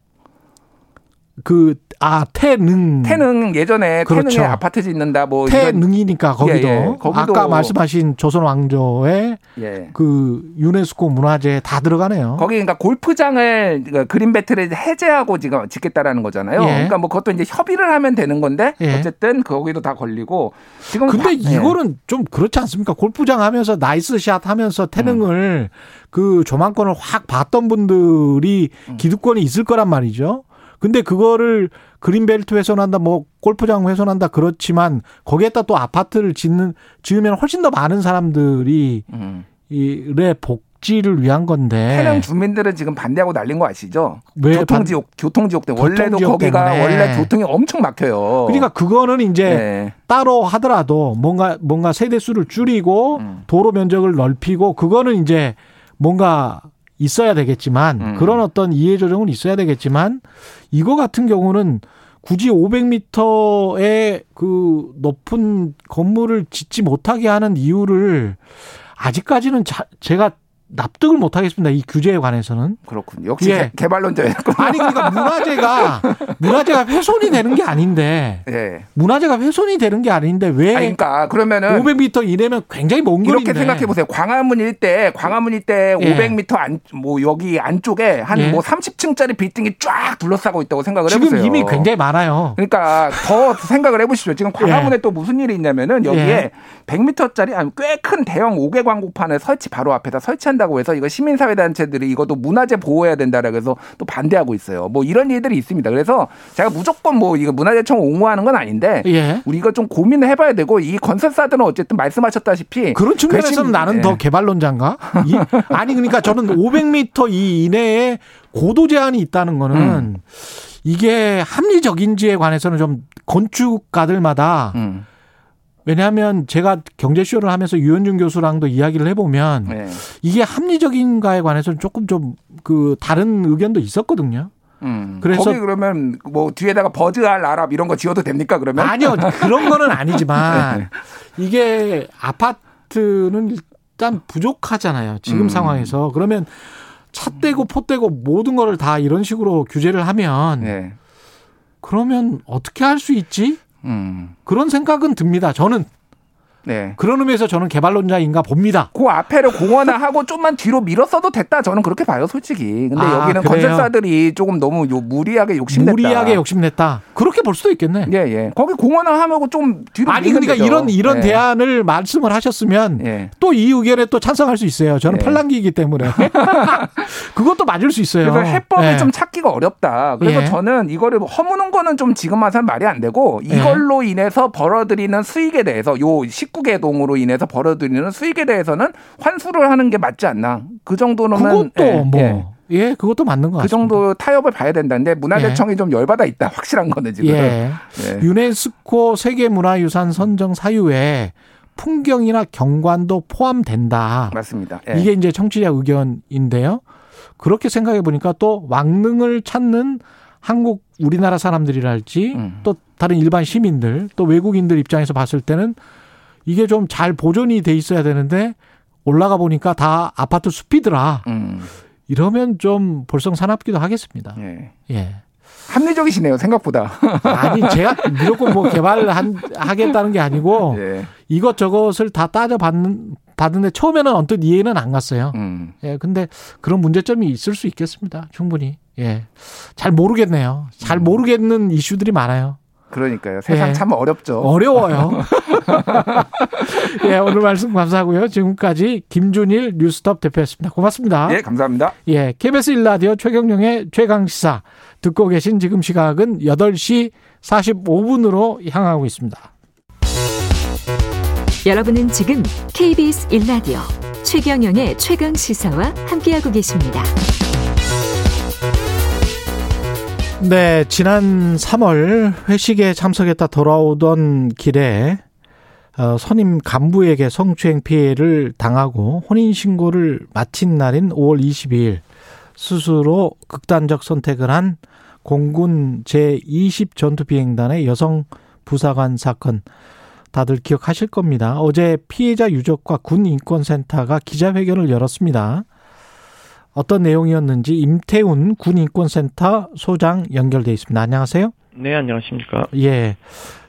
Speaker 2: 그, 아, 태릉.
Speaker 10: 태릉 예전에
Speaker 2: 그렇죠.
Speaker 10: 태릉에 아파트 짓는다 뭐
Speaker 2: 태릉이니까 거기도.
Speaker 10: 예, 예. 거기도.
Speaker 2: 아까 말씀하신 조선 왕조의
Speaker 10: 예.
Speaker 2: 그 유네스코 문화재에 다 들어가네요.
Speaker 10: 거기 그러니까 골프장을 그러니까 그린 벨트를 해제하고 지금 짓겠다라는 거잖아요.
Speaker 2: 예.
Speaker 10: 그러니까 뭐 그것도 이제 협의를 하면 되는 건데
Speaker 2: 예.
Speaker 10: 어쨌든 거기도 다 걸리고 지금
Speaker 2: 근데
Speaker 10: 다- 예.
Speaker 2: 이거는 좀 그렇지 않습니까? 골프장 하면서 nice shot 하면서 태릉을 그 조망권을 확 봤던 분들이
Speaker 10: 음.
Speaker 2: 기득권이 있을 거란 말이죠. 근데 그거를 그린벨트 훼손한다, 뭐 골프장 훼손한다 그렇지만 거기에다 또 아파트를 짓는 지으면 훨씬 더 많은 사람들이
Speaker 10: 음.
Speaker 2: 이의 복지를 위한 건데.
Speaker 10: 태릉 주민들은 지금 반대하고 난린 거 아시죠?
Speaker 2: 왜
Speaker 10: 교통지옥 교통지옥 때문에 원래도 거기가
Speaker 2: 때문에.
Speaker 10: 원래 교통이 엄청 막혀요.
Speaker 2: 그러니까 그거는 이제
Speaker 10: 네.
Speaker 2: 따로 하더라도 뭔가 뭔가 세대 수를 줄이고
Speaker 10: 음.
Speaker 2: 도로 면적을 넓히고 그거는 이제 뭔가 있어야 되겠지만
Speaker 10: 음.
Speaker 2: 그런 어떤 이해 조정은 있어야 되겠지만 이거 같은 경우는 굳이 500m의 그 높은 건물을 짓지 못하게 하는 이유를 아직까지는 자, 제가 납득을 못 하겠습니다. 이 규제에 관해서는.
Speaker 10: 그렇군요. 역시
Speaker 2: 예.
Speaker 10: 개, 발론자였군
Speaker 2: 아니 그러니까 문화재가 [laughs] 문화재가 훼손이 되는 게 아닌데
Speaker 10: 예.
Speaker 2: 문화재가 훼손이 되는 게 아닌데 왜
Speaker 10: 아니, 그러니까 그러면은
Speaker 2: 500m 이내면 굉장히 먼 거리인데
Speaker 10: 이렇게 생각해 보세요. 광화문 일대, 광화문 일대
Speaker 2: 예.
Speaker 10: 500m 안, 뭐 여기 안쪽에 한
Speaker 2: 예.
Speaker 10: 뭐 30층짜리 빌딩이 쫙 둘러싸고 있다고 생각을
Speaker 2: 지금
Speaker 10: 해보세요.
Speaker 2: 이미 굉장히 많아요.
Speaker 10: 그러니까 더 생각을 해 보십시오. 지금 [laughs] 광화문에 또 무슨 일이 있냐면은 여기에
Speaker 2: 예.
Speaker 10: 100m짜리 아니 꽤 큰 대형 5개 광고판을 설치 바로 앞에다 설치한다 고 해서 이거 시민사회단체들이 이것도 문화재 보호해야 된다라고 해서 또 반대하고 있어요. 뭐 이런 일들이 있습니다. 그래서 제가 무조건 뭐 이거 문화재청 옹호하는 건 아닌데
Speaker 2: 예.
Speaker 10: 우리가 좀 고민을 해봐야 되고 이 건설사들은 어쨌든 말씀하셨다시피
Speaker 2: 그런 측면에서는
Speaker 10: 괘씸-
Speaker 2: 나는
Speaker 10: 예.
Speaker 2: 더 개발론자인가? 이- 아니 그러니까 저는 500m 이 이내에 고도 제한이 있다는 거는
Speaker 10: 음.
Speaker 2: 이게 합리적인지에 관해서는 좀 건축가들마다
Speaker 10: 음.
Speaker 2: 왜냐하면 제가 경제쇼를 하면서 유현준 교수랑도 이야기를 해보면
Speaker 10: 네.
Speaker 2: 이게 합리적인가에 관해서는 조금 좀 그 다른 의견도 있었거든요.
Speaker 10: 음.
Speaker 2: 그래서-
Speaker 10: 거기 그러면 뭐 뒤에다가 버즈 알 아랍 이런 거 지어도 됩니까 그러면?
Speaker 2: 아니요 [laughs] 그런 거는 아니지만 이게 아파트는 일단 부족하잖아요. 지금
Speaker 10: 음.
Speaker 2: 상황에서 그러면 차 떼고 포 떼고 모든 거를 다 이런 식으로 규제를 하면
Speaker 10: 네.
Speaker 2: 그러면 어떻게 할 수 있지?
Speaker 10: 음.
Speaker 2: 그런 생각은 듭니다. 저는
Speaker 10: 네.
Speaker 2: 그런 의미에서 저는 개발론자인가 봅니다.
Speaker 10: 그 앞에를 공원화 하고 [laughs] 좀만 뒤로 밀었어도 됐다. 저는 그렇게 봐요, 솔직히. 근데
Speaker 2: 아,
Speaker 10: 여기는
Speaker 2: 그래요?
Speaker 10: 건설사들이 조금 너무 요 무리하게 욕심냈다.
Speaker 2: 무리하게 욕심냈다. 그렇게 볼 수도 있겠네.
Speaker 10: 예, 예. 거기 공원화 하면 좀 뒤로
Speaker 2: 아니 그러니까
Speaker 10: 되죠.
Speaker 2: 이런 이런
Speaker 10: 예.
Speaker 2: 대안을 말씀을 하셨으면
Speaker 10: 예.
Speaker 2: 또이 의견에 또 찬성할 수 있어요. 저는
Speaker 10: 예.
Speaker 2: 팔랑기이기 때문에 [laughs] 그것도 맞을 수 있어요.
Speaker 10: 그래서 해법을
Speaker 2: 예.
Speaker 10: 좀 찾기가 어렵다. 그래서
Speaker 2: 예.
Speaker 10: 저는 이거를 허무는 거는 좀 지금 와서는 말이 안 되고
Speaker 2: 예.
Speaker 10: 이걸로 인해서 벌어들이는 수익에 대해서 요 19개 동으로 인해서 벌어들이는 수익에 대해서는 환수를 하는 게 맞지 않나. 그 정도는
Speaker 2: 그것도
Speaker 10: 예,
Speaker 2: 뭐
Speaker 10: 예.
Speaker 2: 예, 그것도 맞는 것
Speaker 10: 그
Speaker 2: 같습니다.
Speaker 10: 정도 타협을 봐야 된다는데 문화재청이 좀 열받아 있다. 확실한 거는 지금.
Speaker 2: 예.
Speaker 10: 예.
Speaker 2: 유네스코 세계문화유산 선정 사유에 풍경이나 경관도 포함된다.
Speaker 10: 맞습니다. 예.
Speaker 2: 이게 이제 청취자 의견인데요. 그렇게 생각해 보니까 또 왕릉을 찾는 한국 우리나라 사람들이랄지
Speaker 10: 음.
Speaker 2: 또 다른 일반 시민들 또 외국인들 입장에서 봤을 때는 이게 좀 잘 보존이 돼 있어야 되는데 올라가 보니까 다 아파트 숲이더라.
Speaker 10: 음.
Speaker 2: 이러면 좀 볼썽 사납기도 하겠습니다.
Speaker 10: 예.
Speaker 2: 예.
Speaker 10: 합리적이시네요, 생각보다.
Speaker 2: 아니 제가 무조건 뭐 개발을 한, 하겠다는 게 아니고
Speaker 10: 예.
Speaker 2: 이것 저것을 다 따져 받는 받는데 처음에는 언뜻 이해는 안 갔어요.
Speaker 10: 음.
Speaker 2: 예, 근데 그런 문제점이 있을 수 있겠습니다. 충분히. 예. 잘 모르겠네요. 잘 모르겠는 이슈들이 많아요.
Speaker 10: 그러니까요. 세상
Speaker 2: 예.
Speaker 10: 참 어렵죠.
Speaker 2: 어려워요. [laughs] [laughs] 예, 오늘 말씀 감사하고요. 지금까지 김준일 뉴스톱 대표였습니다. 고맙습니다.
Speaker 10: 예, 감사합니다.
Speaker 2: 예, KBS 일라디오 최경영의 최강 시사 듣고 계신 지금 시각은 8시 45분으로 향하고 있습니다.
Speaker 3: 여러분은 지금 KBS 1라디오 최경영의 최강 시사와 함께하고 계십니다.
Speaker 2: 네, 지난 3월 회식에 참석했다 돌아오던 길에 어, 선임 간부에게 성추행 피해를 당하고 혼인신고를 마친 날인 5월 22일 스스로 극단적 선택을 한 공군 제20 전투비행단의 여성 부사관 사건 다들 기억하실 겁니다. 어제 피해자 유족과 군인권센터가 기자회견을 열었습니다. 어떤 내용이었는지 임태훈 군인권센터 소장 연결돼 있습니다. 안녕하세요.
Speaker 11: 네, 안녕하십니까.
Speaker 2: 예.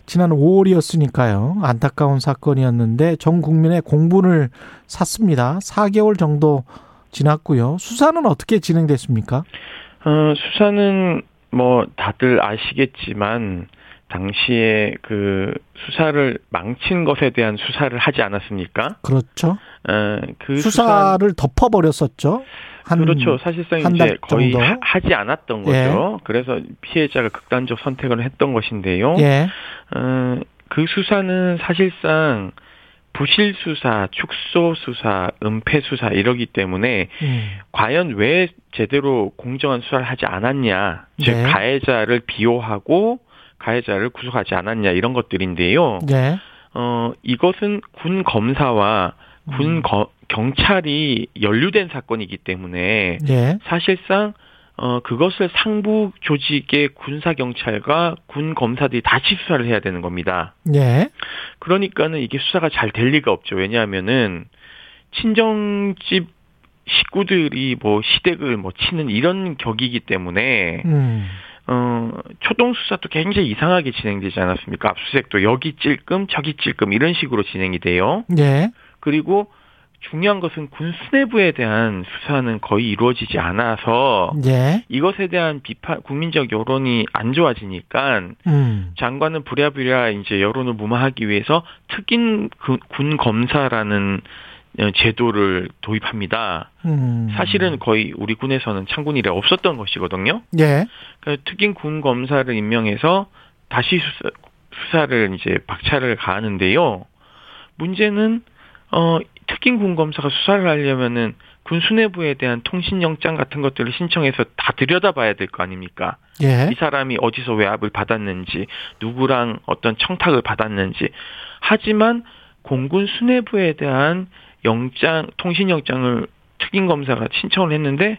Speaker 2: 지난 5월이었으니까요. 안타까운 사건이었는데 전 국민의 공분을 샀습니다. 4개월 정도 지났고요. 수사는 어떻게 진행됐습니까?
Speaker 11: 어, 수사는 뭐 다들 아시겠지만 당시에 그 수사를 망친 것에 대한 수사를 하지 않았습니까?
Speaker 2: 그렇죠.
Speaker 11: 어, 그
Speaker 2: 수사를 덮어버렸었죠. 한,
Speaker 11: 그렇죠. 사실상
Speaker 2: 한달
Speaker 11: 이제 거의
Speaker 2: 정도?
Speaker 11: 하- 하지 않았던 거죠. 그래서 피해자가 극단적 선택을 했던 것인데요.
Speaker 2: 예.
Speaker 11: 어, 그 수사는 사실상 부실 수사, 축소 수사, 은폐 수사 이러기 때문에
Speaker 2: 음.
Speaker 11: 과연 왜 제대로 공정한 수사를 하지 않았냐, 즉
Speaker 2: 네.
Speaker 11: 가해자를 비호하고 가해자를 구속하지 않았냐 이런 것들인데요.
Speaker 2: 예.
Speaker 11: 어 이것은 군 검사와 군
Speaker 2: 음.
Speaker 11: 거- 경찰이 연루된 사건이기 때문에
Speaker 2: 예.
Speaker 11: 사실상 어 그것을 상부 조직의 군사 경찰과 군 검사들이 같이 수사를 해야 되는 겁니다.
Speaker 2: 예.
Speaker 11: 그러니까는 이게 수사가 잘 될 리가 없죠. 왜냐하면은 친정집 식구들이 뭐 시댁을 뭐 치는 이런 격이기 때문에
Speaker 2: 음.
Speaker 11: 어, 초동 수사도 굉장히 이상하게 진행되지 않았습니까? 압수수색도 여기 찔끔 저기 찔끔 이런 식으로 진행이 돼요.
Speaker 2: 예.
Speaker 11: 그리고 중요한 것은 군 수뇌부에 대한 수사는 거의 이루어지지 않아서
Speaker 2: 예.
Speaker 11: 이것에 대한 비판 국민적 여론이 안 좋아지니까
Speaker 2: 음.
Speaker 11: 장관은 부랴부랴 이제 여론을 무마하기 위해서 특임 그- 군 검사라는 어, 제도를 도입합니다.
Speaker 2: 음.
Speaker 11: 사실은 거의 우리 군에서는 창군 이래 없었던 것이거든요.
Speaker 2: 예.
Speaker 11: 그 특임 군 검사를 임명해서 다시 수사, 수사를 이제 박차를 가하는데요. 문제는 어 특임 군 검사가 수사를 하려면은 군 수뇌부에 대한 통신 영장 같은 것들을 신청해서 다 들여다봐야 될 거 아닙니까?
Speaker 2: 예.
Speaker 11: 이 사람이 어디서 외압을 받았는지, 누구랑 어떤 청탁을 받았는지. 하지만 공군 수뇌부에 대한 영장, 통신 영장을 특임 검사가 신청을 했는데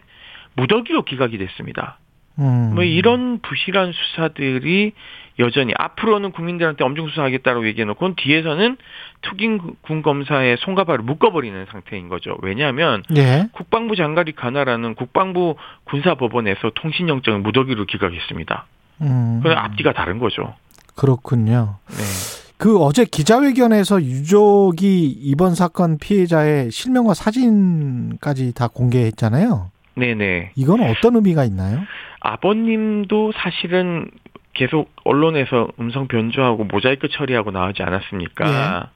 Speaker 11: 무더기로 기각이 됐습니다.
Speaker 2: 음.
Speaker 11: 뭐 이런 부실한 수사들이 여전히 앞으로는 국민들한테 엄중 수사하겠다고 얘기해놓고 뒤에서는 특임 군 검사의 손가발을 묶어버리는 상태인 거죠. 왜냐하면
Speaker 2: 예.
Speaker 11: 국방부 장관이 관할하는 국방부 군사법원에서 통신영장을 무더기로 기각했습니다.
Speaker 2: 음.
Speaker 11: 그 앞뒤가 다른 거죠.
Speaker 2: 그렇군요.
Speaker 11: 네.
Speaker 2: 그 어제 기자회견에서 유족이 이번 사건 피해자의 실명과 사진까지 다 공개했잖아요.
Speaker 11: 네네.
Speaker 2: 이건 어떤 의미가 있나요?
Speaker 11: 아버님도 사실은 계속 언론에서 음성 변조하고 모자이크 처리하고 나오지 않았습니까?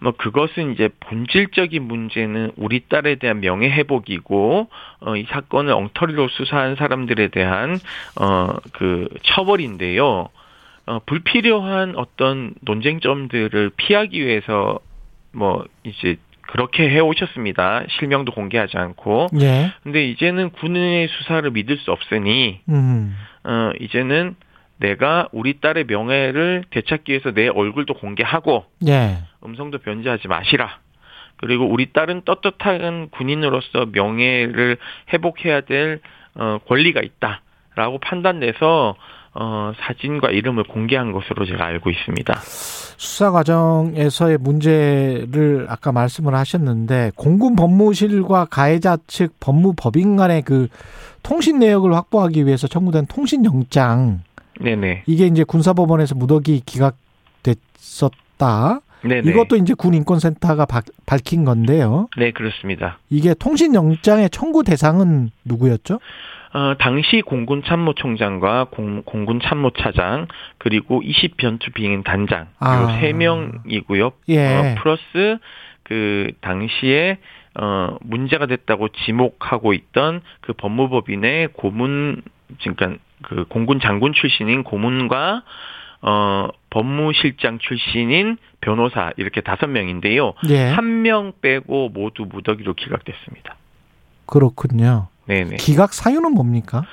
Speaker 11: 뭐 그것은 이제 본질적인 문제는 우리 딸에 대한 명예 회복이고 어, 이 사건을 엉터리로 수사한 사람들에 대한 어 그 처벌인데요. 어 불필요한 어떤 논쟁점들을 피하기 위해서 뭐 이제 그렇게 해 오셨습니다. 실명도 공개하지 않고.
Speaker 2: 예.
Speaker 11: 근데 이제는 군의 수사를 믿을 수 없으니
Speaker 2: 음.
Speaker 11: 어 이제는 내가 우리 딸의 명예를 되찾기 위해서 내 얼굴도 공개하고
Speaker 2: 예.
Speaker 11: 음성도 변제하지 마시라. 그리고 우리 딸은 떳떳한 군인으로서 명예를 회복해야 될 어, 권리가 있다라고 판단돼서 어, 사진과 이름을 공개한 것으로 제가 알고 있습니다.
Speaker 2: 수사 과정에서의 문제를 아까 말씀을 하셨는데 공군 법무실과 가해자 측 법무법인 간의 그 통신 내역을 확보하기 위해서 청구된 통신 영장
Speaker 11: 네네.
Speaker 2: 이게 이제 군사법원에서 무더기 기각됐었다.
Speaker 11: 네네.
Speaker 2: 이것도 이제 군 인권센터가 바- 밝힌 건데요.
Speaker 11: 네 그렇습니다.
Speaker 2: 이게 통신 영장의 청구 대상은 누구였죠?
Speaker 11: 어, 당시 공군 참모총장과 공, 공군 참모차장 그리고 20 변투 비행 단장
Speaker 2: 아.
Speaker 11: 이세 명이고요.
Speaker 2: 예.
Speaker 11: 어, 플러스 그 당시에 어 문제가 됐다고 지목하고 있던 그 법무법인의 고문 그러니까 그 공군 장군 출신인 고문과 어 법무실장 출신인 변호사 이렇게 다섯 명인데요.
Speaker 2: 예.
Speaker 11: 한명 빼고 모두 무더기로 기각됐습니다.
Speaker 2: 그렇군요.
Speaker 11: 네네.
Speaker 2: 기각 사유는 뭡니까?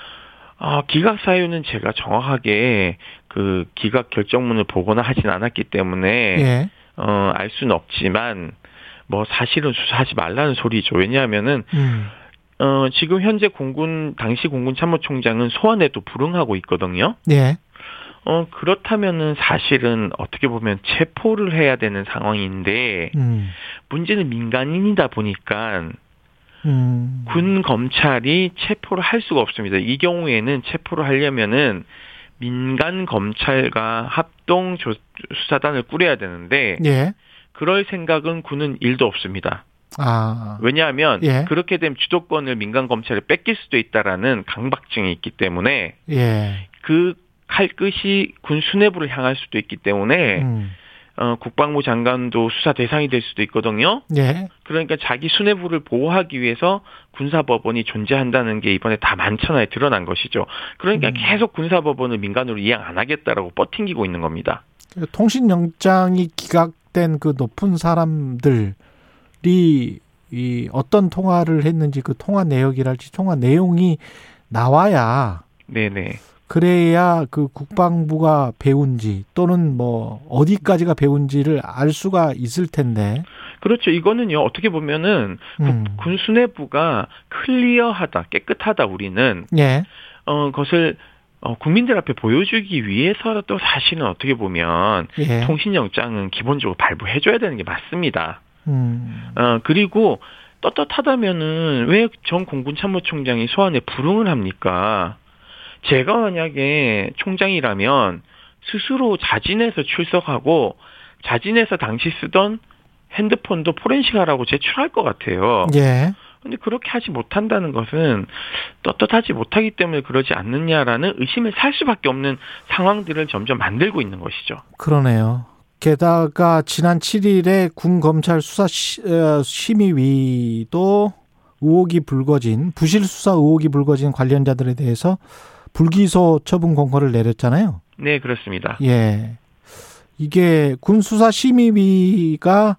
Speaker 11: 아, 기각 사유는 제가 정확하게 그 기각 결정문을 보거나 하진 않았기 때문에
Speaker 2: 예.
Speaker 11: 어, 알 수는 없지만 뭐 사실은 수사하지 말라는 소리죠. 왜냐하면은
Speaker 2: 음.
Speaker 11: 어, 지금 현재 공군 당시 공군 참모총장은 소환에도 불응하고 있거든요.
Speaker 2: 예.
Speaker 11: 어, 그렇다면은 사실은 어떻게 보면 체포를 해야 되는 상황인데
Speaker 2: 음.
Speaker 11: 문제는 민간인이다 보니까
Speaker 2: 음.
Speaker 11: 군 검찰이 체포를 할 수가 없습니다. 이 경우에는 체포를 하려면은 민간 검찰과 합동 조- 수사단을 꾸려야 되는데
Speaker 2: 예.
Speaker 11: 그럴 생각은 군은 일도 없습니다.
Speaker 2: 아.
Speaker 11: 왜냐하면
Speaker 2: 예.
Speaker 11: 그렇게 되면 주도권을 민간 검찰에 뺏길 수도 있다라는 강박증이 있기 때문에
Speaker 2: 예.
Speaker 11: 그 칼끝이 군 수뇌부를 향할 수도 있기 때문에
Speaker 2: 음.
Speaker 11: 어, 국방부 장관도 수사 대상이 될 수도 있거든요.
Speaker 2: 예.
Speaker 11: 그러니까 자기 수뇌부를 보호하기 위해서 군사법원이 존재한다는 게 이번에 다 만천하에 드러난 것이죠. 그러니까
Speaker 2: 음.
Speaker 11: 계속 군사법원을 민간으로 이양 안 하겠다라고 뻗팅기고 있는 겁니다.
Speaker 2: 통신 영장이 기각된 그 높은 사람들이 이 어떤 통화를 했는지 그 통화 내역이랄지 통화 내용이 나와야
Speaker 11: 네네.
Speaker 2: 그래야 그 국방부가 배운지 또는 뭐 어디까지가 배운지를 알 수가 있을 텐데.
Speaker 11: 그렇죠. 이거는요, 어떻게 보면은
Speaker 2: 음.
Speaker 11: 군 수뇌부가 클리어하다, 깨끗하다, 우리는,
Speaker 2: 예.
Speaker 11: 어, 그것을 어, 국민들 앞에 보여주기 위해서도 사실은 어떻게 보면
Speaker 2: 예.
Speaker 11: 통신영장은 기본적으로 발부해줘야 되는 게 맞습니다.
Speaker 2: 음.
Speaker 11: 어, 그리고 떳떳하다면은 왜 전 공군 참모총장이 소환에 불응을 합니까? 제가 만약에 총장이라면 스스로 자진해서 출석하고 자진해서 당시 쓰던 핸드폰도 포렌식하라고 제출할 것 같아요.
Speaker 2: 예.
Speaker 11: 근데 그렇게 하지 못한다는 것은 떳떳하지 못하기 때문에 그러지 않느냐라는 의심을 살 수밖에 없는 상황들을 점점 만들고 있는 것이죠.
Speaker 2: 그러네요. 게다가 지난 7일에 군 검찰 수사 시, 어, 심의위도 의혹이 불거진 부실 수사 의혹이 불거진 관련자들에 대해서 불기소 처분 공고를 내렸잖아요.
Speaker 11: 네, 그렇습니다.
Speaker 2: 예. 이게 군 수사 심의위가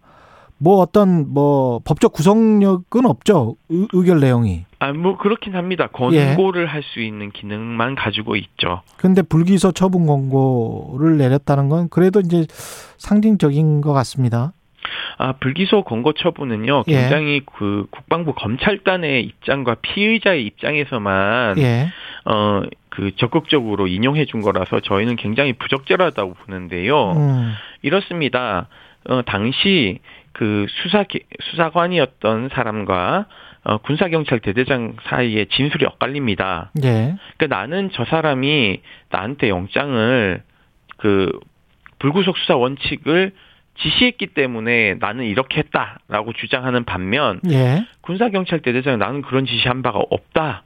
Speaker 2: 뭐 어떤 뭐 법적 구성력은 없죠. 의, 의결 내용이.
Speaker 11: 아, 뭐 그렇긴 합니다. 권고를 할수 있는 기능만 가지고 있죠.
Speaker 2: 근데 불기소 처분 권고를 내렸다는 건 그래도 이제 상징적인 것 같습니다.
Speaker 11: 아, 불기소 권고 처분은요,
Speaker 2: 예.
Speaker 11: 굉장히 그 국방부 검찰단의 입장과 피의자의 입장에서만,
Speaker 2: 예.
Speaker 11: 어, 그 적극적으로 인용해 준 거라서 저희는 굉장히 부적절하다고 보는데요.
Speaker 2: 음.
Speaker 11: 이렇습니다. 어, 당시 그 수사, 수사관이었던 사람과 어, 군사경찰 대대장 사이에 진술이 엇갈립니다.
Speaker 2: 예.
Speaker 11: 그러니까 나는 저 사람이 나한테 영장을 그 불구속 수사 원칙을 지시했기 때문에 나는 이렇게 했다라고 주장하는 반면
Speaker 2: 예.
Speaker 11: 군사경찰 대대장은 나는 그런 지시한 바가 없다.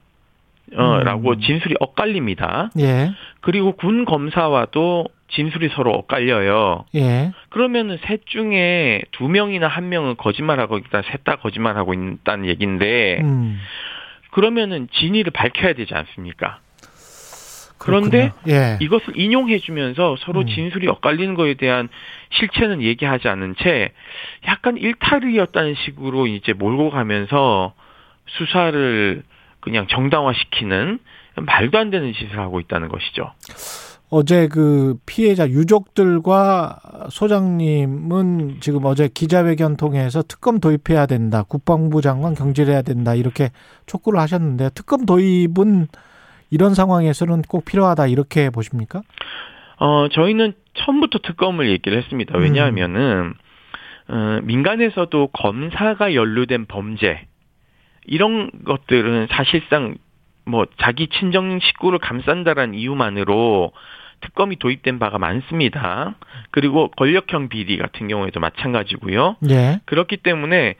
Speaker 11: 어,
Speaker 2: 음.
Speaker 11: 라고 진술이 엇갈립니다.
Speaker 2: 예.
Speaker 11: 그리고 군 검사와도 진술이 서로 엇갈려요.
Speaker 2: 예.
Speaker 11: 그러면은 셋 중에 두 명이나 한 명은 거짓말하고 있다, 셋 다 거짓말하고 있다는 얘기인데,
Speaker 2: 음.
Speaker 11: 그러면은 진위를 밝혀야 되지 않습니까? 그런데.
Speaker 2: 예.
Speaker 11: 이것을 인용해주면서 서로
Speaker 2: 음.
Speaker 11: 진술이 엇갈리는 거에 대한 실체는 얘기하지 않은 채 약간 일탈이었다는 식으로 이제 몰고 가면서 수사를 그냥 정당화시키는 말도 안 되는 짓을 하고 있다는 것이죠.
Speaker 2: 어제 그 피해자 유족들과 소장님은 지금 어제 기자회견 통해서 특검 도입해야 된다. 국방부 장관 경질해야 된다. 이렇게 촉구를 하셨는데 특검 도입은 이런 상황에서는 꼭 필요하다. 이렇게 보십니까?
Speaker 11: 어, 저희는 처음부터 특검을 얘기를 했습니다. 왜냐하면은, 어, 민간에서도 검사가 연루된 범죄, 이런 것들은 사실상 뭐 자기 친정 식구를 감싼다라는 이유만으로 특검이 도입된 바가 많습니다. 그리고 권력형 비리 같은 경우에도 마찬가지고요.
Speaker 2: 예.
Speaker 11: 그렇기 때문에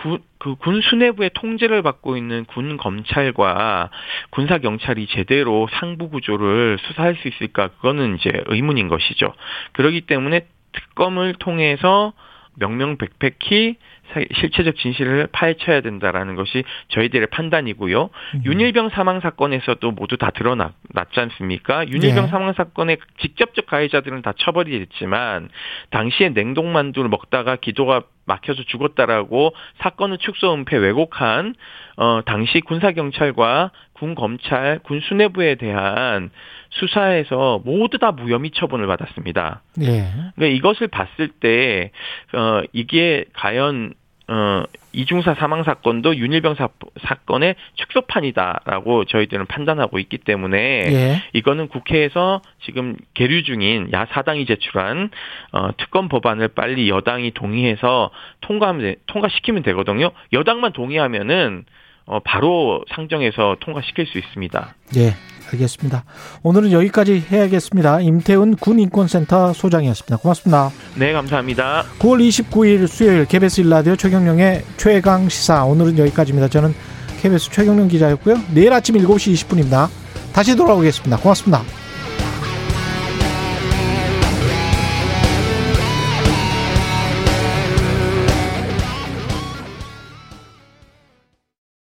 Speaker 11: 구, 그군 수뇌부의 통제를 받고 있는 군 검찰과 군사 경찰이 제대로 상부 구조를 수사할 수 있을까 그거는 이제 의문인 것이죠. 그렇기 때문에 특검을 통해서 명명백백히 사- 실체적 진실을 파헤쳐야 된다라는 것이 저희들의 판단이고요. 윤일병 사망 사건에서도 모두 다 드러났지 않습니까? 윤일병
Speaker 2: 네.
Speaker 11: 사망 사건의 직접적 가해자들은 다 처벌이 됐지만 당시에 냉동만두를 먹다가 기도가 막혀서 죽었다라고 사건을 축소 은폐 왜곡한 어 당시 군사 경찰과 군 검찰, 군 수뇌부에 대한 수사에서 모두 다 무혐의 처분을 받았습니다.
Speaker 2: 예.
Speaker 11: 그러니까 이것을 봤을 때, 어, 이게 과연, 어, 이중사 사망 사건도 윤일병 사, 사건의 축소판이다라고 저희들은 판단하고 있기 때문에
Speaker 2: 예.
Speaker 11: 이거는 국회에서 지금 계류 중인 야 사당이 제출한 어, 특검 법안을 빨리 여당이 동의해서 통과하면 돼- 통과시키면 되거든요. 여당만 동의하면은 어, 바로 상정해서 통과시킬 수 있습니다.
Speaker 2: 예. 알겠습니다. 오늘은 여기까지 해야겠습니다. 임태훈 군인권센터 소장이었습니다. 고맙습니다.
Speaker 11: 네, 감사합니다.
Speaker 2: 9월 29일 수요일 KBS 일라디오 최경령의 최강 시사 오늘은 여기까지입니다. 저는 KBS 최경령 기자였고요. 내일 아침 7시 20분입니다. 다시 돌아오겠습니다. 고맙습니다.